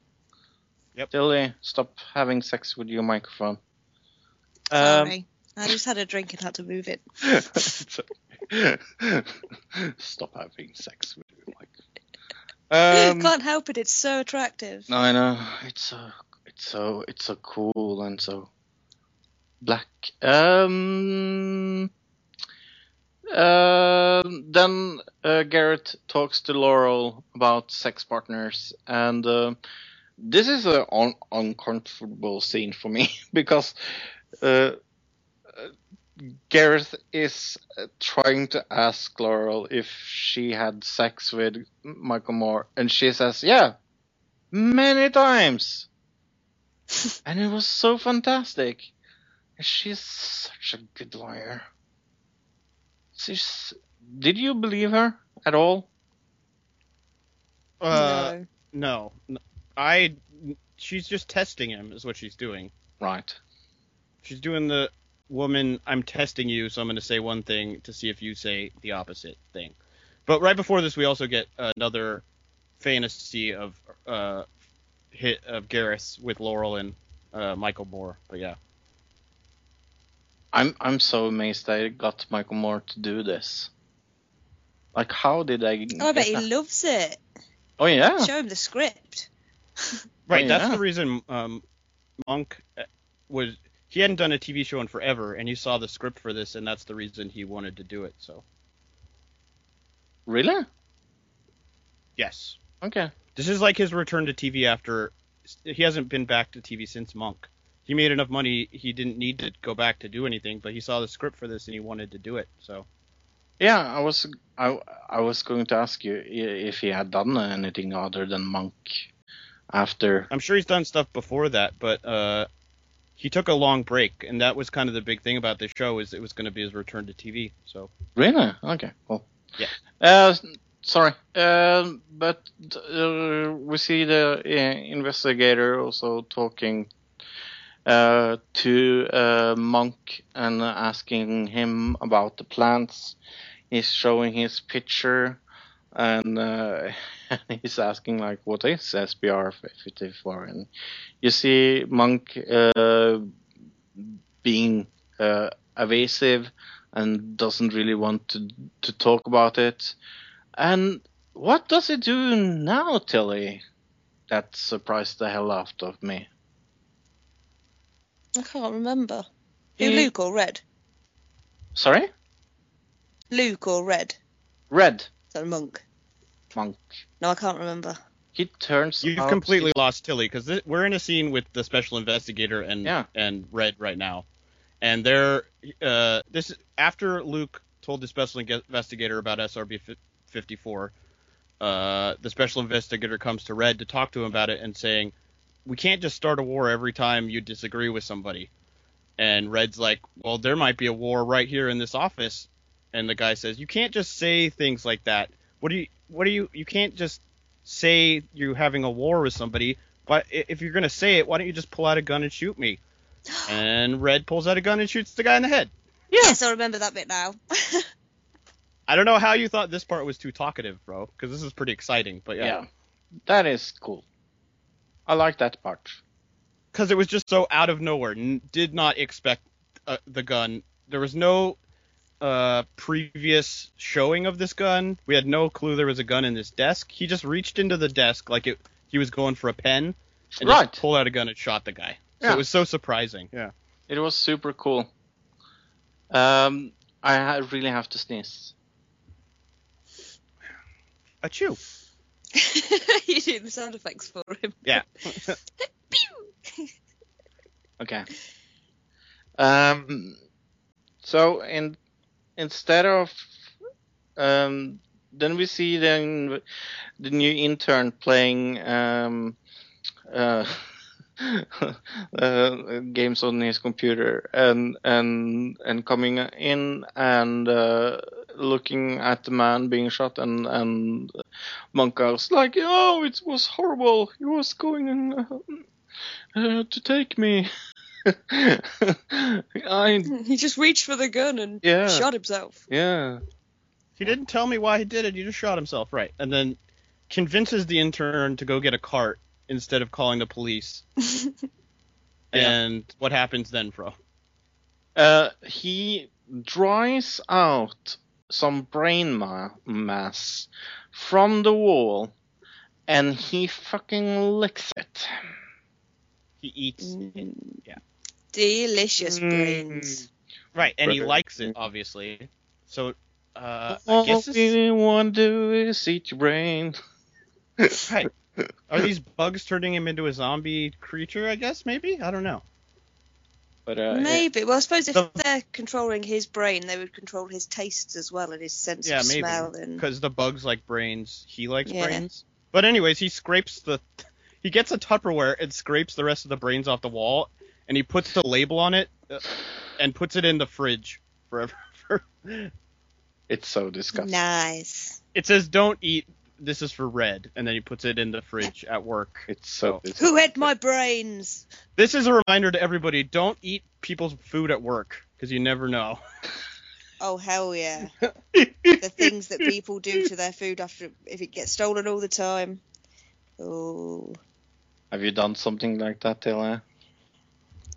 Yep. Dilly, stop having sex with your microphone. Um, Sorry. I just had a drink and had to move it. stop having sex with your microphone. Um, Can't help it, it's so attractive. No, I know it's so it's so it's so cool and so black. Um. Um, then uh, Garrett talks to Laurel about sex partners, and uh, this is an un- uncomfortable scene for me because uh, uh, Gareth is uh, trying to ask Laurel if she had sex with Michael Moore, and she says, "Yeah, many times," and it was so fantastic. She's such a good liar. She's, did you believe her at all? uh, no, I. she's just testing him is what she's doing. Right. She's doing the woman, I'm testing you, so I'm going to say one thing to see if you say the opposite thing. But right before this, we also get another fantasy of uh, hit of Gareth with Laurel and uh, Michael Moore. But yeah, I'm I'm so amazed I got Michael Moore to do this. Like, how did I? Oh, I bet he that? loves it. Oh yeah. Show him the script. right. Oh, That's yeah. the reason um, Monk uh, was he hadn't done a TV show in forever, and he saw the script for this, and that's the reason he wanted to do it. So Really? yes, Okay. This is like his return to TV after he hasn't been back to TV since Monk. He made enough money he didn't need to go back to do anything, but he saw the script for this and he wanted to do it. So Yeah, I was I I was going to ask you if he had done anything other than Monk after. I'm sure he's done stuff before that, but uh, he took a long break, and that was kind of the big thing about this show is it was going to be his return to TV. So Really? Okay. Cool. Yeah. Uh, sorry. Um, but uh, we see the uh, investigator also talking uh, to uh, Monk and asking him about the plants. He's showing his picture, and uh, he's asking like, "What is SBR 54?" And you see Monk uh, being uh, evasive and doesn't really want to to talk about it. And what does he do now, Tilly? That surprised the hell out of me. I can't remember. Who, He- Luke or Red? Sorry, Luke or Red? Red So Monk. Monk. No, I can't remember. He turns. You've out- completely lost Tilly because we're in a scene with the special investigator and Yeah. and Red right now, and they're uh, this after Luke told the special investigator about SRB 54. Uh, the special investigator comes to Red to talk to him about it and saying, "We can't just start a war every time you disagree with somebody." And Red's like, "Well, there might be a war right here in this office." And the guy says, "You can't just say things like that. What do you? What do you? You can't just say you're having a war with somebody. But if you're gonna say it, why don't you just pull out a gun and shoot me?" And Red pulls out a gun and shoots the guy in the head. Yes, I remember that bit now. I don't know how you thought this part was too talkative, bro, because this is pretty exciting. But Yeah. yeah, that is cool. I like that part. because it was just so out of nowhere. N- did not expect uh, the gun. There was no uh, previous showing of this gun. We had no clue there was a gun in this desk. He just reached into the desk like it he was going for a pen and Right. just pulled out a gun and shot the guy. So Yeah. it was so surprising. Yeah. It was super cool. Um, I ha- really have to sneeze. A chew. you do the sound effects for him. Yeah. Okay. Um, so in instead of um, then we see then the new intern playing um, uh, uh, games on his computer and and and coming in and uh, looking at the man being shot and and Monka's like oh it was horrible he was going uh, uh, to take me I He just reached for the gun and Yeah. shot himself. yeah He didn't tell me why he did it. He just shot himself, right? And then convinces the intern to go get a cart instead of calling the police. And what happens then, bro? uh, he dries out some brain ma- mass from the wall and he fucking licks it. He eats Mm. it. Yeah. Delicious Mm. brains. Right, and he likes it, obviously. So, uh, I All guess this, we want to do is eat your brain. right. Are these bugs turning him into a zombie creature? I guess maybe. I don't know. But uh, Maybe. Well, I suppose if So- they're controlling his brain, they would control his tastes as well and his sense Yeah, of maybe. smell. And Because the bugs like brains, he likes Yeah. brains. But anyways, he scrapes the, he gets a Tupperware and scrapes the rest of the brains off the wall, and he puts the label on it, uh, and puts it in the fridge forever. it's so disgusting. nice. it says don't eat. This is for red, and then he puts it in the fridge at work. It's so. Who had my brains? This is a reminder to everybody: don't eat people's food at work because you never know. Oh hell yeah! the things that people do to their food after if it gets stolen all the time. Oh, Have you done something like that, Taylor?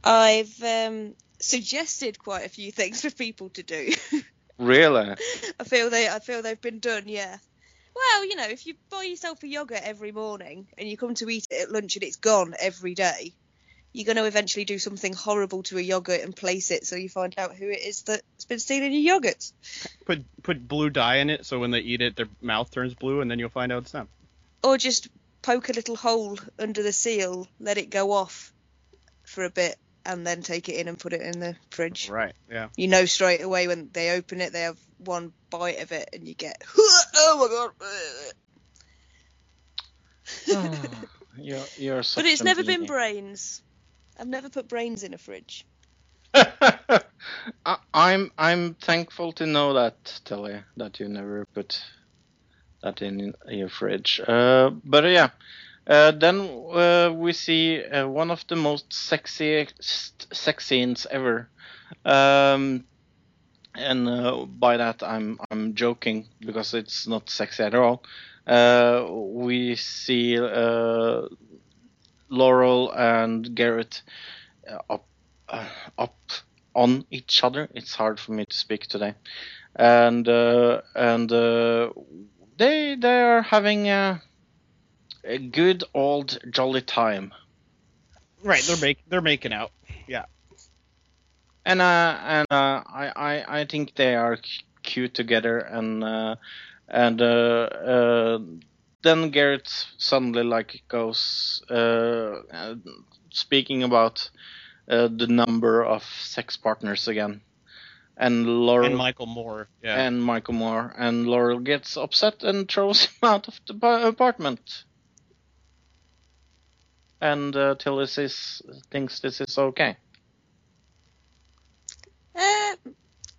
I've um, suggested quite a few things for people to do. Really? I feel they I feel they've been done, yeah. Well, you know, if you buy yourself a yogurt every morning and you come to eat it at lunch and it's gone every day, you're going to eventually do something horrible to a yogurt and place it so you find out who it is that's been stealing your yogurts. Put put blue dye in it, so when they eat it, their mouth turns blue, and then you'll find out it's them. Or just poke a little hole under the seal, let it go off for a bit, and then take it in and put it in the fridge. Right. Yeah. You know straight away when they open it, they have one bite of it, and you get, oh my god. you're, you're such But it's never been brains. I've never put brains in a fridge. I, I'm I'm thankful to know that, Telly, that you never put that in your fridge. Uh, but uh, yeah, uh, then uh, we see uh, one of the most sexiest sex scenes ever. Um, and uh, by that I'm I'm joking because it's not sexy at all. Uh, we see Laurel and Garrett up up on each other. It's hard for me to speak today, and and they they are having a, a good old jolly time. Right, they're make they're making out. Yeah. And uh, and uh, I, I I think they are cute together, and uh, and uh, uh, then Garrett suddenly like goes uh, uh, speaking about uh, the number of sex partners again, and Laurel And Michael Moore. Yeah. and Michael Moore, and Laurel gets upset and throws him out of the apartment. And uh, Tilly says, thinks this is okay. Uh,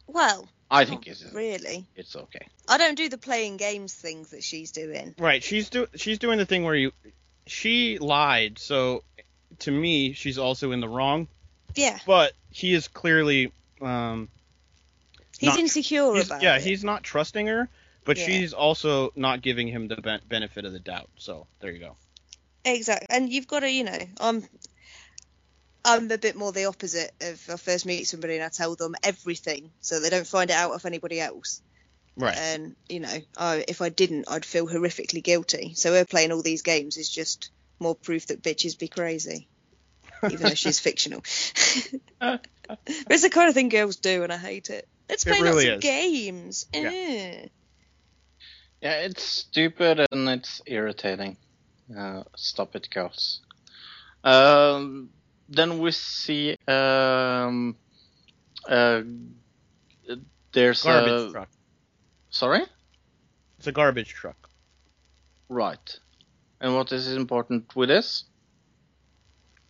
well, I think it's really. it's okay. I don't do the playing games things that she's doing. Right, she's do she's doing the thing where you she lied, so to me she's also in the wrong, Yeah, but he is clearly um he's Not- insecure he's- about yeah, it. he's not trusting her, but Yeah. she's also not giving him the ben- benefit of the doubt. So, there you go. Exactly, and you've got to, you know, I'm, I'm a bit more the opposite of I first meet somebody and I tell them everything so they don't find it out of anybody else. Right. And you know, I, if I didn't, I'd feel horrifically guilty. So her playing all these games is just more proof that bitches be crazy, even though she's fictional. it's the kind of thing girls do, and I hate it. Let's It really lots of is. games. Yeah. Eh. Yeah, it's stupid and it's irritating. Uh, stop it, girls. Um, then we see um, uh, there's Garbage a truck. sorry, It's a garbage truck. right. And what is important with this?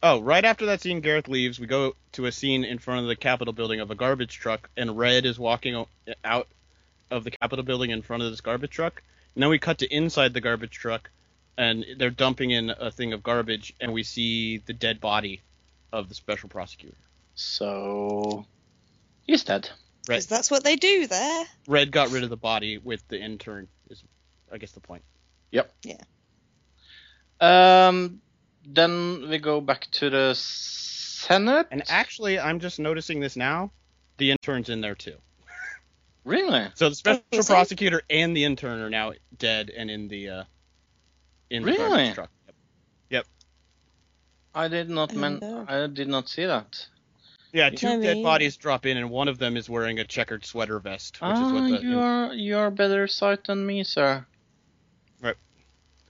Oh, right after that scene, Gareth leaves. We go to a scene in front of the Capitol building of a garbage truck, and Red is walking out of the Capitol building in front of this garbage truck. And then we cut to inside the garbage truck, and they're dumping in a thing of garbage, and we see the dead body of the special prosecutor. So he's dead. Right. 'Cause that's what they do there. Red got rid of the body with the intern. Is I guess the point. Yep. Yeah. Um, then we go back to the Senate. And actually, I'm just noticing this now. The intern's in there too. really, So the special prosecutor and the intern are now dead and in the uh, in the Really? garbage truck. Yep. I did not men- no. I did not see that. Yeah, two I dead mean- bodies drop in, and one of them is wearing a checkered sweater vest, which is ah, what the. you are you are better sight than me, sir. Right.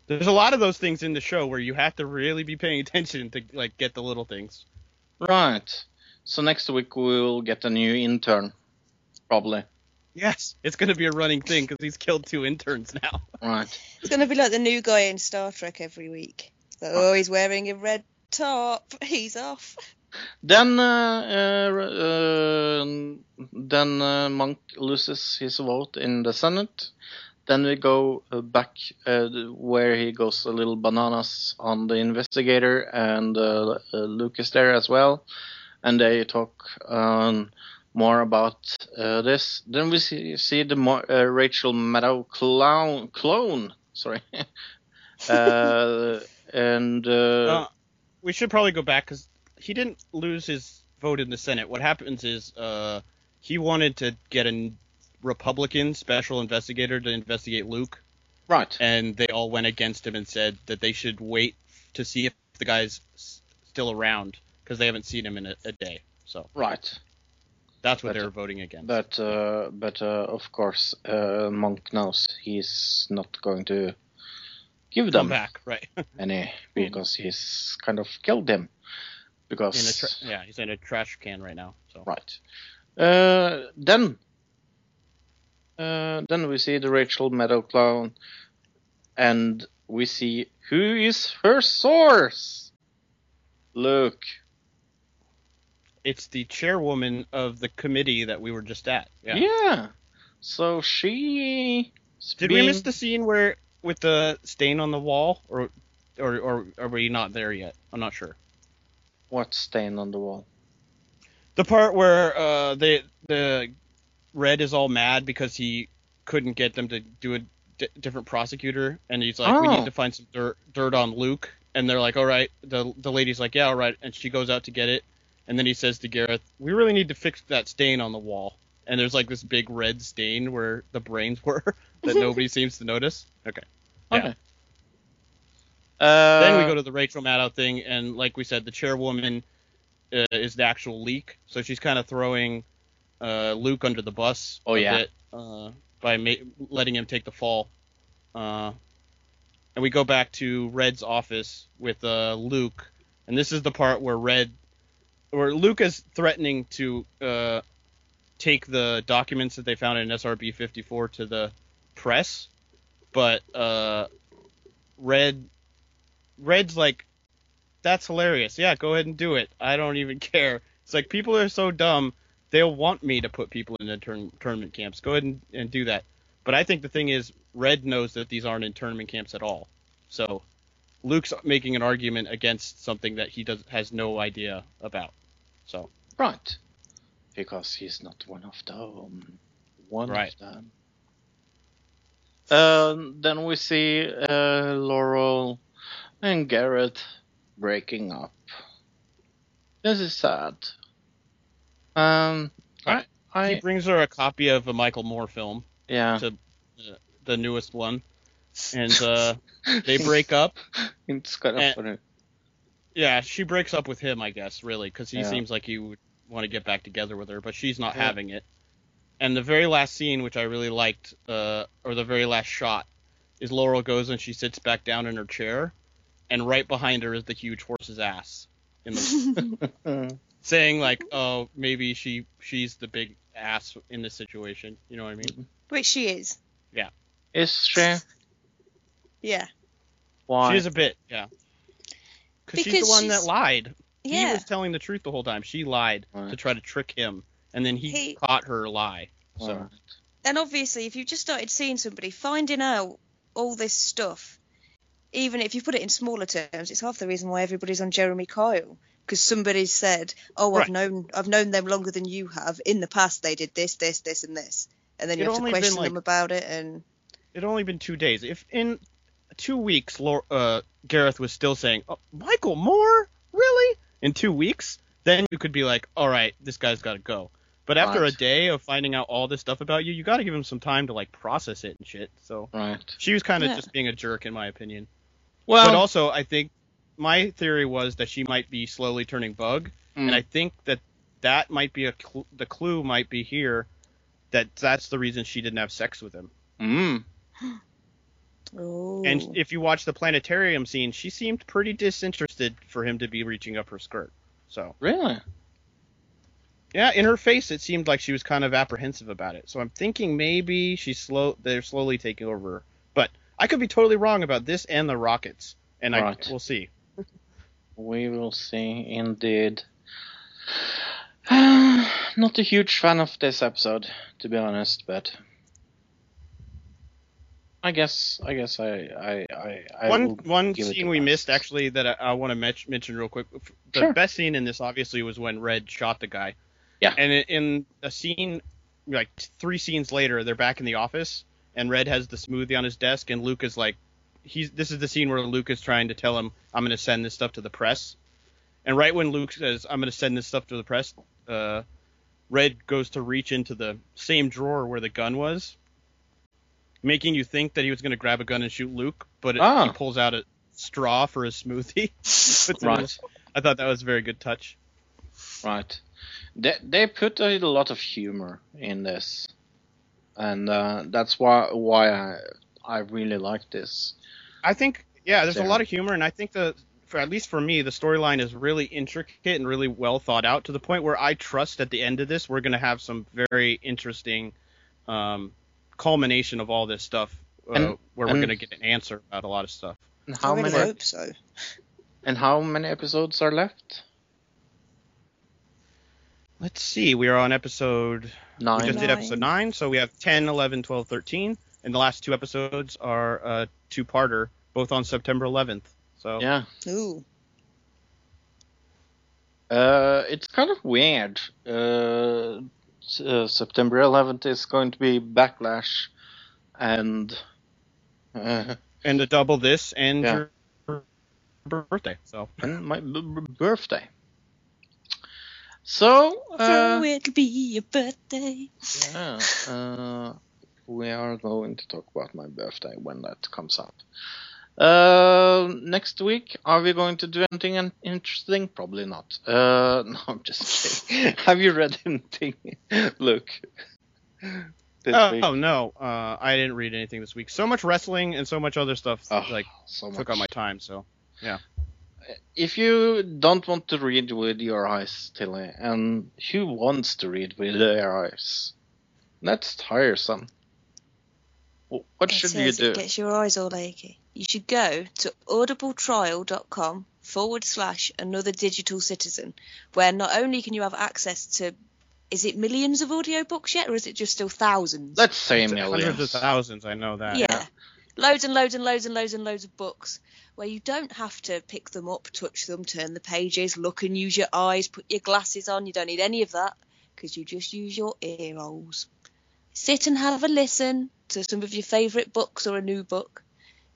There's a lot of those things in the show where you have to really be paying attention to like get the little things. Right. So next week we will get a new intern, probably. Yes, it's gonna be a running thing because he's killed two interns now. Right. It's going to be like the new guy in Star Trek every week. So, oh, he's wearing a red top. He's off. Then uh, uh, uh, then uh, Monk loses his vote in the Senate. Then we go uh, back uh, where he goes a little bananas on the investigator, and uh, uh, Luke is there as well, and they talk um, more about uh, this. Then we see, see the uh, Rachel Maddow clown clone. Sorry. uh, and uh, Uh, we should probably go back because he didn't lose his vote in the Senate. What happens is uh, he wanted to get a Republican special investigator to investigate Luke, right. and they all went against him and said that they should wait to see if the guy's still around because they haven't seen him in a, a day. So Right. That's what But- they're voting against. But uh, but uh, of course, uh, Monk knows he's not going to give Come them back, right? any because he's kind of killed them Because tra- yeah, he's in a trash can right now. So right. Uh, then uh, then we see the Rachel Maddow clown, and we see who is her source. Look, it's the chairwoman of the committee that we were just at. Yeah. yeah. So she. Did we miss the scene where with the stain on the wall, or or or are we not there yet? I'm not sure. what stain on the wall? The part where uh the the red is all mad because he couldn't get them to do a d- different prosecutor, and he's like, "We Oh. need to find some dirt dirt on Luke," and they're like, "All right." The the lady's like, "Yeah, all right," and she goes out to get it, and then he says to Gareth, "We really need to fix that stain on the wall." And there's like this big red stain where the brains were that nobody seems to notice. Okay. Yeah. Okay. Uh, then we go to the Rachel Maddow thing, and like we said, the chairwoman uh, is the actual leak, so she's kind of throwing uh, Luke under the bus Oh, a yeah. bit uh, by ma- letting him take the fall. Uh, and we go back to Red's office with uh, Luke, and this is the part where Red, Luke is threatening to uh, take the documents that they found in SRB 54 to the press, but uh, Red, Red's like, that's hilarious. Yeah, go ahead and do it. I don't even care. It's like people are so dumb. They'll want me to put people in intern- internment camps. Go ahead and, and do that. But I think the thing is, Red knows that these aren't internment camps at all. So Luke's making an argument against something that he does has no idea about. So Right. Because he's not one of them. One Right. of them. Um, then we see uh, Laurel and Garrett breaking up. This is sad. Um, I, he brings her a copy of a Michael Moore film, yeah, to uh, the newest one, and uh, they break up. it's kind of funny. Yeah, she breaks up with him, I guess, really, because he Yeah. seems like he would want to get back together with her, but she's not Yeah. having it. And the very last scene, which I really liked, uh, or the very last shot, is Laurel goes and she sits back down in her chair, and right behind her is the huge horse's ass, in the saying like, oh, maybe she she's the big ass in this situation. You know what I mean? Which she is. Yeah. Is she? Yeah. Why? She is a bit, yeah. Because she's the one that she's- lied. He was telling the truth the whole time. She lied to try to trick him, and then he, He- caught her lie. So Right. And obviously, if you've just started seeing somebody, finding out all this stuff, even if you put it in smaller terms, it's half the reason why everybody's on Jeremy Kyle. Because somebody said, "Oh, I've known, I've known them longer than you have. In the past, they did this, this, this, and this." And then you It'd have to question like- them about it. And it only been two days. If in two weeks, Lau- uh, Gareth was still saying, oh, "Michael Moore, really?" In two weeks, then you could be like, "All right, this guy's got to go." But after Right. a day of finding out all this stuff about you, you got to give him some time to like process it and shit. So Right. she was kind of Yeah. just being a jerk, in my opinion. Well, but also, I think my theory was that she might be slowly turning bug, mm, and I think that that might be a cl- the clue might be here that that's the reason she didn't have sex with him. mm, oh, And if you watch the planetarium scene, she seemed pretty disinterested for him to be reaching up her skirt. So really? yeah, in her face, it seemed like she was kind of apprehensive about it. So I'm thinking maybe she's slow. They're slowly taking over. her. But I could be totally wrong about this and the Rockets, and Right. I we'll see. We will see, indeed. Not a huge fan of this episode, to be honest, but I guess I guess I I I, I one one scene we missed actually that I, I want to mention mention real quick. The Sure. best scene in this obviously was when Red shot the guy. Yeah. And in, in a scene, like three scenes later, they're back in the office, and Red has the smoothie on his desk, and Luke is like, he's this is the scene where Luke is trying to tell him, "I'm going to send this stuff to the press," and right when Luke says, "I'm going to send this stuff to the press," uh, Red goes to reach into the same drawer where the gun was, making you think that he was going to grab a gun and shoot Luke, but it, Ah. he pulls out a straw for his smoothie. Puts it in Right. I thought that was a very good touch. Right. They they put a lot of humor in this, and uh, that's why why I I really like this. I think yeah, there's Yeah. a lot of humor, and I think the for at least for me, the storyline is really intricate and really well thought out to the point where I trust at the end of this we're going to have some very interesting um, culmination of all this stuff, uh, And- where and- we're going to get an answer about a lot of stuff. And how many hope so. and how many episodes are left? Let's see, we are on episode Nine. We just did episode 9, so we have 10, 11, 12, 13, and the last two episodes are a two-parter, both on September 11th. So Yeah. Ooh. Uh, it's kind of weird. Uh, s- uh, September 11th is going to be Backlash, and uh, and to double this and Yeah. your birthday. So and my b- b- birthday. So, uh, so it'll be your birthday. yeah, uh, we are going to talk about my birthday when that comes out. Uh, next week, are we going to do anything interesting? Probably not. Uh, no, I'm just kidding. Have you read anything? Look. Oh, oh, no, uh, I didn't read anything this week. So much wrestling and so much other stuff Oh, like so took up my time. So yeah. If you don't want to read with your eyes, Tilly, and who wants to read with their eyes? That's tiresome. What It should you do? It gets your eyes all achy. You should go to audibletrial.com forward slash another digital citizen, where not only can you have access to, is it millions of audiobooks yet, or is it just still thousands? Let's say millions. hundreds of thousands. I know that. yeah. Loads and loads and loads and loads and loads of books where you don't have to pick them up, touch them, turn the pages, look and use your eyes, put your glasses on. You don't need any of that because you just use your ear holes. Sit and have a listen to some of your favourite books or a new book.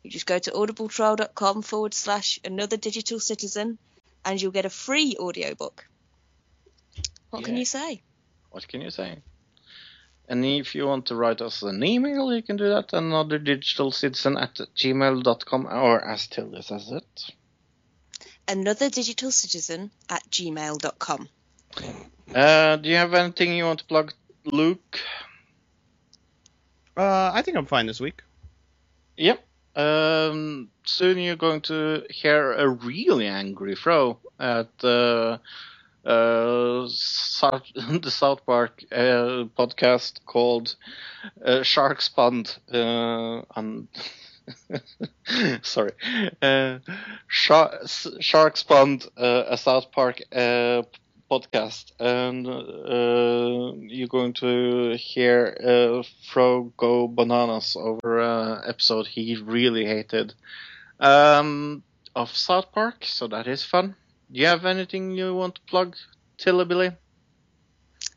You just go to audibletrial.com forward slash another digital citizen and you'll get a free audiobook. What can you say? What can you say? And if you want to write us an email, you can do that another digital citizen at gmail.com or as Tilly says it. Another digital citizen at gmail.com. Uh, do you have anything you want to plug, Luke? Uh, I think I'm fine this week. Yep. Um, soon you're going to hear a really angry Fro at uh, uh, South, the South Park uh, podcast called uh, Sharks Pond. Uh, and sorry, uh, Shark, Sharks Pond, a South Park podcast, and uh, you're going to hear uh, Fro go bananas over an episode he really hated um, of South Park, so that is fun. Do you have anything you want to plug, Tilla Billy?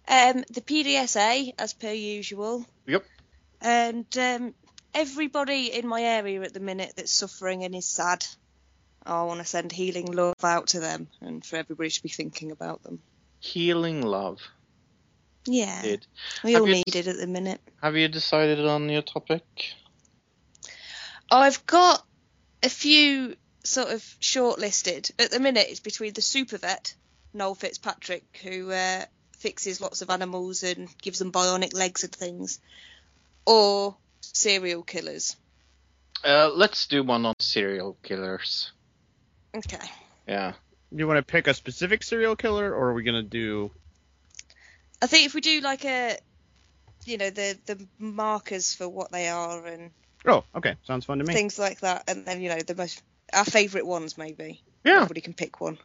Um, the PDSA, as per usual. Yep. And um, everybody in my area at the minute that's suffering and is sad, I want to send healing love out to them and for everybody to be thinking about them. Healing love. Yeah, we Have all you- need it at the minute. Have you decided on your topic? I've got a few sort of shortlisted. At the minute, it's between the super vet, Noel Fitzpatrick, who uh, fixes lots of animals and gives them bionic legs and things, or serial killers. Uh, let's do one on serial killers. Okay. Yeah. Do you want to pick a specific serial killer, or are we gonna do? I think if we do like a, you know, the the markers for what they are and Oh, okay, sounds fun to me. things like that, and then you know the most our favourite ones maybe. Yeah. Everybody can pick one.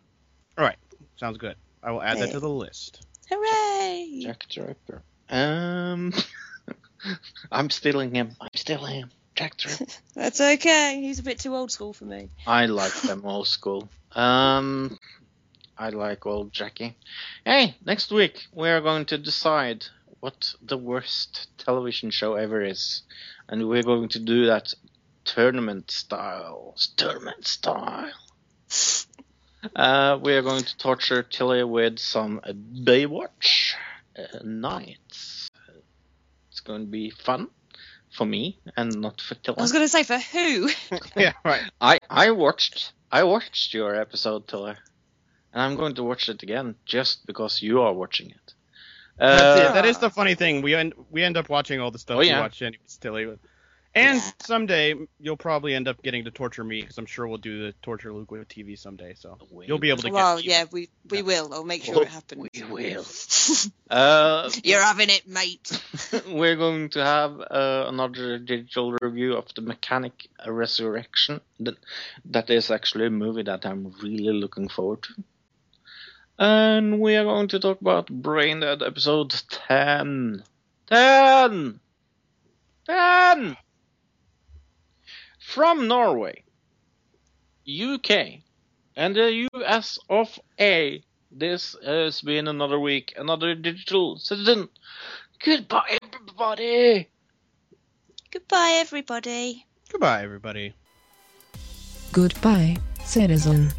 All right, sounds good. I will add that to the list. Hooray! Jack the Ripper. Um, I'm stealing him. I'm stealing him. That's okay. He's a bit too old school for me. I like them old school. Um, I like old Jackie. Hey, next week we are going to decide what the worst television show ever is, and we're going to do that tournament style. Tournament style. Uh, we are going to torture Tilly with some Baywatch uh, nights. It's going to be fun for me and not for Tilly. I was going to say for who? yeah, right. I I watched I watched your episode, Tiller, and I'm going to watch it again just because you are watching it. That's Uh, it. That is the funny thing. We end we end up watching all the stuff Oh, we watch anyways, Tilly. And Yeah. someday you'll probably end up getting to torture me because I'm sure we'll do the torture Luke with TV someday. So you'll be able to get well, get. yeah, we we will. I'll make sure Oh, it happens. we will. uh, You're having it, mate. we're going to have uh, another digital review of the Mechanic Resurrection. That that is actually a movie that I'm really looking forward to. And we are going to talk about Brain Dead episode 10. 10! 10! From Norway, UK, and the US of A. This has been another week, another digital citizen. Goodbye, everybody! Goodbye, everybody. Goodbye, everybody. Goodbye, citizen.